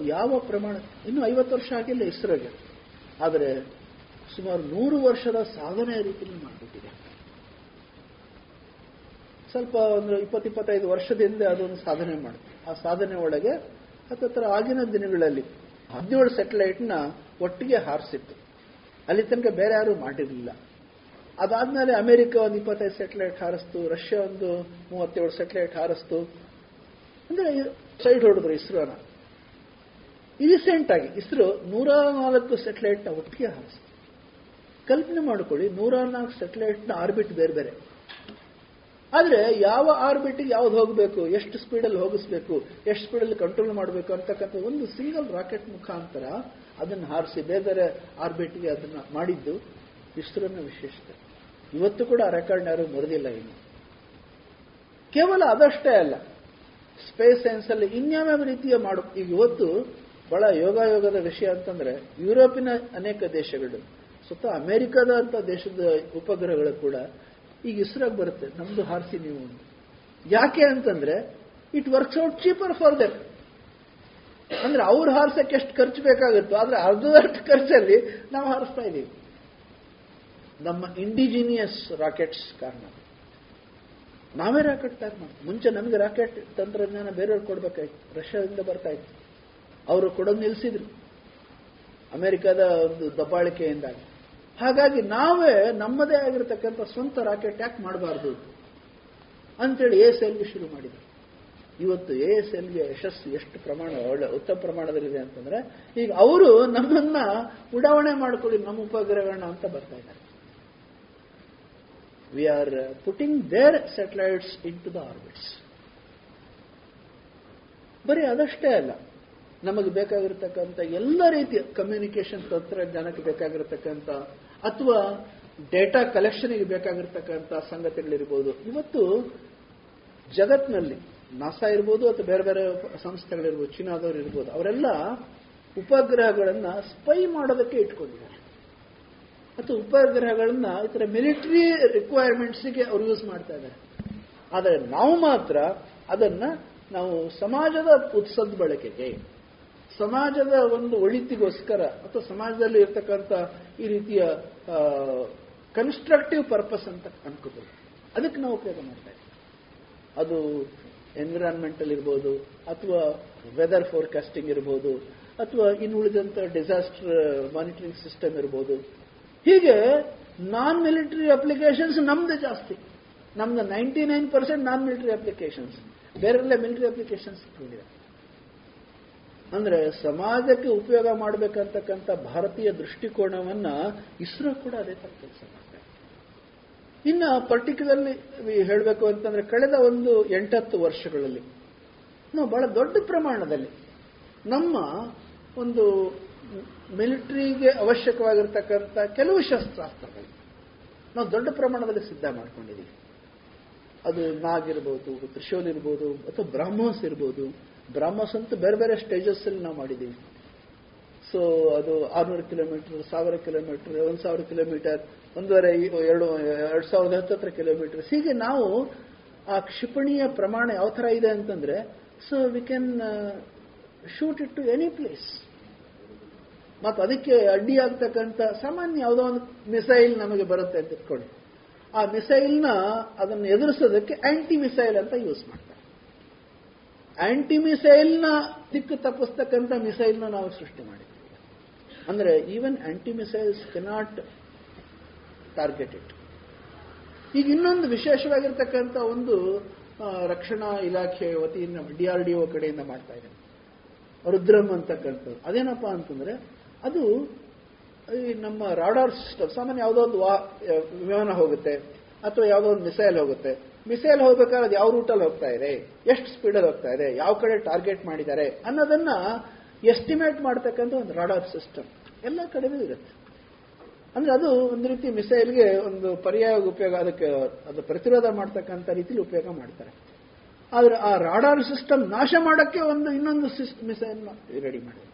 ಯಾವ ಪ್ರಮಾಣ, ಇನ್ನು ಐವತ್ತು ವರ್ಷ ಆಗಿಲ್ಲ ಇಸ್ರೋಗೆ. ಆದರೆ ಸುಮಾರು ನೂರು ವರ್ಷದ ಸಾಧನೆ ರೀತಿಯಲ್ಲಿ ಮಾಡಿಬಿಟ್ಟಿದೆ. ಸ್ವಲ್ಪ ಒಂದು ಇಪ್ಪತ್ತು, ಇಪ್ಪತ್ತೈದು ವರ್ಷದಿಂದ ಅದೊಂದು ಸಾಧನೆ ಮಾಡುತ್ತೆ ಆ ಸಾಧನೆ ಒಳಗೆ ಹತ್ತತ್ರ ಆಗಿನ ದಿನಗಳಲ್ಲಿ ಹದಿನೇಳು ಸ್ಯಾಟಲೈಟ್ನ ಒಟ್ಟಿಗೆ ಹಾರಿಸಿತ್ತು. ಅಲ್ಲಿ ತನಕ ಬೇರೆ ಯಾರು ಮಾಡಿರಲಿಲ್ಲ. ಅದಾದ್ಮೇಲೆ ಅಮೆರಿಕ ಒಂದು ಇಪ್ಪತ್ತೈದು ಸ್ಯಾಟಲೈಟ್ ಹಾರಿಸ್ತು, ರಷ್ಯಾ ಒಂದು ಮೂವತ್ತೇಳು ಸ್ಯಾಟಲೈಟ್ ಹಾರಿಸ್ತು. ಅಂದ್ರೆ ಸೈಡ್ ಹೊಡೆದ್ರು ಇಸ್ರೋನ. ರೀಸೆಂಟ್ ಆಗಿ ಇಸ್ರೋ ನೂರ ನಾಲ್ಕು ಸ್ಯಾಟಲೈಟ್ನ ಒಟ್ಟಿಗೆ ಹಾರಿಸ್ತು. ಕಲ್ಪನೆ ಮಾಡಿಕೊಳ್ಳಿ ನೂರ ನಾಲ್ಕು ಸ್ಯಾಟಲೈಟ್ನ ಆರ್ಬಿಟ್ ಬೇರೆ ಬೇರೆ. ಆದ್ರೆ ಯಾವ ಆರ್ಬಿಟ್ ಯಾವ್ದು ಹೋಗಬೇಕು? ಎಷ್ಟು ಸ್ಪೀಡಲ್ಲಿ ಹೋಗಿಸ್ಬೇಕು? ಎಷ್ಟು ಸ್ಪೀಡಲ್ಲಿ ಕಂಟ್ರೋಲ್ ಮಾಡಬೇಕು ಅಂತಕ್ಕಂಥ ಒಂದು ಸಿಂಗಲ್ ರಾಕೆಟ್ ಮುಖಾಂತರ ಅದನ್ನು ಹಾರಿಸಿ ಬೇರೆ ಬೇರೆ ಆರ್ಬಿಟ್ಗೆ ಅದನ್ನ ಮಾಡಿದ್ದು ಇಸ್ರೋನ ವಿಶೇಷತೆ ಇವತ್ತು ಕೂಡ ಆ ರೆಕಾರ್ಡ್ ಯಾರು ಮುರಿದಿಲ್ಲ ಇನ್ನು. ಕೇವಲ ಅದಷ್ಟೇ ಅಲ್ಲ. ಸ್ಪೇಸ್ ಸೈನ್ಸ್ ಅಲ್ಲಿ ಇನ್ಯಾವ್ಯಾವ ರೀತಿಯ ಮಾಡು ಈಗ ಇವತ್ತು ಬಹಳ ಯೋಗಾಯೋಗದ ವಿಷಯ ಅಂತಂದ್ರೆ ಯುರೋಪಿನ ಅನೇಕ ದೇಶಗಳು, ಸುತ್ತ ಅಮೆರಿಕದ ಅಂತ ದೇಶದ ಉಪಗ್ರಹಗಳು ಕೂಡ ಈಗ ಇಸ್ರೋಗೆ ಬರುತ್ತೆ, ನಮ್ದು ಹಾರಿಸಿ ನೀವು. ಯಾಕೆ ಅಂತಂದ್ರೆ it works out cheaper for them ಅಂದ್ರೆ ಅವ್ರು ಹಾರಿಸಕ್ಕೆ ಎಷ್ಟು ಖರ್ಚು ಬೇಕಾಗುತ್ತೋ, ಆದ್ರೆ ಅರ್ಧದಷ್ಟು ಖರ್ಚಲ್ಲಿ ನಾವು ಹಾರಿಸ್ತಾ ಇದ್ದೀವಿ. ನಮ್ಮ ಇಂಡಿಜಿನಿಯಸ್ ರಾಕೆಟ್ಸ್ ಕಾರಣ. ನಾವೇ ರಾಕೆಟ್ ತಯಾರು ಮಾಡ್ತೀವಿ. ಮುಂಚೆ ನಮಗೆ ರಾಕೆಟ್ ತಂತ್ರಜ್ಞಾನ ಬೇರೆಯವ್ರು ಕೊಡ್ಬೇಕಾಯ್ತು. ರಷ್ಯಾದಿಂದ ಬರ್ತಾ ಇತ್ತು ಅವರು ಕೊಡೋದು ನಿಲ್ಲಿಸಿದ್ರು ಅಮೆರಿಕದ ಒಂದು ದಬ್ಬಾಳಿಕೆಯಿಂದಾಗಿ. ಹಾಗಾಗಿ ನಾವೇ ನಮ್ಮದೇ ಆಗಿರತಕ್ಕಂಥ ಸ್ವಂತ ರಾಕೆಟ್ ಯಾಕೆ ಮಾಡಬಾರ್ದು? ಅಂತೇಳಿ ಎ ಎಸ್ ಎಲ್ಗೆ ಶುರು ಮಾಡಿದ್ರು. ಇವತ್ತು ಎ ಎಸ್ ಎಲ್ಗೆ ಯಶಸ್ಸು ಎಷ್ಟು ಪ್ರಮಾಣ, ಒಳ್ಳೆ ಉತ್ತಮ ಪ್ರಮಾಣದಲ್ಲಿದೆ ಅಂತಂದ್ರೆ, ಈಗ ಅವರು ನಮ್ಮನ್ನ ಉಡಾವಣೆ ಮಾಡ್ಕೊಳ್ಳಿ, ನಮ್ಮ ಉಪಗ್ರಹಗಳನ್ನ ಅಂತ ಬರ್ತಾ ಇದ್ದಾರೆ. We are putting their satellites in to the orbits ಬರೀ ಅದಷ್ಟೇ ಅಲ್ಲ, ನಮಗೆ ಬೇಕಾಗಿರತಕ್ಕಂಥ ಎಲ್ಲ ರೀತಿಯ ಕಮ್ಯುನಿಕೇಶನ್ ತಂತ್ರಜ್ಞಾನಕ್ಕೆ ಬೇಕಾಗಿರತಕ್ಕಂಥ ಅಥವಾ ಡೇಟಾ ಕಲೆಕ್ಷನ್ಗೆ ಬೇಕಾಗಿರ್ತಕ್ಕಂಥ ಸಂಗತಿಗಳಿರ್ಬೋದು. ಇವತ್ತು ಜಗತ್ನಲ್ಲಿ ನಾಸಾ ಇರ್ಬೋದು ಅಥವಾ ಬೇರೆ ಬೇರೆ ಸಂಸ್ಥೆಗಳಿರ್ಬೋದು, ಚೀನಾದವರು ಇರ್ಬೋದು, ಅವರೆಲ್ಲ ಉಪಗ್ರಹಗಳನ್ನ ಸ್ಪೈ ಮಾಡೋದಕ್ಕೆ ಇಟ್ಕೊಂಡಿದ್ದಾರೆ. ಅಥವಾ ಉಪಗ್ರಹಗಳನ್ನ ಈ ತರ ಮಿಲಿಟರಿ ರಿಕ್ವೈರ್ಮೆಂಟ್ಸ್ಗೆ ಅವ್ರು ಯೂಸ್ ಮಾಡ್ತಾ ಇದ್ದಾರೆ. ಆದರೆ ನಾವು ಮಾತ್ರ ಅದನ್ನ ನಾವು ಸಮಾಜದ ಉತ್ಸದ ಬಳಕೆಗೆ ಸಮಾಜದ ಒಂದು ಒಳಿತಿಗೋಸ್ಕರ ಅಥವಾ ಸಮಾಜದಲ್ಲಿ ಇರ್ತಕ್ಕಂಥ ಈ ರೀತಿಯ ಕನ್ಸ್ಟ್ರಕ್ಟಿವ್ ಪರ್ಪಸ್ ಅಂತ ಅನ್ಕೋಬಹುದು ಅದಕ್ಕೆ ನಾವು ಉಪಯೋಗ ಮಾಡ್ತಾ ಇದ್ದೀವಿ. ಅದು ಎನ್ವಿರಾನ್ಮೆಂಟಲ್ ಇರ್ಬೋದು, ಅಥವಾ ವೆದರ್ ಫೋರ್ಕಾಸ್ಟಿಂಗ್ ಇರ್ಬೋದು, ಅಥವಾ ಇನ್ನು ಉಳಿದಂಥ ಡಿಸಾಸ್ಟರ್ ಮಾನಿಟರಿಂಗ್ ಸಿಸ್ಟಮ್ ಇರ್ಬೋದು. ಹೀಗೆ ನಾನ್ ಮಿಲಿಟರಿ ಅಪ್ಲಿಕೇಶನ್ಸ್ ನಮ್ದು ಜಾಸ್ತಿ. ನಮ್ದು ninety nine percent non military applications ಬೇರೆಲ್ಲ ಮಿಲಿಟರಿ ಅಪ್ಲಿಕೇಶನ್ಸ್ ಇಟ್ಕೊಂಡಿದೆ ಅಂದ್ರೆ ಸಮಾಜಕ್ಕೆ ಉಪಯೋಗ ಮಾಡಬೇಕಂತಕ್ಕಂಥ ಭಾರತೀಯ ದೃಷ್ಟಿಕೋನವನ್ನ ಇಸ್ರೋ ಕೂಡ ಅದೇ ತರ ಕೆಲಸ ಮಾಡ್ತಾರೆ ಇನ್ನ ಪರ್ಟಿಕ್ಯುಲರ್ಲಿ ಹೇಳಬೇಕು ಅಂತಂದ್ರೆ ಕಳೆದ ಒಂದು ಎಂಟತ್ತು ವರ್ಷಗಳಲ್ಲಿ, ನಾವು ಬಹಳ ದೊಡ್ಡ ಪ್ರಮಾಣದಲ್ಲಿ ನಮ್ಮ ಒಂದು ಮಿಲಿಟರಿಗೆ ಅವಶ್ಯಕವಾಗಿರ್ತಕ್ಕಂಥ ಕೆಲವು ಶಸ್ತ್ರಾಸ್ತ್ರಗಳು ನಾವು ದೊಡ್ಡ ಪ್ರಮಾಣದಲ್ಲಿ ಸಿದ್ಧ ಮಾಡ್ಕೊಂಡಿದ್ದೀವಿ. ಅದು ನಾಗಿರ್ಬೋದು ತ್ರಿಶೂಲ್ ಇರ್ಬೋದು, ಅಥವಾ ಬ್ರಾಹ್ಮೋಸ್ ಇರ್ಬೋದು ಬ್ರಹ್ಮೋಸ್ ಬೇರೆ ಬೇರೆ ಸ್ಟೇಜಸ್ ಅಲ್ಲಿ ನಾವು ಮಾಡಿದ್ದೀವಿ. ಸೊ ಅದು ಆರ್ನೂರು ಕಿಲೋಮೀಟರ್ ಸಾವಿರ ಕಿಲೋಮೀಟರ್ ಒಂದು ಸಾವಿರ ಕಿಲೋಮೀಟರ್ ಒಂದೂವರೆ, ಎರಡು ಎರಡು ಸಾವಿರದ ಹತ್ತತ್ರ ಕಿಲೋಮೀಟರ್ ಹೀಗೆ ನಾವು ಆ ಕ್ಷಿಪಣಿಯ ಪ್ರಮಾಣ ಯಾವ ಥರ ಇದೆ ಅಂತಂದ್ರೆ so we can shoot it to any place ಮತ್ತು ಅದಕ್ಕೆ ಅಡ್ಡಿ ಆಗ್ತಕ್ಕಂಥ ಸಾಮಾನ್ಯ ಯಾವುದೋ ಒಂದು ಮಿಸೈಲ್ ನಮಗೆ ಬರುತ್ತೆ ಅಂತ ಇಟ್ಕೊಳ್ಳಿ. ಆ ಮಿಸೈಲ್ನ ಅದನ್ನು ಎದುರಿಸೋದಕ್ಕೆ ಆಂಟಿ ಮಿಸೈಲ್ ಅಂತ ಯೂಸ್ ಮಾಡ್ತಾರೆ. ಆಂಟಿ ಮಿಸೈಲ್ನ ದಿಕ್ಕು ತಪ್ಪಿಸ್ತಕ್ಕಂಥ ಮಿಸೈಲ್ನ ನಾವು ಸೃಷ್ಟಿ ಮಾಡಿದ್ದೀವಿ ಅಂದ್ರೆ even anti missiles cannot target it ಈಗ ಇನ್ನೊಂದು ವಿಶೇಷವಾಗಿರ್ತಕ್ಕಂಥ ಒಂದು ರಕ್ಷಣಾ ಇಲಾಖೆ ವತಿಯಿಂದ ಡಿಆರ್ಡಿಒ ಕಡೆಯಿಂದ ಮಾಡ್ತಾ ಇದೆ ರುದ್ರಂ ಅಂತಕ್ಕಂಥದ್ದು. ಅದೇನಪ್ಪ ಅಂತಂದ್ರೆ, ಅದು ಈ ನಮ್ಮ ರಾಡಾರ್ ಸಿಸ್ಟಮ್ ಸಾಮಾನ್ಯ ಯಾವುದೋ ಒಂದು ವಾ, ವಿಮಾನ ಹೋಗುತ್ತೆ, ಅಥವಾ ಯಾವುದೋ ಒಂದು ಮಿಸೈಲ್ ಹೋಗುತ್ತೆ. ಮಿಸೈಲ್ ಹೋಗ್ಬೇಕಾದ್ರೆ ಯಾವ ರೂಟಲ್ಲಿ ಹೋಗ್ತಾ ಇದೆ? ಎಷ್ಟು ಸ್ಪೀಡಲ್ಲಿ ಹೋಗ್ತಾ ಇದೆ? ಯಾವ ಕಡೆ ಟಾರ್ಗೆಟ್ ಮಾಡಿದ್ದಾರೆ? ಅನ್ನೋದನ್ನ ಎಸ್ಟಿಮೇಟ್ ಮಾಡ್ತಕ್ಕಂಥ ಒಂದು ರಾಡಾರ್ ಸಿಸ್ಟಮ್ ಎಲ್ಲ ಕಡೆನೂ ಇರುತ್ತೆ. ಅಂದ್ರೆ ಅದು ಒಂದು ರೀತಿ ಮಿಸೈಲ್ಗೆ ಒಂದು ಪರ್ಯಾಯ ಉಪಯೋಗ, ಅದಕ್ಕೆ ಅದು ಪ್ರತಿರೋಧ ಮಾಡ್ತಕ್ಕಂಥ ರೀತಿಲಿ ಉಪಯೋಗ ಮಾಡ್ತಾರೆ. ಆದ್ರೆ ಆ ರಾಡಾರ್ ಸಿಸ್ಟಮ್ ನಾಶ ಮಾಡಕ್ಕೆ ಒಂದು ಇನ್ನೊಂದು ಮಿಸೈಲ್ ರೆಡಿ ಮಾಡಿದೆ.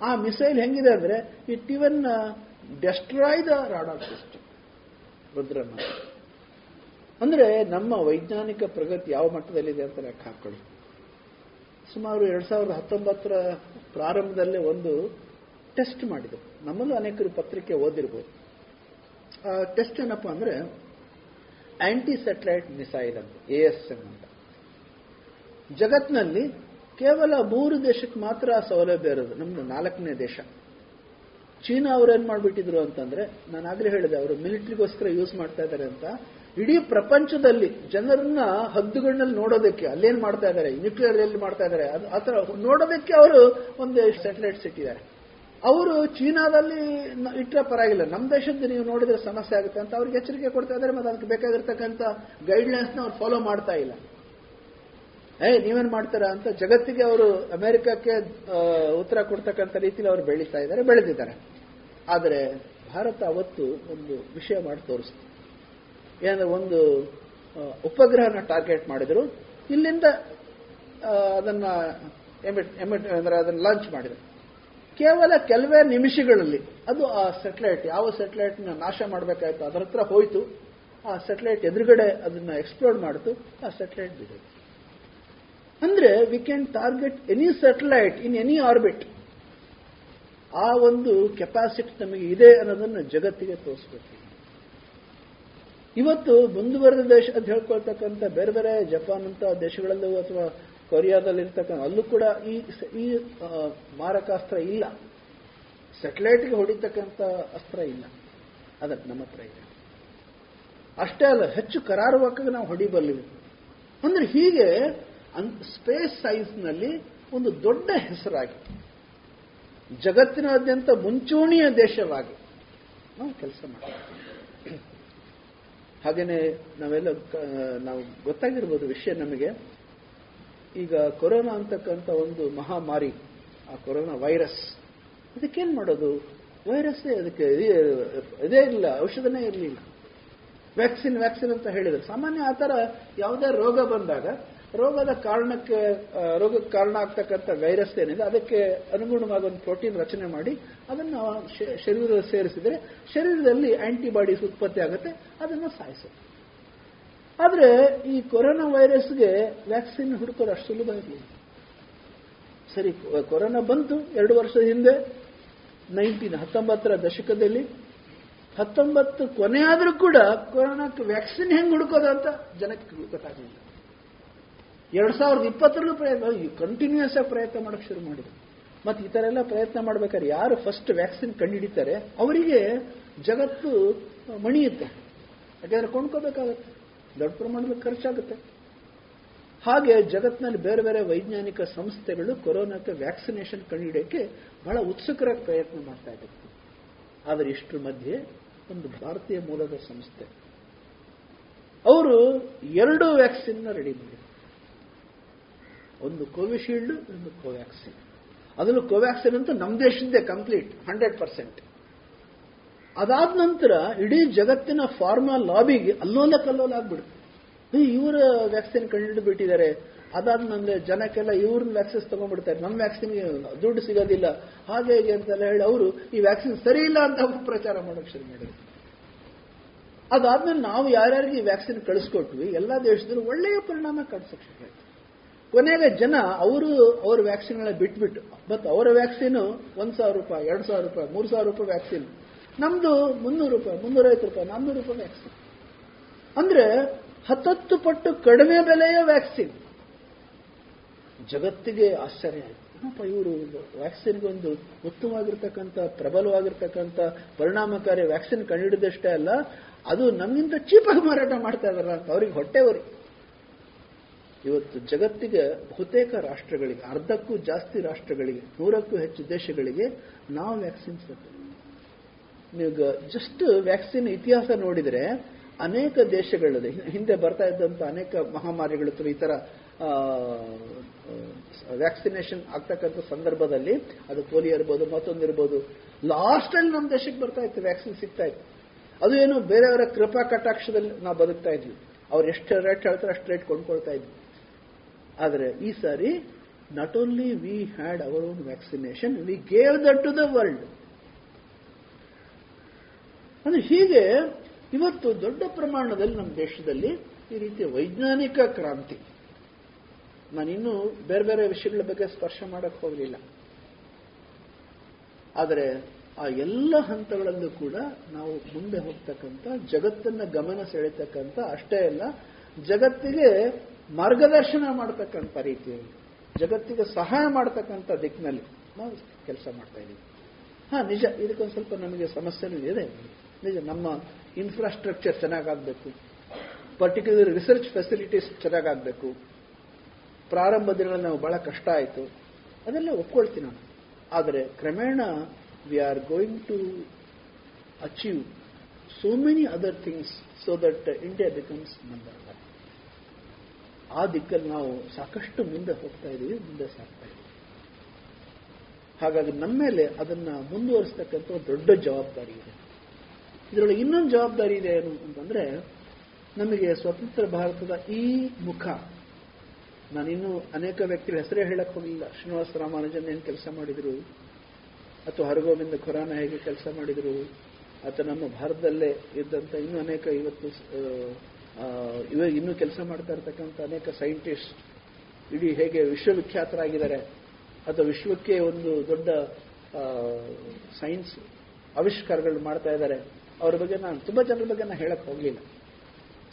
ಆ ಮಿಸೈಲ್ ಹೆಂಗಿದೆ ಅಂದ್ರೆ it even destroy the radar system Rudram ಅಂದ್ರೆ ನಮ್ಮ ವೈಜ್ಞಾನಿಕ ಪ್ರಗತಿ ಯಾವ ಮಟ್ಟದಲ್ಲಿದೆ ಅಂತ ಲೆಕ್ಕ ಹಾಕೊಳ್ಳಿ. ಸುಮಾರು ಎರಡ್ ಸಾವಿರದ ಹತ್ತೊಂಬತ್ತರ ಪ್ರಾರಂಭದಲ್ಲೇ ಒಂದು ಟೆಸ್ಟ್ ಮಾಡಿದ್ರು ನಮ್ಮಲ್ಲೂ ಅನೇಕರು ಪತ್ರಿಕೆ ಓದಿರ್ಬೋದು. ಆ ಟೆಸ್ಟ್ ಏನಪ್ಪ ಅಂದ್ರೆ ಆಂಟಿ ಸ್ಯಾಟಲೈಟ್ ಮಿಸೈಲ್ ಅಂತ ಎ ಅಂತ. ಜಗತ್ನಲ್ಲಿ ಕೇವಲ ಮೂರು ದೇಶಕ್ಕೆ ಮಾತ್ರ ಆ ಸೌಲಭ್ಯ ಇರೋದು, ನಮ್ದು ನಾಲ್ಕನೇ ದೇಶ. ಚೀನಾ ಅವ್ರು ಏನ್ ಮಾಡ್ಬಿಟ್ಟಿದ್ರು ಅಂತಂದ್ರೆ, ನಾನು ಆಗ್ಲೇ ಹೇಳಿದೆ, ಅವರು ಮಿಲಿಟರಿಗೋಸ್ಕರ ಯೂಸ್ ಮಾಡ್ತಾ ಇದ್ದಾರೆ ಅಂತ ಇಡೀ ಪ್ರಪಂಚದಲ್ಲಿ ಜನರನ್ನ ಹದ್ದುಗಳಲ್ಲಿ ನೋಡೋದಕ್ಕೆ ಅಲ್ಲೇನ್ ಮಾಡ್ತಾ ಇದ್ದಾರೆ ನ್ಯೂಕ್ಲಿಯರ್ ಎಲ್ಲಿ ಮಾಡ್ತಾ ಇದ್ದಾರೆ ಅದು ನೋಡೋದಕ್ಕೆ ಅವರು ಒಂದು ಸ್ಯಾಟಲೈಟ್ಸ್ ಇಟ್ಟಿದ್ದಾರೆ ಅವರು ಚೀನಾದಲ್ಲಿ ಇಟ್ಟರೆ ಪರವಾಗಿಲ್ಲ. ನಮ್ಮ ದೇಶದ ನೀವು ನೋಡಿದ್ರೆ ಸಮಸ್ಯೆ ಆಗುತ್ತೆ ಅಂತ ಅವ್ರಿಗೆ ಎಚ್ಚರಿಕೆ ಕೊಡ್ತಾ ಇದ್ದಾರೆ ಮತ್ತೆ ಅದಕ್ಕೆ ಬೇಕಾಗಿರ್ತಕ್ಕಂಥ ಗೈಡ್ಲೈನ್ಸ್ನ ಅವ್ರು ಫಾಲೋ ಮಾಡ್ತಾ ಇಲ್ಲ. ಏ ನೀವೇನ್ ಮಾಡ್ತೀರಾ ಅಂತ ಜಗತ್ತಿಗೆ ಅವರು ಅಮೆರಿಕಕ್ಕೆ ಉತ್ತರ ಕೊಡ್ತಕ್ಕಂಥ ರೀತಿಯಲ್ಲಿ ಅವರು ಬೆಳೀತಾ ಇದ್ದಾರೆ, ಬೆಳೆದಿದ್ದಾರೆ. ಆದರೆ ಭಾರತ ಅವತ್ತು ಒಂದು ವಿಷಯ ಮಾಡಿ ತೋರಿಸ್ತು. ಏನಂದ್ರೆ ಒಂದು ಉಪಗ್ರಹನ ಟಾರ್ಗೆಟ್ ಮಾಡಿದ್ರು. ಇಲ್ಲಿಂದ ಅದನ್ನ ಎಮಿಟ್ ಎಮಿಟ್ ಅಂದ್ರೆ ಅದನ್ನ ಲಾಂಚ್ ಮಾಡಿದ್ರು. ಕೇವಲ ಕೆಲವೇ ನಿಮಿಷಗಳಲ್ಲಿ, ಅದು ಆ ಸೆಟಲೈಟ್ ಯಾವ ಸೆಟಲೈಟ್ ನಾಶ ಮಾಡಬೇಕಾಯ್ತು, ಅದರ ಹತ್ರ ಹೋಯ್ತು. ಆ ಸೆಟಲೈಟ್ ಎದುರುಗಡೆ ಅದನ್ನ ಎಕ್ಸ್ಪ್ಲೋರ್ ಮಾಡಿತು, ಆ ಸೆಟಲೈಟ್ ಬಿದ್ದೋಯ್ತು. ಅಂದ್ರೆ we can target any satellite in any orbit ಆ ಒಂದು ಕೆಪಾಸಿಟಿ ನಮಗೆ ಇದೆ ಅನ್ನೋದನ್ನು ಜಗತ್ತಿಗೆ ತೋರಿಸ್ಬೇಕು. ಇವತ್ತು ಮುಂದುವರೆದ ದೇಶ ಅಂತ ಹೇಳ್ಕೊಳ್ತಕ್ಕಂಥ ಬೇರೆ ಬೇರೆ ಜಪಾನ್ ಅಂತ ದೇಶಗಳಲ್ಲೂ ಅಥವಾ ಕೊರಿಯಾದಲ್ಲಿ ಇರ್ತಕ್ಕಂಥ ಅಲ್ಲೂ ಕೂಡ ಈ ಈ ಮಾರಕಾಸ್ತ್ರ ಇಲ್ಲ. ಸೆಟಲೈಟ್ಗೆ ಹೊಡಿತಕ್ಕಂಥ ಅಸ್ತ್ರ ಇಲ್ಲ. ಅದಕ್ಕೆ ನಮ್ಮ ಹತ್ರ ಇದೆ. ಅಷ್ಟೇ ಅಲ್ಲ, ಹೆಚ್ಚು ಕರಾರುವಕ್ಕಾಗಿ ನಾವು ಹೊಡಿಬಲ್ಲಿವೆ ಅಂದ್ರೆ ಹೀಗೆ ಸ್ಪೇಸ್ ಸೈನ್ಸ್ನಲ್ಲಿ ಒಂದು ದೊಡ್ಡ ಹೆಸರಾಗಿ, ಜಗತ್ತಿನಾದ್ಯಂತ ಮುಂಚೂಣಿಯ ದೇಶವಾಗಿ ನಾವು ಕೆಲಸ ಮಾಡ್ತೀವಿ. ಹಾಗೇನೆ ನಾವೆಲ್ಲ ನಾವು ಗೊತ್ತಾಗಿರ್ಬೋದು ವಿಷಯ ನಮಗೆ. ಈಗ ಕೊರೋನಾ ಅಂತಕ್ಕಂಥ ಒಂದು ಮಹಾಮಾರಿ, ಆ ಕೊರೋನಾ ವೈರಸ್ ಅದಕ್ಕೇನು ಮಾಡೋದು? ವೈರಸ್ಸೇ ಅದಕ್ಕೆ ಇದೇ- ಇಲ್ಲ, ಔಷಧನೇ ಇರಲಿಲ್ಲ. ವ್ಯಾಕ್ಸಿನ್ ವ್ಯಾಕ್ಸಿನ್ ಅಂತ ಹೇಳಿದ್ರು ಸಾಮಾನ್ಯ ಆ ಥರ ಯಾವುದೇ ರೋಗ ಬಂದಾಗ ರೋಗದ ಕಾರಣಕ್ಕೆ ರೋಗಕ್ಕೆ ಕಾರಣ ಆಗ್ತಕ್ಕಂಥ ವೈರಸ್ ಏನಿದೆ, ಅದಕ್ಕೆ ಅನುಗುಣವಾಗಿ ಒಂದು ಪ್ರೋಟೀನ್ ರಚನೆ ಮಾಡಿ, ಅದನ್ನು ಶರೀರ ಸೇರಿಸಿದರೆ ಶರೀರದಲ್ಲಿ ಆಂಟಿಬಾಡೀಸ್ ಉತ್ಪತ್ತಿ ಆಗುತ್ತೆ, ಅದನ್ನು ಸಾಯಿಸುತ್ತೆ ಆದರೆ ಈ ಕೊರೋನಾ ವೈರಸ್ಗೆ ವ್ಯಾಕ್ಸಿನ್ ಹುಡುಕೋದು ಅಷ್ಟು ಸುಲಭ ಇರಲಿಲ್ಲ. ಸರಿ, ಕೊರೋನಾ ಬಂತು, ಎರಡು ವರ್ಷದ ಹಿಂದೆ ನೈನ್ಟೀನ್ ಹತ್ತೊಂಬತ್ತರ ದಶಕದಲ್ಲಿ, ಹತ್ತೊಂಬತ್ತು ಕೊನೆಯಾದರೂ ಕೂಡ ಕೊರೋನಾಕ್ಕೆ ವ್ಯಾಕ್ಸಿನ್ ಹೆಂಗ್ ಹುಡುಕೋದು ಅಂತ ಜನಕ್ಕೆ ಗೊತ್ತಾಗಲಿಲ್ಲ. ಎರಡ್ ಸಾವಿರದ ಇಪ್ಪತ್ತರಲ್ಲೂ ಪ್ರಯತ್ನ ಕಂಟಿನ್ಯೂಸ್ ಆಗಿ ಪ್ರಯತ್ನ ಮಾಡಕ್ ಶುರು ಮಾಡಿದ್ರು. ಮತ್ತೆ ಈ ತರ ಎಲ್ಲ ಪ್ರಯತ್ನ ಮಾಡ್ಬೇಕಾದ್ರೆ ಯಾರು ಫಸ್ಟ್ ವ್ಯಾಕ್ಸಿನ್ ಕಂಡುಹಿಡಿತಾರೆ ಅವರಿಗೆ ಜಗತ್ತು ಮಣಿಯುತ್ತೆ ಯಾಕಂದ್ರೆ ಕೊಂಡ್ಕೋಬೇಕಾಗತ್ತೆ. ದೊಡ್ಡ ಪ್ರಮಾಣದಲ್ಲಿ ಖರ್ಚಾಗುತ್ತೆ. ಹಾಗೆ ಜಗತ್ತಿನಲ್ಲಿ ಬೇರೆ ಬೇರೆ ವೈಜ್ಞಾನಿಕ ಸಂಸ್ಥೆಗಳು ಕೊರೋನಾಕ್ಕೆ ವ್ಯಾಕ್ಸಿನೇಷನ್ ಕಂಡುಹಿಡಿಯೋಕ್ಕೆ ಬಹಳ ಉತ್ಸುಕರಾಗಿ ಪ್ರಯತ್ನ ಮಾಡ್ತಾ ಇದ್ದಾರೆ ಆದರೆ ಇಷ್ಟರ ಮಧ್ಯೆ ಒಂದು ಭಾರತೀಯ ಮೂಲದ ಸಂಸ್ಥೆ. ಅವರು ಎರಡು ವ್ಯಾಕ್ಸಿನ್ ರೆಡಿ ಮಾಡಿದ್ರು. ಒಂದು ಕೋವಿಶೀಲ್ಡ್, ಒಂದು ಕೋವ್ಯಾಕ್ಸಿನ್. ಅದನ್ನು ಕೋವ್ಯಾಕ್ಸಿನ್ ಅಂತೂ ನಮ್ಮ ದೇಶದ್ದೇ ಕಂಪ್ಲೀಟ್, ಹಂಡ್ರೆಡ್ ಪರ್ಸೆಂಟ್. ಅದಾದ ನಂತರ ಇಡೀ ಜಗತ್ತಿನ ಫಾರ್ಮಾ ಲಾಬಿಗೆ ಅಲ್ಲೋಲ ಕಲ್ಲೋಲ ಆಗ್ಬಿಡುತ್ತೆ. ಇವರ ವ್ಯಾಕ್ಸಿನ್ ಕಂಡು ಬಿಟ್ಟಿದ್ದಾರೆ ಅದಾದ್ಮೇಲೆ ಜನಕ್ಕೆಲ್ಲ ಇವ್ರನ್ನ ವ್ಯಾಕ್ಸಿನ್ಸ್ ತಗೊಂಡ್ಬಿಡ್ತಾರೆ. ನಮ್ಮ ವ್ಯಾಕ್ಸಿನ್ ದುಡ್ಡು ಸಿಗೋದಿಲ್ಲ. ಹಾಗೆ ಹೇಗೆ ಅಂತೆಲ್ಲ ಹೇಳಿ ಅವರು ಈ ವ್ಯಾಕ್ಸಿನ್ ಸರಿ ಇಲ್ಲ ಅಂತ ಪ್ರಚಾರ ಮಾಡೋಕೆ ಶುರು ಮಾಡಿದ್ರು. ಅದಾದ್ಮೇಲೆ ನಾವು ಯಾರ್ಯಾರಿಗೆ ಈ ವ್ಯಾಕ್ಸಿನ್ ಕಳಿಸ್ಕೊಟ್ವಿ, ಎಲ್ಲ ದೇಶದಲ್ಲೂ ಒಳ್ಳೆಯ ಪರಿಣಾಮ ಕಾಣಿಸೋಕೆ ಶುರು ಕೊನೆಗೆ ಜನ ಅವರು ಅವ್ರ ವ್ಯಾಕ್ಸಿನ್ಗಳ ಬಿಟ್ಬಿಟ್ಟು ಬಟ್ ಅವರ ವ್ಯಾಕ್ಸಿನ್ ಒಂದ್ ಸಾವಿರ ರೂಪಾಯಿ, ಎರಡ್ ಸಾವಿರ ರೂಪಾಯಿ, ಮೂರು ಸಾವಿರ ರೂಪಾಯಿ ವ್ಯಾಕ್ಸಿನ್. ನಮ್ದು ಮುನ್ನೂರು ರೂಪಾಯಿ, ಮುನ್ನೂರೈವತ್ತು ರೂಪಾಯಿ, ನಾನ್ನೂರು ರೂಪಾಯಿ ವ್ಯಾಕ್ಸಿನ್. ಅಂದ್ರೆ ಹತ್ತತ್ತು ಪಟ್ಟು ಕಡಿಮೆ ಬೆಲೆಯ ವ್ಯಾಕ್ಸಿನ್. ಜಗತ್ತಿಗೆ ಆಶ್ಚರ್ಯ ಆಯ್ತು. ಇವರು ವ್ಯಾಕ್ಸಿನ್ಗೆ ಒಂದು ಉತ್ತಮವಾಗಿರ್ತಕ್ಕಂಥ, ಪ್ರಬಲವಾಗಿರ್ತಕ್ಕಂಥ, ಪರಿಣಾಮಕಾರಿ ವ್ಯಾಕ್ಸಿನ್ ಕಂಡುಹಿಡಿದಷ್ಟೇ ಅಲ್ಲ, ಅದು ನಮ್ಗಿಂತ ಚೀಪಾಗಿ ಮಾರಾಟ ಮಾಡ್ತಾ ಇದಾರ ಅಂತ. ಅವ್ರಿಗೆ ಹೊಟ್ಟೆವರಿ ಇವತ್ತು ಜಗತ್ತಿಗೆ ಬಹುತೇಕ ರಾಷ್ಟ್ರಗಳಿಗೆ, ಅರ್ಧಕ್ಕೂ ಜಾಸ್ತಿ ರಾಷ್ಟ್ರಗಳಿಗೆ, ನೂರಕ್ಕೂ ಹೆಚ್ಚು ದೇಶಗಳಿಗೆ ನಾವು ವ್ಯಾಕ್ಸಿನ್ಸ್ ನೀವು ಜಸ್ಟ್ ವ್ಯಾಕ್ಸಿನ್ ಇತಿಹಾಸ ನೋಡಿದರೆ ಅನೇಕ ದೇಶಗಳಲ್ಲಿ, ಹಿಂದೆ ಬರ್ತಾ ಇದ್ದಂತ ಅನೇಕ ಮಹಾಮಾರಿಗಳು ಅಥವಾ ಈ ತರ ವ್ಯಾಕ್ಸಿನೇಷನ್ ಆಗ್ತಕ್ಕಂಥ ಸಂದರ್ಭದಲ್ಲಿ ಅದು ಪೋಲಿಯೋ ಇರ್ಬೋದು ಮತ್ತೊಂದಿರ್ಬೋದು ಲಾಸ್ಟ್ ಅಲ್ಲಿ ನಮ್ಮ ದೇಶಕ್ಕೆ ಬರ್ತಾ ಇತ್ತು, ವ್ಯಾಕ್ಸಿನ್ ಸಿಗ್ತಾ ಇತ್ತು. ಅದು ಏನು ಬೇರೆಯವರ ಕೃಪಾ ಕಟಾಕ್ಷದಲ್ಲಿ ನಾವು ಬದುಕ್ತಾ ಇದ್ವಿ. ಅವ್ರು ಎಷ್ಟು ರೇಟ್ ಹೇಳ್ತಾರೆ ಅಷ್ಟು ರೇಟ್ ಕೊಂಡ್ಕೊಳ್ತಾ ಇದ್ವಿ. ಆದರೆ ಈ ಸಾರಿ not only we had our own vaccination we gave that to the world ಅಂದ್ರೆ ಹೀಗೆ ಇವತ್ತು ದೊಡ್ಡ ಪ್ರಮಾಣದಲ್ಲಿ ನಮ್ಮ ದೇಶದಲ್ಲಿ ಈ ರೀತಿಯ ವೈಜ್ಞಾನಿಕ ಕ್ರಾಂತಿ. ನಾನಿನ್ನೂ ಬೇರೆ ಬೇರೆ ವಿಷಯಗಳ ಬಗ್ಗೆ ಸ್ಪರ್ಶ ಮಾಡಕ್ಕೆ ಹೋಗಲಿಲ್ಲ. ಆದರೆ ಆ ಎಲ್ಲ ಹಂತಗಳಲ್ಲೂ ಕೂಡ ನಾವು ಮುಂದೆ ಹೋಗ್ತಕ್ಕಂಥ, ಜಗತ್ತನ್ನ ಗಮನ ಸೆಳೆತಕ್ಕಂಥ ಅಷ್ಟೇ ಅಲ್ಲ, ಜಗತ್ತಿಗೆ ಮಾರ್ಗದರ್ಶನ ಮಾಡತಕ್ಕಂಥ ರೀತಿಯಲ್ಲಿ, ಜಗತ್ತಿಗೆ ಸಹಾಯ ಮಾಡತಕ್ಕಂಥ ದಿಕ್ಕಿನಲ್ಲಿ ನಾವು ಕೆಲಸ ಮಾಡ್ತಾ ಇದ್ದೀವಿ. ಹಾ, ನಿಜ, ಇದಕ್ಕೊಂದು ಸ್ವಲ್ಪ ನಮಗೆ ಸಮಸ್ಯೆನೂ ಇದೆ. ನಿಜ, ನಮ್ಮ ಇನ್ಫ್ರಾಸ್ಟ್ರಕ್ಚರ್ ಚೆನ್ನಾಗಾಗಬೇಕು. ಪರ್ಟಿಕ್ಯುಲರ್ ರಿಸರ್ಚ್ ಫೆಸಿಲಿಟೀಸ್ ಚೆನ್ನಾಗಾಗಬೇಕು. ಪ್ರಾರಂಭ ದಿನಗಳಲ್ಲಿ ನಾವು ಬಹಳ ಕಷ್ಟ ಆಯಿತು. ಅದೆಲ್ಲ ಒಪ್ಕೊಳ್ತೀನಿ ನಾನು. ಆದರೆ ಕ್ರಮೇಣ we are going to achieve so many other things so that India becomes number ಆ ದಿಕ್ಕಲ್ಲಿ ನಾವು ಸಾಕಷ್ಟು ಮುಂದೆ ಹೋಗ್ತಾ ಇದ್ದೀವಿ, ಮುಂದೆ ಸಾಗ್ತಾ ಇದ್ದೀವಿ. ಹಾಗಾಗಿ ನಮ್ಮ ಮೇಲೆ ಅದನ್ನ ಮುಂದುವರಿಸ್ತಕ್ಕಂಥ ದೊಡ್ಡ ಜವಾಬ್ದಾರಿ ಇದೆ. ಇದರೊಳಗೆ ಇನ್ನೊಂದು ಜವಾಬ್ದಾರಿ ಇದೆ ಏನು ಅಂತಂದ್ರೆ, ನಮಗೆ ಸ್ವತಂತ್ರ ಭಾರತದ ಈ ಮುಖ, ನಾನಿನ್ನೂ ಅನೇಕ ವ್ಯಕ್ತಿಗಳ ಹೆಸರೇ ಹೇಳಕ್ ಹೋಗಲಿಲ್ಲ ಶ್ರೀನಿವಾಸ ರಾಮಾನುಜನ್ ಏನು ಕೆಲಸ ಮಾಡಿದ್ರು? ಅಥವಾ ಹರಗೋವಿಂದ ಖುರಾನ ಹೇಗೆ ಕೆಲಸ ಮಾಡಿದ್ರು? ಅಥವಾ ನಮ್ಮ ಭಾರತದಲ್ಲೇ ಇದ್ದಂತ ಇನ್ನೂ ಅನೇಕ ಇವತ್ತು ಇವಾಗ ಇನ್ನೂ ಕೆಲಸ ಮಾಡ್ತಾ ಇರ್ತಕ್ಕಂಥ ಅನೇಕ ಸೈಂಟಿಸ್ಟ್ ಇಡೀ ಹೇಗೆ ವಿಶ್ವವಿಖ್ಯಾತರಾಗಿದ್ದಾರೆ. ಅಥವಾ ವಿಶ್ವಕ್ಕೆ ಒಂದು ದೊಡ್ಡ ಸೈನ್ಸ್ ಆವಿಷ್ಕಾರಗಳು ಮಾಡ್ತಾ ಇದ್ದಾರೆ. ಅವ್ರ ಬಗ್ಗೆ ನಾನು ತುಂಬಾ ಜನರ ಬಗ್ಗೆ ನಾನು ಹೇಳಕ್ ಹೋಗಲಿಲ್ಲ.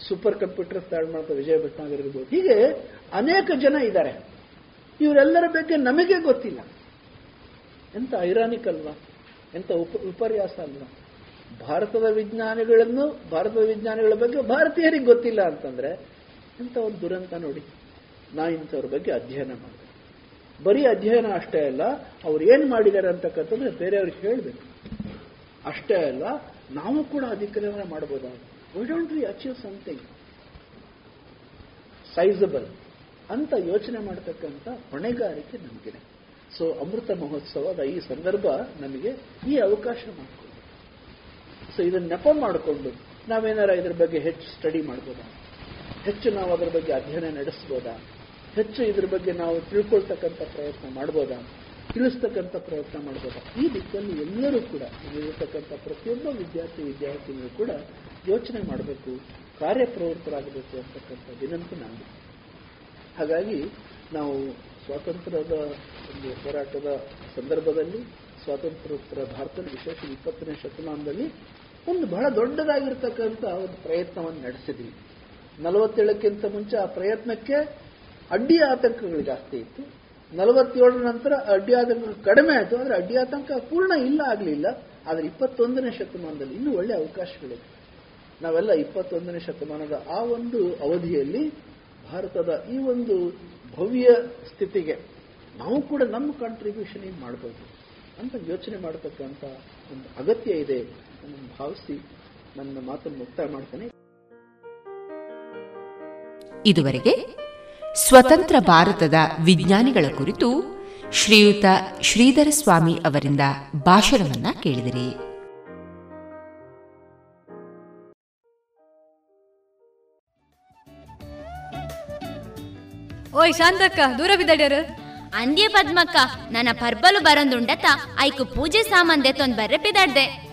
ಸೂಪರ್ ಕಂಪ್ಯೂಟರ್ ಸ್ಟಾರ್ಟ್ ಮಾಡ್ತಾ ವಿಜಯ ಭಟ್ನಾಗರ್ ಇರ್ಬೋದು. ಹೀಗೆ ಅನೇಕ ಜನ ಇದ್ದಾರೆ. ಇವರೆಲ್ಲರ ಬಗ್ಗೆ ನಮಗೆ ಗೊತ್ತಿಲ್ಲ. ಎಂತ ಐರಾನಿಕ್ ಅಲ್ವಾ? ಎಂತ ಉಪ ವಿಪರ್ಯಾಸ ಅಲ್ವಾ? ಭಾರತದ ವಿಜ್ಞಾನಿಗಳನ್ನು, ಭಾರತದ ವಿಜ್ಞಾನಿಗಳ ಬಗ್ಗೆ ಭಾರತೀಯರಿಗೆ ಗೊತ್ತಿಲ್ಲ ಅಂತಂದ್ರೆ ಇಂಥ ಒಂದು ದುರಂತ ನೋಡಿ. ನಾ ಇಂಥವ್ರ ಬಗ್ಗೆ ಅಧ್ಯಯನ ಮಾಡಿದೆ. ಬರೀ ಅಧ್ಯಯನ ಅಷ್ಟೇ ಅಲ್ಲ, ಅವ್ರು ಏನ್ ಮಾಡಿದ್ದಾರೆ ಅಂತಕ್ಕಂಥದ್ದು ಬೇರೆಯವ್ರಿಗೆ ಹೇಳಬೇಕು. ಅಷ್ಟೇ ಅಲ್ಲ, ನಾವು ಕೂಡ ಅಧಿಕ್ರಮಣ ಮಾಡಬಹುದಾ we don't we achieve something sizable ಅಂತ ಯೋಚನೆ ಮಾಡತಕ್ಕಂಥ ಹೊಣೆಗಾರಿಕೆ ನಮಗಿದೆ. ಸೊ ಅಮೃತ ಮಹೋತ್ಸವದ ಈ ಸಂದರ್ಭ ನಮಗೆ ಈ ಅವಕಾಶ ಮಾಡಿಕೊಡಿ ಸೊ ಇದನ್ನ ನೆಪ ಮಾಡಿಕೊಂಡು ನಾವೇನಾರ ಇದ್ರ ಬಗ್ಗೆ ಹೆಚ್ಚು ಸ್ಟಡಿ ಮಾಡ್ಬೋದಾ? ಹೆಚ್ಚು ನಾವು ಅದರ ಬಗ್ಗೆ ಅಧ್ಯಯನ ನಡೆಸ್ಬೋದಾ? ಹೆಚ್ಚು ಇದ್ರ ಬಗ್ಗೆ ನಾವು ತಿಳ್ಕೊಳ್ತಕ್ಕಂಥ ಪ್ರಯತ್ನ ಮಾಡ್ಬೋದಾ? ತಿಳಿಸ್ತಕ್ಕಂಥ ಪ್ರಯತ್ನ ಮಾಡ್ಬೋದಾ? ಈ ದಿಕ್ಕಲ್ಲಿ ಎಲ್ಲರೂ ಕೂಡ ಇರತಕ್ಕಂಥ ಪ್ರತಿಯೊಬ್ಬ ವಿದ್ಯಾರ್ಥಿ, ವಿದ್ಯಾರ್ಥಿನಿಯೂ ಕೂಡ ಯೋಚನೆ ಮಾಡಬೇಕು, ಕಾರ್ಯಪ್ರವೃತ್ತರಾಗಬೇಕು ಅಂತಕ್ಕಂಥ ವಿನಂತಿ ನಾನು ಹಾಗಾಗಿ ನಾವು ಸ್ವಾತಂತ್ರ್ಯದ ಒಂದು ಹೋರಾಟದ ಸಂದರ್ಭದಲ್ಲಿ, ಸ್ವಾತಂತ್ರ್ಯೋತ್ತರ ಭಾರತದ ವಿಶೇಷ ಇಪ್ಪತ್ತನೇ ಶತಮಾನದಲ್ಲಿ ಒಂದು ಬಹಳ ದೊಡ್ಡದಾಗಿರ್ತಕ್ಕಂಥ ಒಂದು ಪ್ರಯತ್ನವನ್ನು ನಡೆಸಿದ್ವಿ. ನಲವತ್ತೇಳಕ್ಕಿಂತ ಮುಂಚೆ ಆ ಪ್ರಯತ್ನಕ್ಕೆ ಅಡ್ಡಿ ಆತಂಕಗಳು ಜಾಸ್ತಿ ಇತ್ತು. ನಲವತ್ತೇಳರ ನಂತರ ಅಡ್ಡಿ ಆತಂಕಗಳು ಕಡಿಮೆ ಆಯಿತು. ಆದರೆ ಅಡ್ಡಿ ಆತಂಕ ಪೂರ್ಣ ಇಲ್ಲ, ಆಗಲಿಲ್ಲ. ಆದರೆ ಇಪ್ಪತ್ತೊಂದನೇ ಶತಮಾನದಲ್ಲಿ ಇನ್ನೂ ಒಳ್ಳೆ ಅವಕಾಶಗಳಿವೆ ನಾವೆಲ್ಲ ಇಪ್ಪತ್ತೊಂದನೇ ಶತಮಾನದ ಆ ಒಂದು ಅವಧಿಯಲ್ಲಿ ಭಾರತದ ಈ ಒಂದು ಭವ್ಯ ಸ್ಥಿತಿಗೆ ನಾವು ಕೂಡ ನಮ್ಮ ಕಾಂಟ್ರಿಬ್ಯೂಷನ್ ಏನು ಮಾಡಬಹುದು ಅಂತ ಯೋಚನೆ ಮಾಡತಕ್ಕಂಥ ಒಂದು ಅಗತ್ಯ ಇದೆ. ಭಾವಿಸಿ ನನ್ನ ಮಾತನ್ನು ಮುಕ್ತಾಯ ಮಾಡ್ತೇನೆ. ಇದುವರೆಗೆ ಸ್ವತಂತ್ರ ಭಾರತದ ವಿಜ್ಞಾನಿಗಳ ಕುರಿತು ಶ್ರೀಯುತ ಶ್ರೀಧರ ಸ್ವಾಮಿ ಅವರಿಂದ ಭಾಷಣವನ್ನ ಕೇಳಿದಿರಿ. ಓಯ್ ಶಾಂತಕ್ಕ ದೂರ ಬಿದ್ದಾಡ್ಯಾರ? ಅಂದ್ಯ ಪದ್ಮಕ್ಕ ನನ್ನ ಪರ್ಬಲು ಬರಂದುಂಡತ ಐಕು ಪೂಜೆ ಸಾಮಾನ್ ದೆತ್ತೊಂದ್ ಬರ್ರೆ ಪಿದಾಡ್ದೆ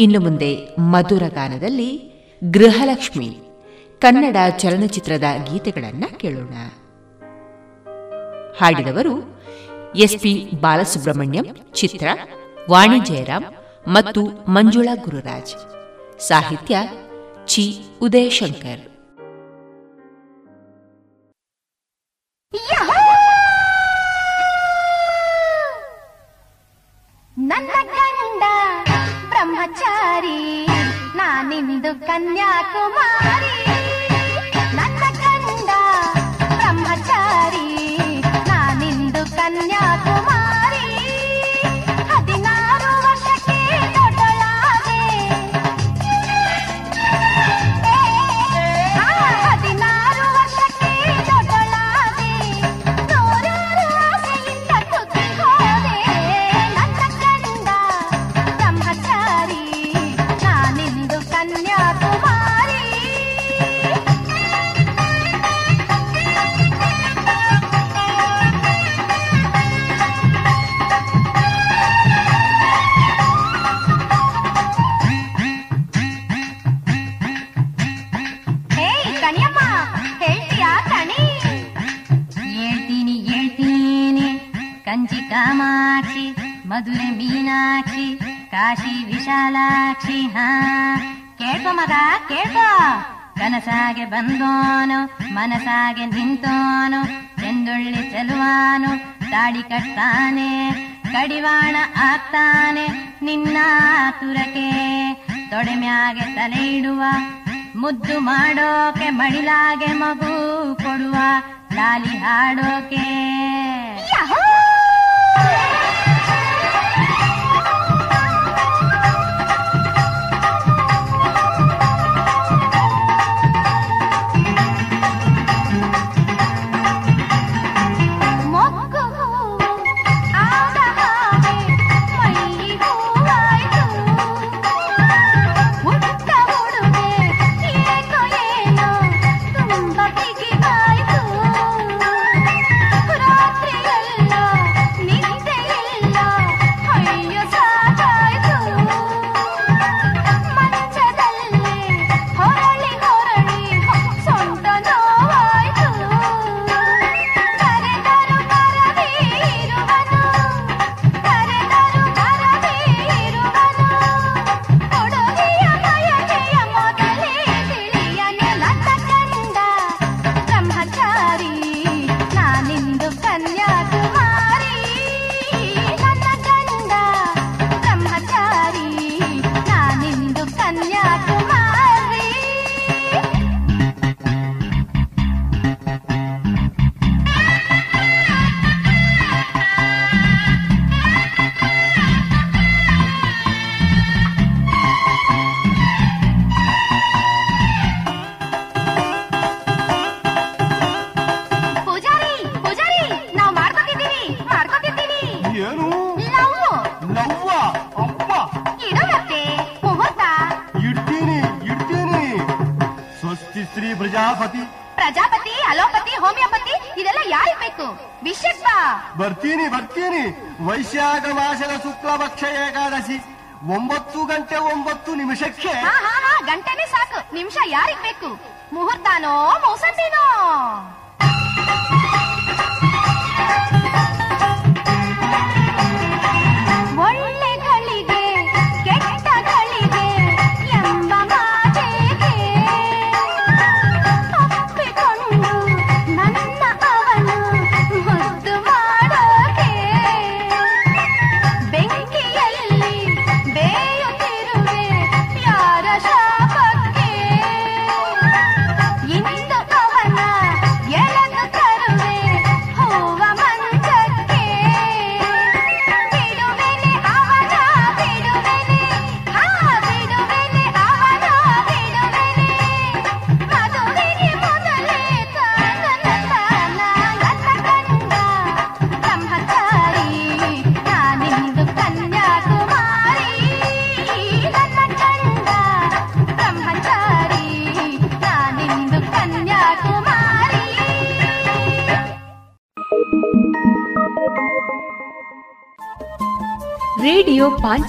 ಇನ್ನು ಮುಂದೆ ಮಧುರ ಗಾನದಲ್ಲಿ ಗೃಹಲಕ್ಷ್ಮಿ, ಕನ್ನಡ ಚಲನಚಿತ್ರದ ಗೀತೆಗಳನ್ನ ಕೇಳೋಣ. ಹಾಡಿದವರು ಎಸ್ಪಿ ಬಾಲಸುಬ್ರಹ್ಮಣ್ಯಂ, ಚಿತ್ರ ವಾಣಿ ಜಯರಾಮ್ ಮತ್ತು ಮಂಜುಳಾ ಗುರುರಾಜ್. ಸಾಹಿತ್ಯ ಚಿ. ಉದಯಶಂಕರ್. బ్రహ్మచారి నా నిందు కన్యాకుమారి. ಮಧುರೆ ಮೀನಾಕ್ಷಿ ಕಾಶಿ ವಿಶಾಲಾಕ್ಷಿ, ಹಾ. ಕೇಳ್ಕೊ ಮಗ, ಕೇಳ್ಕೊ. ಕನಸಾಗೆ ಬಂದೋನು ಮನಸಾಗೆ ನಿಂತೋನು, ಚೆಂದುಳ್ಳಿ ಚೆಲುವಾನು ತಾಡಿ ಕಟ್ತಾನೆ, ಕಡಿವಾಣ ಆಗ್ತಾನೆ ನಿನ್ನ ತುರಕೆ. ತೊಡೆ ಮ್ಯಾಗೆ ತಲೆ ಇಡುವ, ಮುದ್ದು ಮಾಡೋಕೆ, ಮಡಿಲಾಗೆ ಮಗು ಕೊಡುವ, ಲಾಲಿ ಹಾಡೋಕೆ. ನಿಮಿಷಕ್ಕೆ? ಹಾ ಹಾ ಗಂಟೆನೆ ಸಾಕು. ನಿಮಿಷ ಯಾರಿಗ್ ಬೇಕು? ಮುಹೂರ್ತಾನೋ ಮೌಸಂಬಿನೋ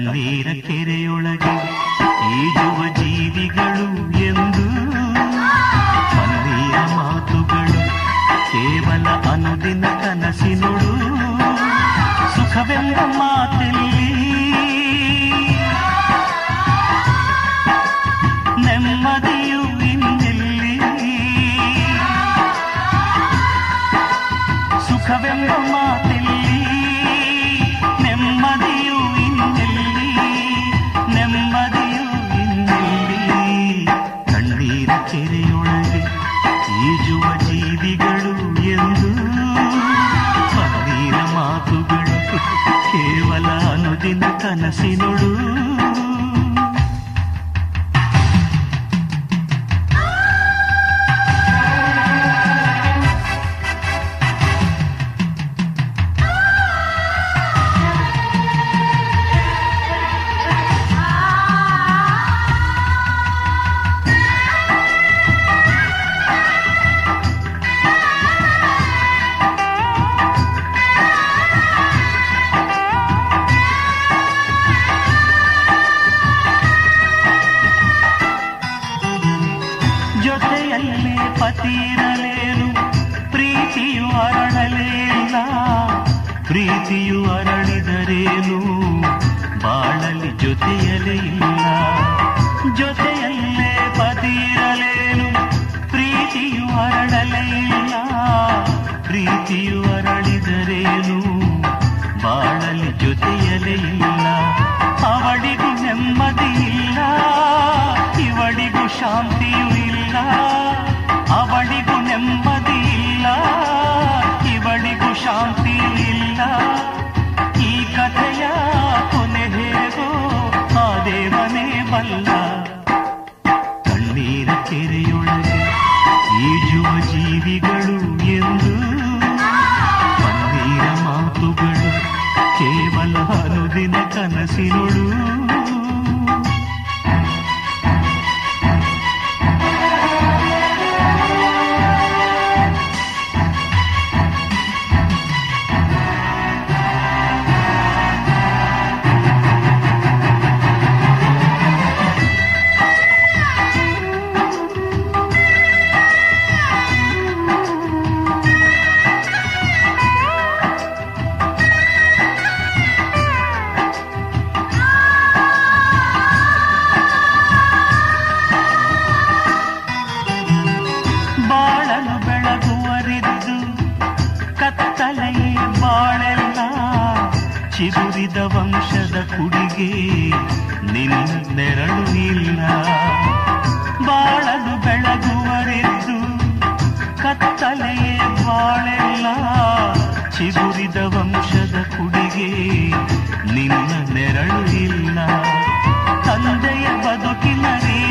கண்ணீர கெரு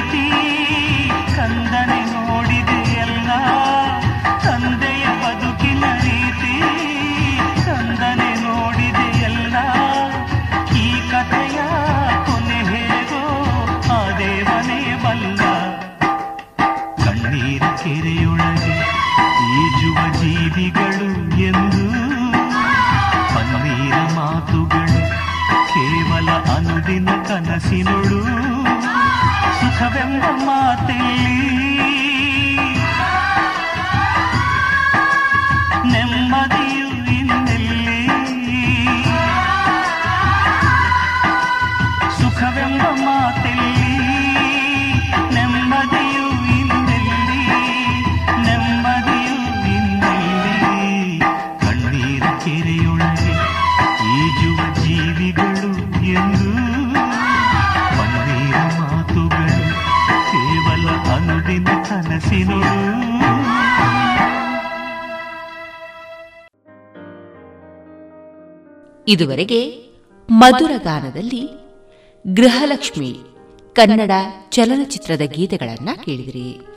ಪ್ರೀತಿ ಕಂದನೆ ನೋಡಿದೆ ಎಲ್ಲ ತಂದೆಯ ಬದುಕಿನ ರೀತಿ, ಕಂದನೆ ನೋಡಿದೆ ಎಲ್ಲ ಈ ಕಥೆಯ ಕೊನೆ ಹೇಗೋ ಆ ದೇವನೇ ಬಲ್ಲ. ಕಣ್ಣೀರ ಕೆರೆಯೊಳಗೆ ಈಜುವ ಜೀವಿಗಳು ಎಂದು ಪನ್ನೀರ ಮಾತುಗಳು ಕೇವಲ ಅನುದಿನ ಕನಸಿನ बात ಇದುವರೆಗೆ ಮಧುರ ಗಾನದಲ್ಲಿ ಗೃಹಲಕ್ಷ್ಮಿ ಕನ್ನಡ ಚಲನಚಿತ್ರದ ಗೀತೆಗಳನ್ನು ಕೇಳಿದಿರಿ.